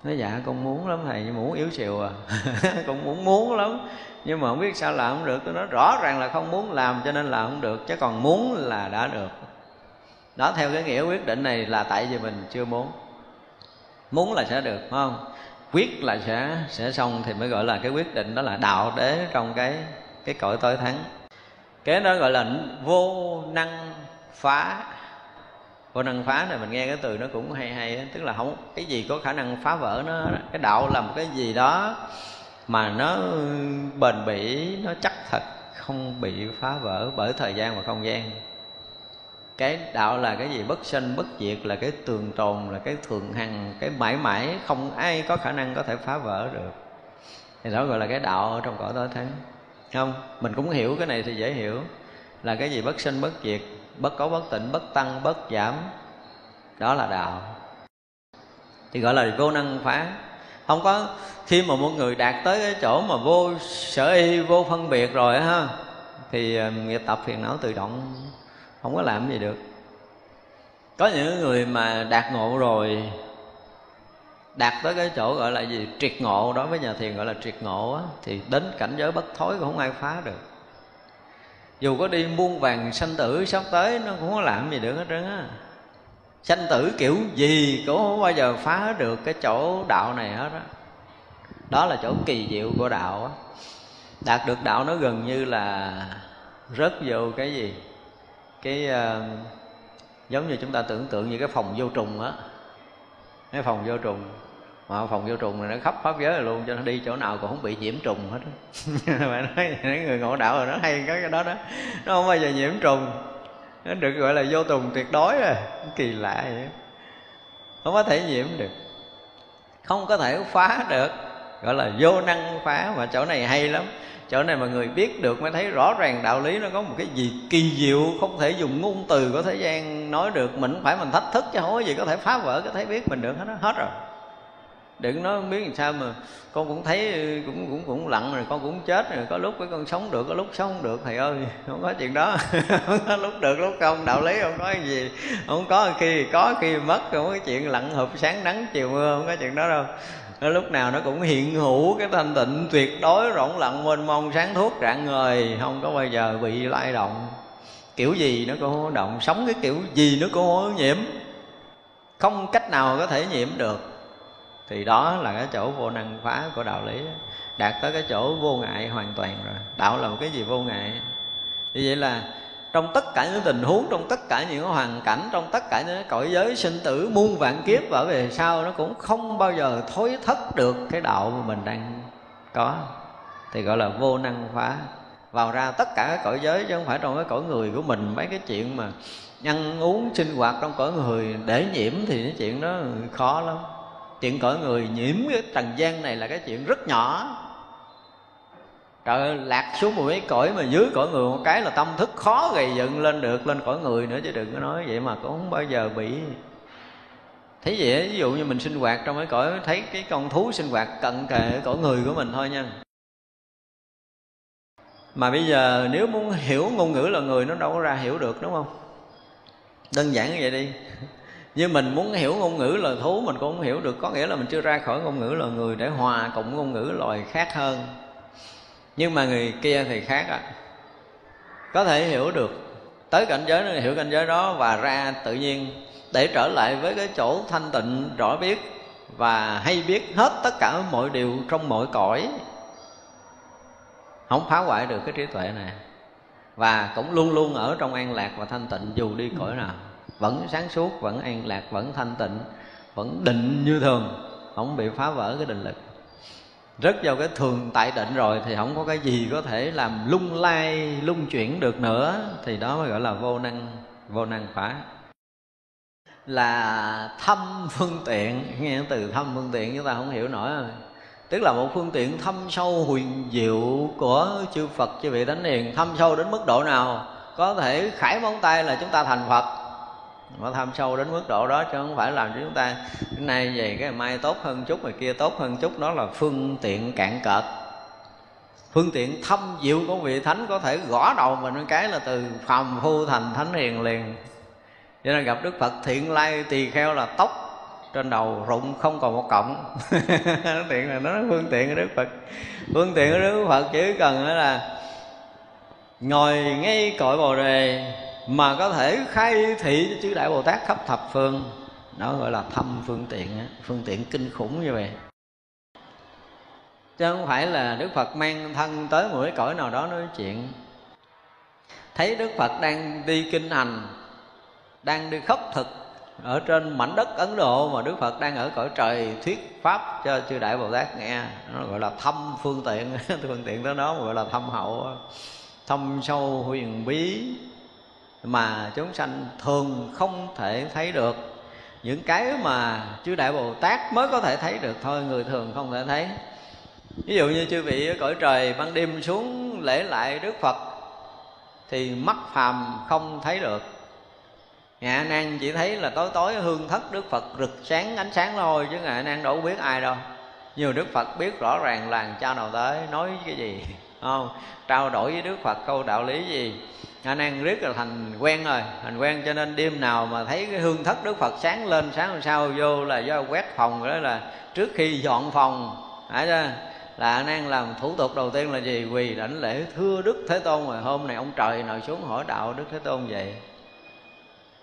Nói dạ con muốn lắm thầy, nhưng muốn yếu xìu à. *laughs* Con muốn muốn lắm, nhưng mà không biết sao làm không được. Tôi nói, rõ ràng là không muốn làm, cho nên là không được, chứ còn muốn là đã được đó, theo cái nghĩa quyết định này là tại vì mình chưa muốn. Muốn là sẽ được, phải không? Quyết là sẽ sẽ xong thì mới gọi là cái quyết định đó là đạo đế trong cái cái cõi tối thắng. Cái đó gọi là vô năng phá. Vô năng phá này mình nghe cái từ nó cũng hay hay tức là không, cái gì có khả năng phá vỡ nó, cái đạo là một cái gì đó mà nó bền bỉ, nó chắc thật, không bị phá vỡ bởi thời gian và không gian cái đạo là cái gì? Bất sanh, bất diệt là cái tường tồn là cái thường hằng, cái mãi mãi, không ai có khả năng có thể phá vỡ được. Thì đó gọi là cái đạo ở trong cõi tối thắng không, mình cũng hiểu cái này thì dễ hiểu. Là cái gì? Bất sinh bất diệt, bất cấu, bất tịnh, bất tăng, bất giảm. Đó là đạo. Thì gọi là vô năng phá. Không có, khi mà một người đạt tới cái chỗ mà vô sở y, vô phân biệt rồi ha, thì ờ, nghiệp tập phiền não tự động không có làm gì được. Có những người mà đạt ngộ rồi đạt tới cái chỗ gọi là gì? Triệt ngộ đối với nhà thiền gọi là triệt ngộ á, thì đến cảnh giới bất thối cũng không ai phá được. Dù có đi muôn vàng sanh tử sắp tới nó cũng không có làm gì được hết trơn á. Sanh tử kiểu gì cũng không bao giờ phá được cái chỗ đạo này hết á. Đó là chỗ kỳ diệu của đạo á. Đạt được đạo nó gần như là rớt vô cái gì? Cái uh, giống như chúng ta tưởng tượng như cái phòng vô trùng á. Cái phòng vô trùng. Mà phòng vô trùng này nó khắp pháp giới luôn cho nó đi chỗ nào cũng không bị nhiễm trùng hết *laughs* mà nói những người ngộ đạo rồi nó hay cái đó đó. Nó không bao giờ nhiễm trùng. Nó được gọi là vô trùng tuyệt đối rồi kỳ lạ vậy. Không có thể nhiễm được. Không có thể phá được. Gọi là vô năng phá mà chỗ này hay lắm chỗ này mà người biết được mới thấy rõ ràng đạo lý nó có một cái gì kỳ diệu, không thể dùng ngôn từ của thế gian nói được. Mình phải mình thách thức chứ không có gì có thể phá vỡ cái thấy biết mình được, hết hết rồi. Đừng nói không biết làm sao mà con cũng thấy ừ, cũng cũng cũng lặng rồi, con cũng chết rồi, có lúc cái con sống được, có lúc sống không được. Thầy ơi, không có chuyện đó. *laughs* Không có lúc được, lúc không. Đạo lý không có gì, không có khi có khi mất, không có cái chuyện lặng hụp sáng nắng, chiều mưa, không có chuyện đó đâu nó lúc nào nó cũng hiện hữu cái thanh tịnh tuyệt đối, rỗng lặng, mênh mông, sáng thuốc rạng ngời, không có bao giờ bị lay động. Kiểu gì nó cũng không động, sống cái kiểu gì nó cũng không nhiễm. Không cách nào có thể nhiễm được. Thì đó là cái chỗ vô năng phá của đạo lý. Đạt tới cái chỗ vô ngại hoàn toàn rồi. Đạo là một cái gì vô ngại? Như vậy là trong tất cả những tình huống, trong tất cả những hoàn cảnh, trong tất cả những cõi giới sinh tử, muôn vạn kiếp và về sau nó cũng không bao giờ thối thất được cái đạo mà mình đang có. Thì gọi là vô năng phá vào ra tất cả các cõi giới chứ không phải trong cái cõi người của mình. Mấy cái chuyện mà ăn uống, sinh hoạt trong cõi người để nhiễm thì cái chuyện đó khó lắm. Chuyện cõi người nhiễm cái trần gian này là cái chuyện rất nhỏ trời lạc xuống một cái cõi mà dưới cõi người một cái là tâm thức khó gầy dựng lên được, lên cõi người nữa chứ đừng có nói vậy mà cũng không bao giờ bị. Thấy vậy ví dụ như mình sinh hoạt trong cái cõi thấy cái con thú sinh hoạt cận kề cõi người của mình thôi nha. Mà bây giờ nếu muốn hiểu ngôn ngữ là người, nó đâu có ra hiểu được, đúng không? Đơn giản như vậy đi. *laughs* Như mình muốn hiểu ngôn ngữ là thú, mình cũng không hiểu được. Có nghĩa là mình chưa ra khỏi ngôn ngữ là người để hòa cùng ngôn ngữ loài khác hơn nhưng mà người kia thì khác ạ à. có thể hiểu được, tới cảnh giới này hiểu cảnh giới đó và ra tự nhiên để trở lại với cái chỗ thanh tịnh, rõ biết và hay biết hết tất cả mọi điều trong mọi cõi. Không phá hoại được cái trí tuệ này. Và cũng luôn luôn ở trong an lạc và thanh tịnh, dù đi cõi nào. Vẫn sáng suốt, vẫn an lạc, vẫn thanh tịnh, vẫn định như thường. Không bị phá vỡ cái định lực rất vào cái thường tại định rồi thì không có cái gì có thể làm lung lay lung chuyển được nữa. Thì đó mới gọi là vô năng vô năng phá. Là thâm phương tiện. Nghe từ thâm phương tiện chúng ta không hiểu nổi rồi. Tức là một phương tiện thâm sâu huyền diệu của chư Phật, chư vị thánh hiền, thâm sâu đến mức độ nào? Có thể khải móng tay là chúng ta thành Phật nó tham sâu đến mức độ đó chứ không phải làm cho chúng ta nay về cái mai tốt hơn chút mà kia tốt hơn chút, đó là phương tiện cạn cợt phương tiện thâm diệu của vị thánh có thể gõ đầu mình cái là từ phàm phu thành thánh hiền liền. Cho nên gặp đức phật thiện lai tỳ kheo là tóc trên đầu rụng không còn một cọng. *laughs* Tiện là nó phương tiện của đức phật. Phương tiện của đức phật chỉ cần là ngồi ngay cội bồ đề mà có thể khai thị cho chư đại bồ tát khắp thập phương. Nó gọi là thâm phương tiện phương tiện kinh khủng như vậy. Chứ không phải là đức phật mang thân tới một cái cõi nào đó nói chuyện. Thấy đức phật đang đi kinh hành, đang đi khất thực, ở trên mảnh đất Ấn Độ mà Đức Phật đang ở cõi trời thuyết pháp cho chư đại Bồ Tát nghe. Nó gọi là thâm phương tiện *laughs* phương tiện đó mà gọi là thâm hậu thâm sâu huyền bí mà chúng sanh thường không thể thấy được. Những cái mà chư đại bồ tát mới có thể thấy được thôi, người thường không thể thấy. Ví dụ như chư vị ở cõi trời ban đêm xuống lễ lại đức phật, thì mắt phàm không thấy được. Ngạ nan chỉ thấy là tối tối hương thất đức phật rực sáng, ánh sáng thôi, chứ ngạ nan đâu biết ai đâu. Nhiều đức phật biết rõ ràng làng cha nào tới, nói cái gì, *laughs* không? Trao đổi với đức phật câu đạo lý gì? Ngài nan riết là thành quen rồi, thành quen cho nên đêm nào mà thấy cái hương thất đức phật sáng lên, sáng hôm sau vô là do quét phòng, đó là trước khi dọn phòng. Phải chưa? Là nan làm thủ tục đầu tiên là gì? Quỳ đảnh lễ, thưa đức thế tôn, rồi hôm nay ông trời nội xuống hỏi đạo đức thế tôn vậy?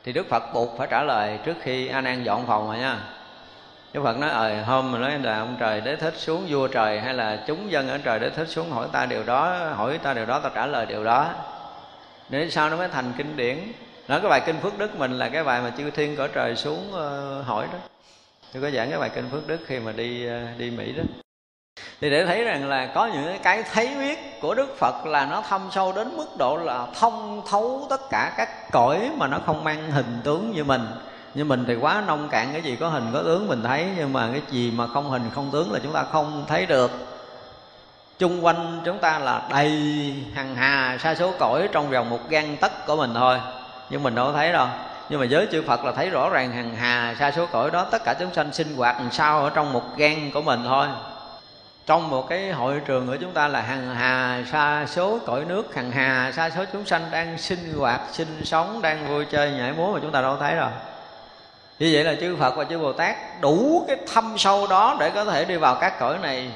Thì đức phật buộc phải trả lời trước khi anh nan dọn phòng rồi nha. Đức phật nói ờ hôm mà nói là ông trời đế thích xuống, vua trời hay là chúng dân ở trời đế thích xuống hỏi ta điều đó, hỏi ta điều đó, ta trả lời điều đó để sao nó mới thành kinh điển. Nói cái bài kinh phước đức mình là cái bài mà chư thiên cõi trời xuống ờ, hỏi đó. Tôi có giảng cái bài kinh phước đức khi mà đi ờ, đi mỹ đó. Thì để thấy rằng là có những cái thấy biết của đức phật là nó thâm sâu đến mức độ là thông thấu tất cả các cõi mà nó không mang hình tướng như mình. Như mình thì quá nông cạn, cái gì có hình có tướng mình thấy, nhưng mà cái gì mà không hình không tướng là chúng ta không thấy được chung quanh chúng ta là đầy hằng hà sa số cõi trong vòng một gan tấc của mình thôi. Nhưng mình đâu có thấy đâu. Nhưng mà giới chư Phật là thấy rõ ràng hằng hà sa số cõi đó, tất cả chúng sanh sinh hoạt làm sao ở trong một gan của mình thôi. Trong một cái hội trường của chúng ta là hằng hà sa số cõi nước, hằng hà sa số chúng sanh đang sinh hoạt, sinh sống, đang vui chơi, nhảy múa mà chúng ta đâu thấy rồi như vậy là chư Phật và chư Bồ Tát đủ cái thâm sâu đó để có thể đi vào các cõi này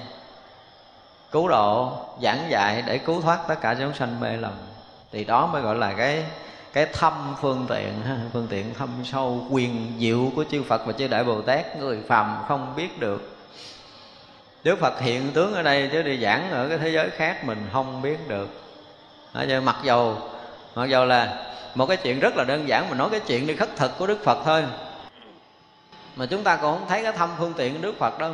cứu độ giảng dạy để cứu thoát tất cả chúng sanh mê lầm. Thì đó mới gọi là cái cái thâm phương tiện phương tiện thâm sâu quyền diệu của chư Phật và chư Đại Bồ Tát. Người phàm không biết được. Đức Phật hiện tướng ở đây chứ đi giảng ở cái thế giới khác mình không biết được. Đó, cho mặc dầu mặc dầu là một cái chuyện rất là đơn giản mà nói cái chuyện đi khất thực của Đức Phật thôi. Mà chúng ta còn không thấy cái thâm phương tiện của Đức Phật đâu.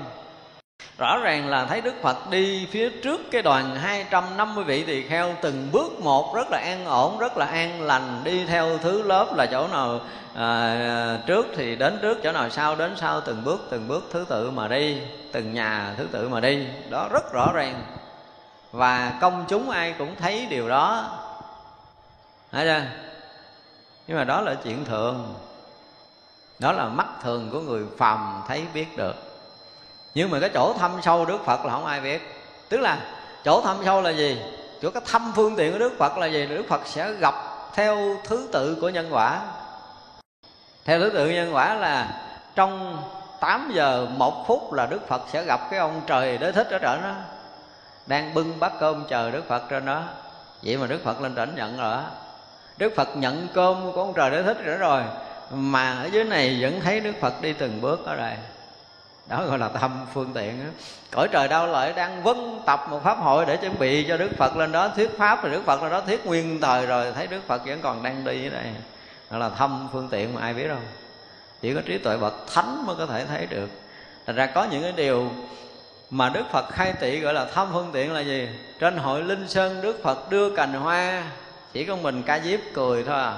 Rõ ràng là thấy Đức Phật đi phía trước cái đoàn 250 vị tỳ kheo từng bước một rất là an ổn, rất là an lành đi theo thứ lớp là chỗ nào à, trước thì đến trước, chỗ nào sau đến sau từng bước từng bước thứ tự mà đi, từng nhà thứ tự mà đi. Đó rất rõ ràng. Và công chúng ai cũng thấy điều đó. Thấy chưa? Nhưng mà đó là chuyện thường. Đó là mắt thường của người phàm thấy biết được nhưng mà cái chỗ thâm sâu đức phật là không ai biết. Tức là chỗ thâm sâu là gì? Chỗ cái thâm phương tiện của đức phật là gì? Đức phật sẽ gặp theo thứ tự của nhân quả. Theo thứ tự nhân quả là trong 8 giờ một phút là Đức Phật sẽ gặp cái ông trời đế thích ở trển đó, Đang bưng bát cơm chờ Đức Phật trên đó. Vậy mà Đức Phật lên trển nhận rồi đó Đức Phật nhận cơm của ông trời đế thích nữa rồi Mà ở dưới này vẫn thấy Đức Phật đi từng bước ở đây đó gọi là tâm phương tiện đó. cõi trời đau lợi đang vân tập một pháp hội để chuẩn bị cho đức phật lên đó. Thuyết pháp rồi đức phật lên đó, thuyết nguyên thời rồi, thấy đức phật vẫn còn đang đi ở đây. Đó là thâm phương tiện mà ai biết đâu. Chỉ có trí tuệ bậc thánh mới có thể thấy được. Thành ra có những cái điều mà Đức Phật khai tị gọi là thâm phương tiện là gì? Trên hội Linh Sơn Đức Phật đưa cành hoa, Chỉ có mình ca diếp cười thôi à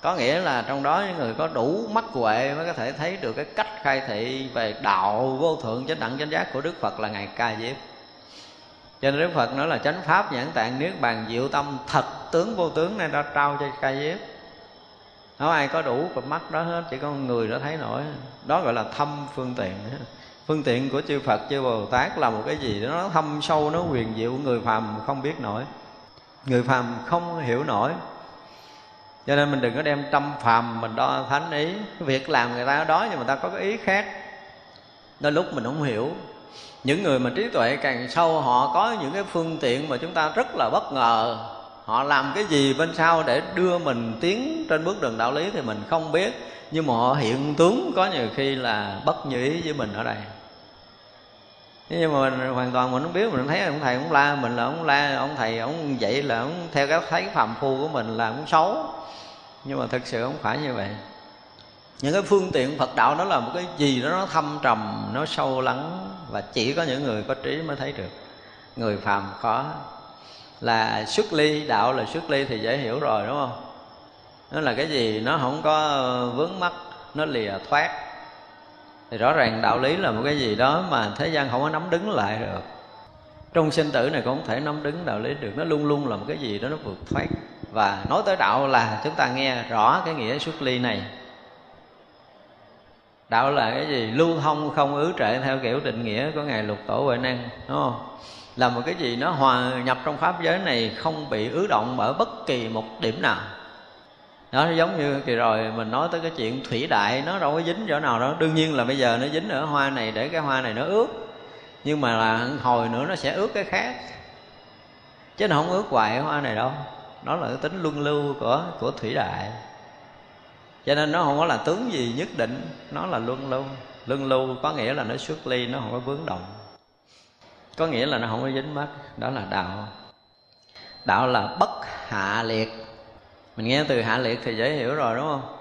có nghĩa là trong đó những người có đủ mắt huệ mới có thể thấy được cái cách khai thị về đạo vô thượng chánh đẳng chánh giác của đức phật là ngài ca diếp. Cho nên đức phật nói là chánh pháp nhãn tạng niết bàn diệu tâm thật tướng vô tướng nên đã trao cho ca diếp. Không ai có đủ cặp mắt đó hết, chỉ có người đó thấy nổi. Đó gọi là thâm phương tiện. Phương tiện của chư phật, chư bồ tát là một cái gì đó, nó thâm sâu, nó quyền diệu, người phàm không biết nổi. Người phàm không hiểu nổi cho nên mình đừng có đem tâm phàm mình đo thánh ý. Việc làm người ta đó nhưng mà ta có cái ý khác. Đôi lúc mình không hiểu. Những người mà trí tuệ càng sâu, họ có những cái phương tiện mà chúng ta rất là bất ngờ. Họ làm cái gì bên sau để đưa mình tiến trên bước đường đạo lý thì mình không biết. Nhưng mà họ hiện tướng có nhiều khi là bất như ý với mình ở đây. Nhưng mà mình hoàn toàn mình không biết, mình thấy ông thầy cũng la mình là ông la, ông thầy ông vậy là ông theo cái thấy phàm phu của mình là ông xấu nhưng mà thực sự không phải như vậy. Những cái phương tiện Phật đạo đó là một cái gì đó nó thâm trầm, nó sâu lắng và chỉ có những người có trí mới thấy được. Người phàm khó là xuất ly, đạo là xuất ly thì dễ hiểu rồi, đúng không? Nó là cái gì nó không có vướng mắc, nó lìa thoát. Thì rõ ràng đạo lý là một cái gì đó mà thế gian không có nắm đứng lại được. Trong sinh tử này cũng không thể nắm đứng đạo lý được, nó luôn luôn là một cái gì đó nó vượt thoát và nói tới đạo là chúng ta nghe rõ cái nghĩa xuất ly này. Đạo là cái gì? Lưu thông không ứ trệ theo kiểu định nghĩa của ngài lục tổ huệ năng, đúng không? Là một cái gì nó hòa nhập trong pháp giới này, không bị ứ động ở bất kỳ một điểm nào. Đó giống như kỳ rồi mình nói tới cái chuyện thủy đại, nó đâu có dính chỗ nào đó đương nhiên là bây giờ nó dính ở hoa này, để cái hoa này nó ướt. Nhưng mà là hồi nữa nó sẽ ướt cái khác. Chứ nó không ướt hoài cái hoa này đâu nó là cái tính luân lưu của của thủy đại. Cho nên nó không có là tướng gì nhất định, nó là luân lưu. Luân lưu có nghĩa là nó xuất ly, nó không có vướng động. Có nghĩa là nó không có dính mắt đó là đạo. Đạo là bất hạ liệt. Mình nghe từ hạ liệt thì dễ hiểu rồi, đúng không?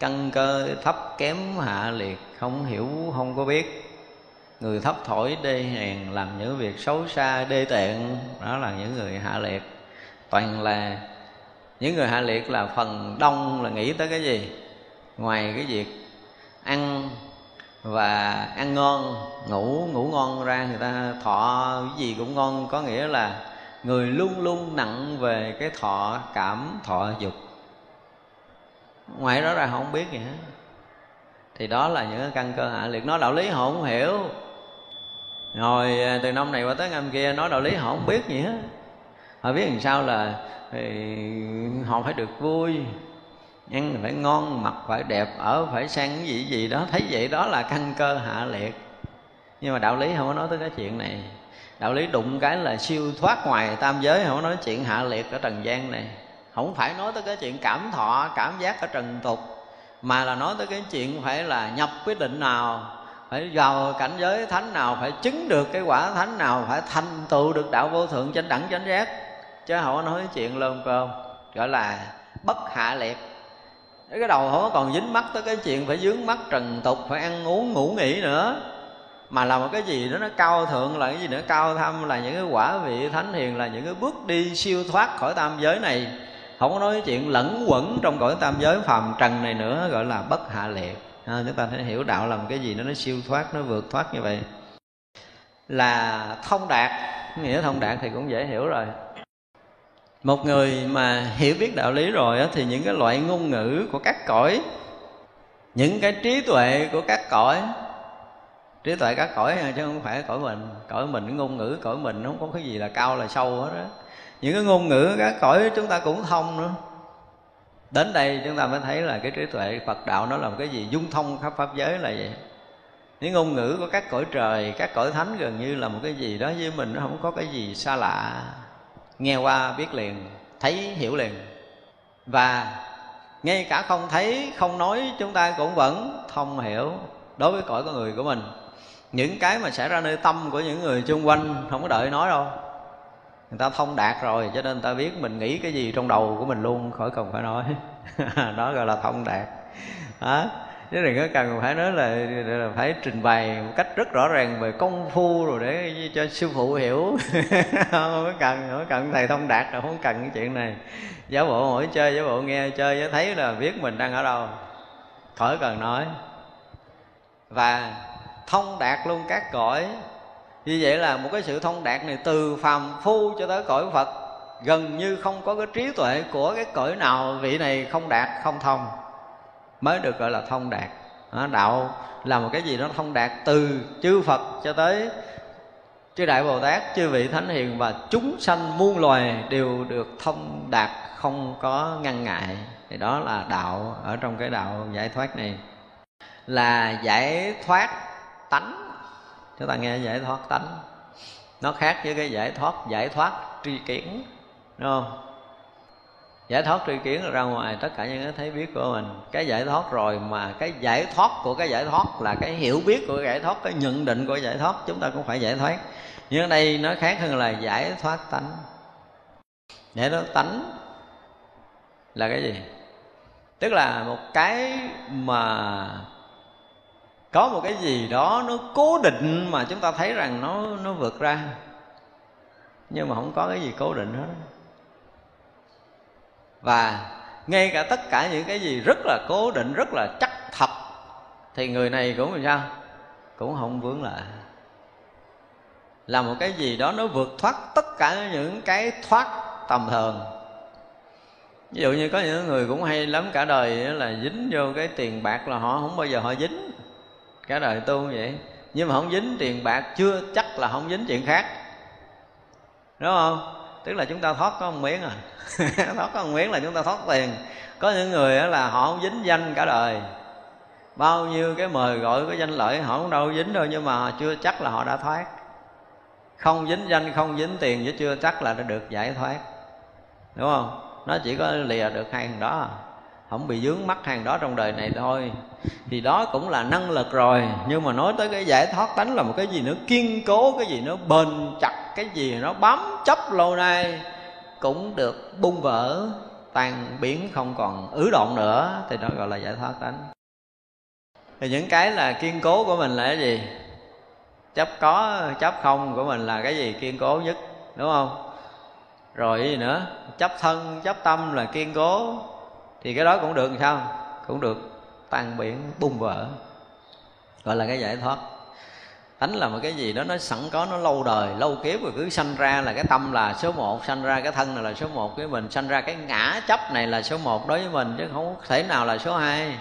Căn cơ thấp kém hạ liệt, không hiểu, không có biết. Người thấp thổi đê hèn, làm những việc xấu xa, đê tiện, đó là những người hạ liệt toàn là những người hạ liệt là phần đông là nghĩ tới cái gì? Ngoài cái việc ăn và ăn ngon, ngủ ngủ ngon ra người ta thọ cái gì cũng ngon, có nghĩa là người luôn luôn nặng về cái thọ cảm, thọ dục. Ngoài đó ra họ không biết gì hết. Thì đó là những cái căn cơ hạ liệt. Nói đạo lý họ không hiểu. Rồi à, từ năm này qua tới năm kia, nói đạo lý họ không biết gì hết họ biết làm sao là thì họ phải được vui. Ăn phải ngon, mặc phải đẹp, ở phải sang cái gì gì đó. Thấy vậy đó là căn cơ hạ liệt. Nhưng mà đạo lý không có nói tới cái chuyện này. Đạo lý đụng cái là siêu thoát ngoài tam giới, không có nói chuyện hạ liệt ở trần gian này. Không phải nói tới cái chuyện cảm thọ, cảm giác ở trần tục, mà là nói tới cái chuyện phải là nhập quyết định nào, phải vào cảnh giới thánh nào, phải chứng được cái quả thánh nào, phải thành tựu được đạo vô thượng chánh đẳng chánh giác chứ không có nói chuyện lơm cơm gọi là bất hạ liệt. Cái đầu không còn dính mắt tới cái chuyện phải dướng mắt trần tục phải ăn uống ngủ nghỉ nữa. Mà là một cái gì đó nó cao thượng là cái gì nữa? Cao thâm là những cái quả vị thánh hiền là những cái bước đi siêu thoát khỏi tam giới này. Không có nói chuyện lẫn quẩn trong cõi tam giới phàm trần này nữa gọi là bất hạ liệt. À, chúng ta phải hiểu đạo là một cái gì nó nó siêu thoát nó vượt thoát như vậy. Là thông đạt nghĩa thông đạt thì cũng dễ hiểu rồi một người mà hiểu biết đạo lý rồi á, thì những cái loại ngôn ngữ của các cõi những cái trí tuệ của các cõi trí tuệ các cõi chứ không phải cõi mình cõi mình ngôn ngữ cõi mình không có cái gì là cao là sâu hết đó những cái ngôn ngữ các cõi chúng ta cũng thông nữa. Đến đây chúng ta mới thấy là cái trí tuệ phật đạo nó là một cái gì? Dung thông khắp pháp giới là vậy. Những ngôn ngữ của các cõi trời các cõi thánh gần như là một cái gì đó với mình nó không có cái gì xa lạ nghe qua biết liền, thấy hiểu liền. Và ngay cả không thấy, không nói, chúng ta cũng vẫn thông hiểu đối với cõi con người của mình. Những cái mà xảy ra nơi tâm của những người xung quanh, không có đợi nói đâu. Người ta thông đạt rồi, cho nên người ta biết mình nghĩ cái gì trong đầu của mình luôn, khỏi cần phải nói. *laughs* Đó gọi là thông đạt. Đó chứ đừng có cần phải nói là, là phải trình bày một cách rất rõ ràng về công phu rồi để cho sư phụ hiểu. *laughs* Không có cần không có cần thầy thông đạt rồi không cần cái chuyện này. Giáo bộ mỗi chơi giáo bộ nghe chơi giáo thấy là biết mình đang ở đâu. Khỏi cần nói. Và thông đạt luôn các cõi. Như vậy là một cái sự thông đạt này từ phàm phu cho tới cõi phật gần như không có cái trí tuệ của cái cõi nào vị này không đạt không thông mới được gọi là thông đạt. Đạo là một cái gì nó thông đạt từ chư phật cho tới chư đại bồ tát, chư vị thánh hiền và chúng sanh muôn loài đều được thông đạt không có ngăn ngại. Thì đó là đạo, ở trong cái đạo giải thoát này là giải thoát tánh. Chúng ta nghe giải thoát tánh, nó khác với cái giải thoát giải thoát tri kiến, đúng không? Giải thoát tri kiến là ra ngoài, tất cả những cái thấy biết của mình. Cái giải thoát rồi mà cái giải thoát của cái giải thoát là cái hiểu biết của cái giải thoát, cái nhận định của giải thoát, chúng ta cũng phải giải thoát. Nhưng ở đây nó khác hơn là giải thoát tánh. Giải thoát tánh là cái gì? Tức là một cái mà có một cái gì đó nó cố định mà chúng ta thấy rằng nó nó vượt ra. Nhưng mà không có cái gì cố định hết và ngay cả tất cả những cái gì rất là cố định, rất là chắc thật, thì người này cũng làm sao? Cũng không vướng lại. Là một cái gì đó nó vượt thoát tất cả những cái thoát tầm thường. Ví dụ như có những người cũng hay lắm, cả đời là dính vô cái tiền bạc là họ không bao giờ họ dính. Cả đời tu vậy. Nhưng mà không dính tiền bạc, chưa chắc là không dính chuyện khác. Đúng không? Tức là chúng ta thoát có một miếng à. *laughs* Thoát có một miếng là chúng ta thoát tiền. Có những người là họ không dính danh cả đời. Bao nhiêu cái mời gọi cái danh lợi họ không đâu dính đâu, nhưng mà chưa chắc là họ đã thoát. Không dính danh, không dính tiền chứ chưa chắc là đã được giải thoát. Đúng không? Nó chỉ có lìa được hai thằng đó à không bị dướng mắc hàng đó trong đời này thôi. Thì đó cũng là năng lực rồi. Nhưng mà nói tới cái giải thoát tánh là một cái gì nữa? Kiên cố, cái gì nó bền chặt, cái gì nó bám chấp lâu nay cũng được bung vỡ, tan biến, không còn ứ động nữa. Thì đó gọi là giải thoát tánh. Thì những cái là kiên cố của mình là cái gì? Chấp có, chấp không của mình là cái gì kiên cố nhất, đúng không? Rồi gì nữa? Chấp thân, chấp tâm là kiên cố thì cái đó cũng được làm sao? Cũng được. Tan biển, bung vỡ. Gọi là cái giải thoát. Tánh là một cái gì đó nó sẵn có, nó lâu đời, lâu kiếp rồi cứ sanh ra là cái tâm là số một, sanh ra cái thân này là số một với mình, sanh ra cái ngã chấp này là số một đối với mình chứ không thể nào là số hai.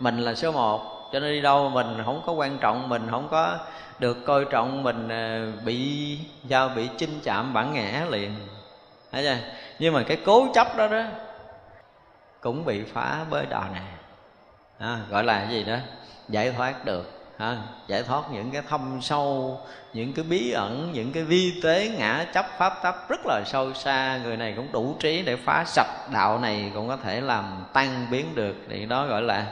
Mình là số một, cho nên đi đâu mình không có quan trọng, mình không có được coi trọng, mình ờ, bị giao, bị chinh chạm bản ngã liền. Thấy chưa? Nhưng mà cái cố chấp đó đó cũng bị phá bới đò này à, gọi là gì đó? Giải thoát được. À, giải thoát những cái thâm sâu những cái bí ẩn những cái vi tế ngã chấp pháp tấp rất là sâu xa. Người này cũng đủ trí để phá sạch đạo này cũng có thể làm tan biến được. Thì đó gọi là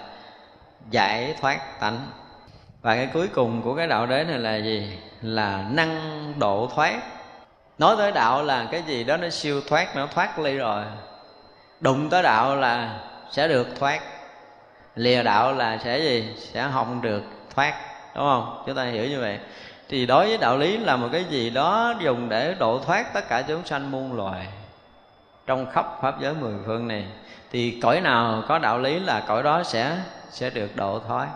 giải thoát tánh. Và cái cuối cùng của cái đạo đế này là gì? Là năng độ thoát. Nói tới đạo là cái gì đó nó siêu thoát nó thoát ly rồi đụng tới đạo là sẽ được thoát. Lìa đạo là sẽ gì? Sẽ không được thoát, đúng không? Chúng ta hiểu như vậy. Thì đối với đạo lý là một cái gì đó dùng để độ thoát tất cả chúng sanh muôn loài trong khắp pháp giới mười phương này, thì cõi nào có đạo lý là cõi đó sẽ sẽ được độ thoát.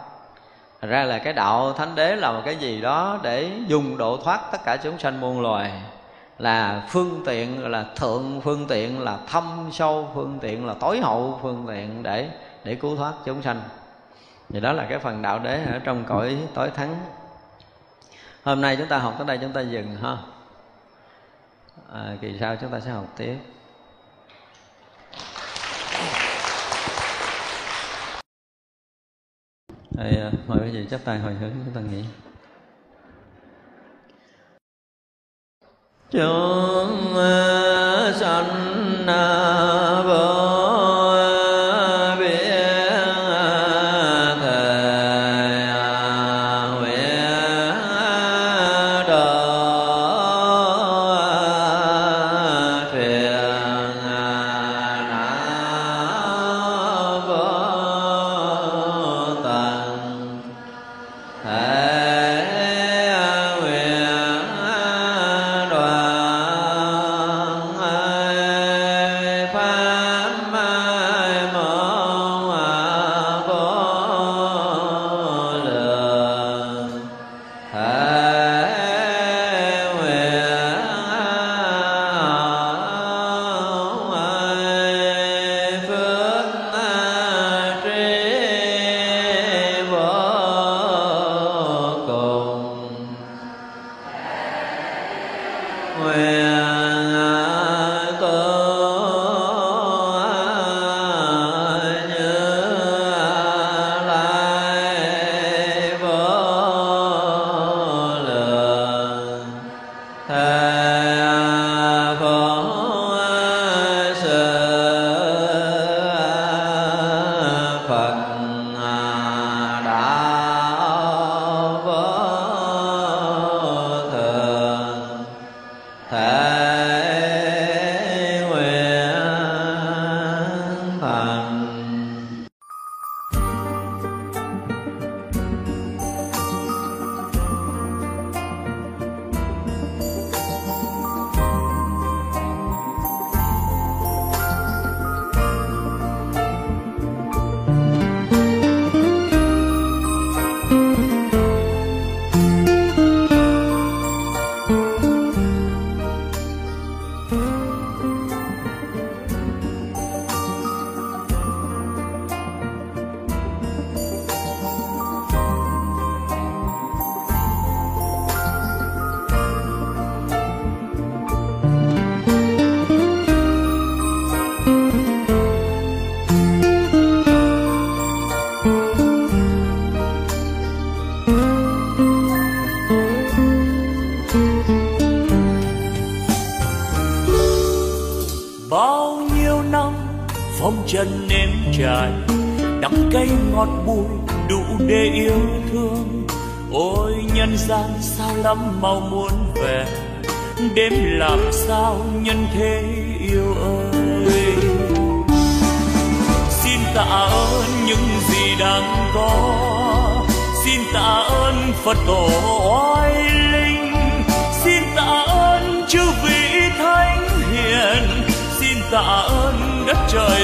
Thật ra là cái đạo thánh đế là một cái gì đó để dùng độ thoát tất cả chúng sanh muôn loài là phương tiện là thượng phương tiện là thâm sâu phương tiện là tối hậu phương tiện để để cứu thoát chúng sanh. Thì đó là cái phần đạo đế ở trong cõi tối thắng. Hôm nay chúng ta học tới đây chúng ta dừng ha. À, kỳ sau chúng ta sẽ học tiếp. Thì, à, mời quý vị chắp tay hồi hướng chúng ta nghỉ. Chúng sanh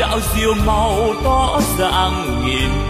đạo diệu màu tỏ ràng nghìn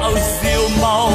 đạo diệu màu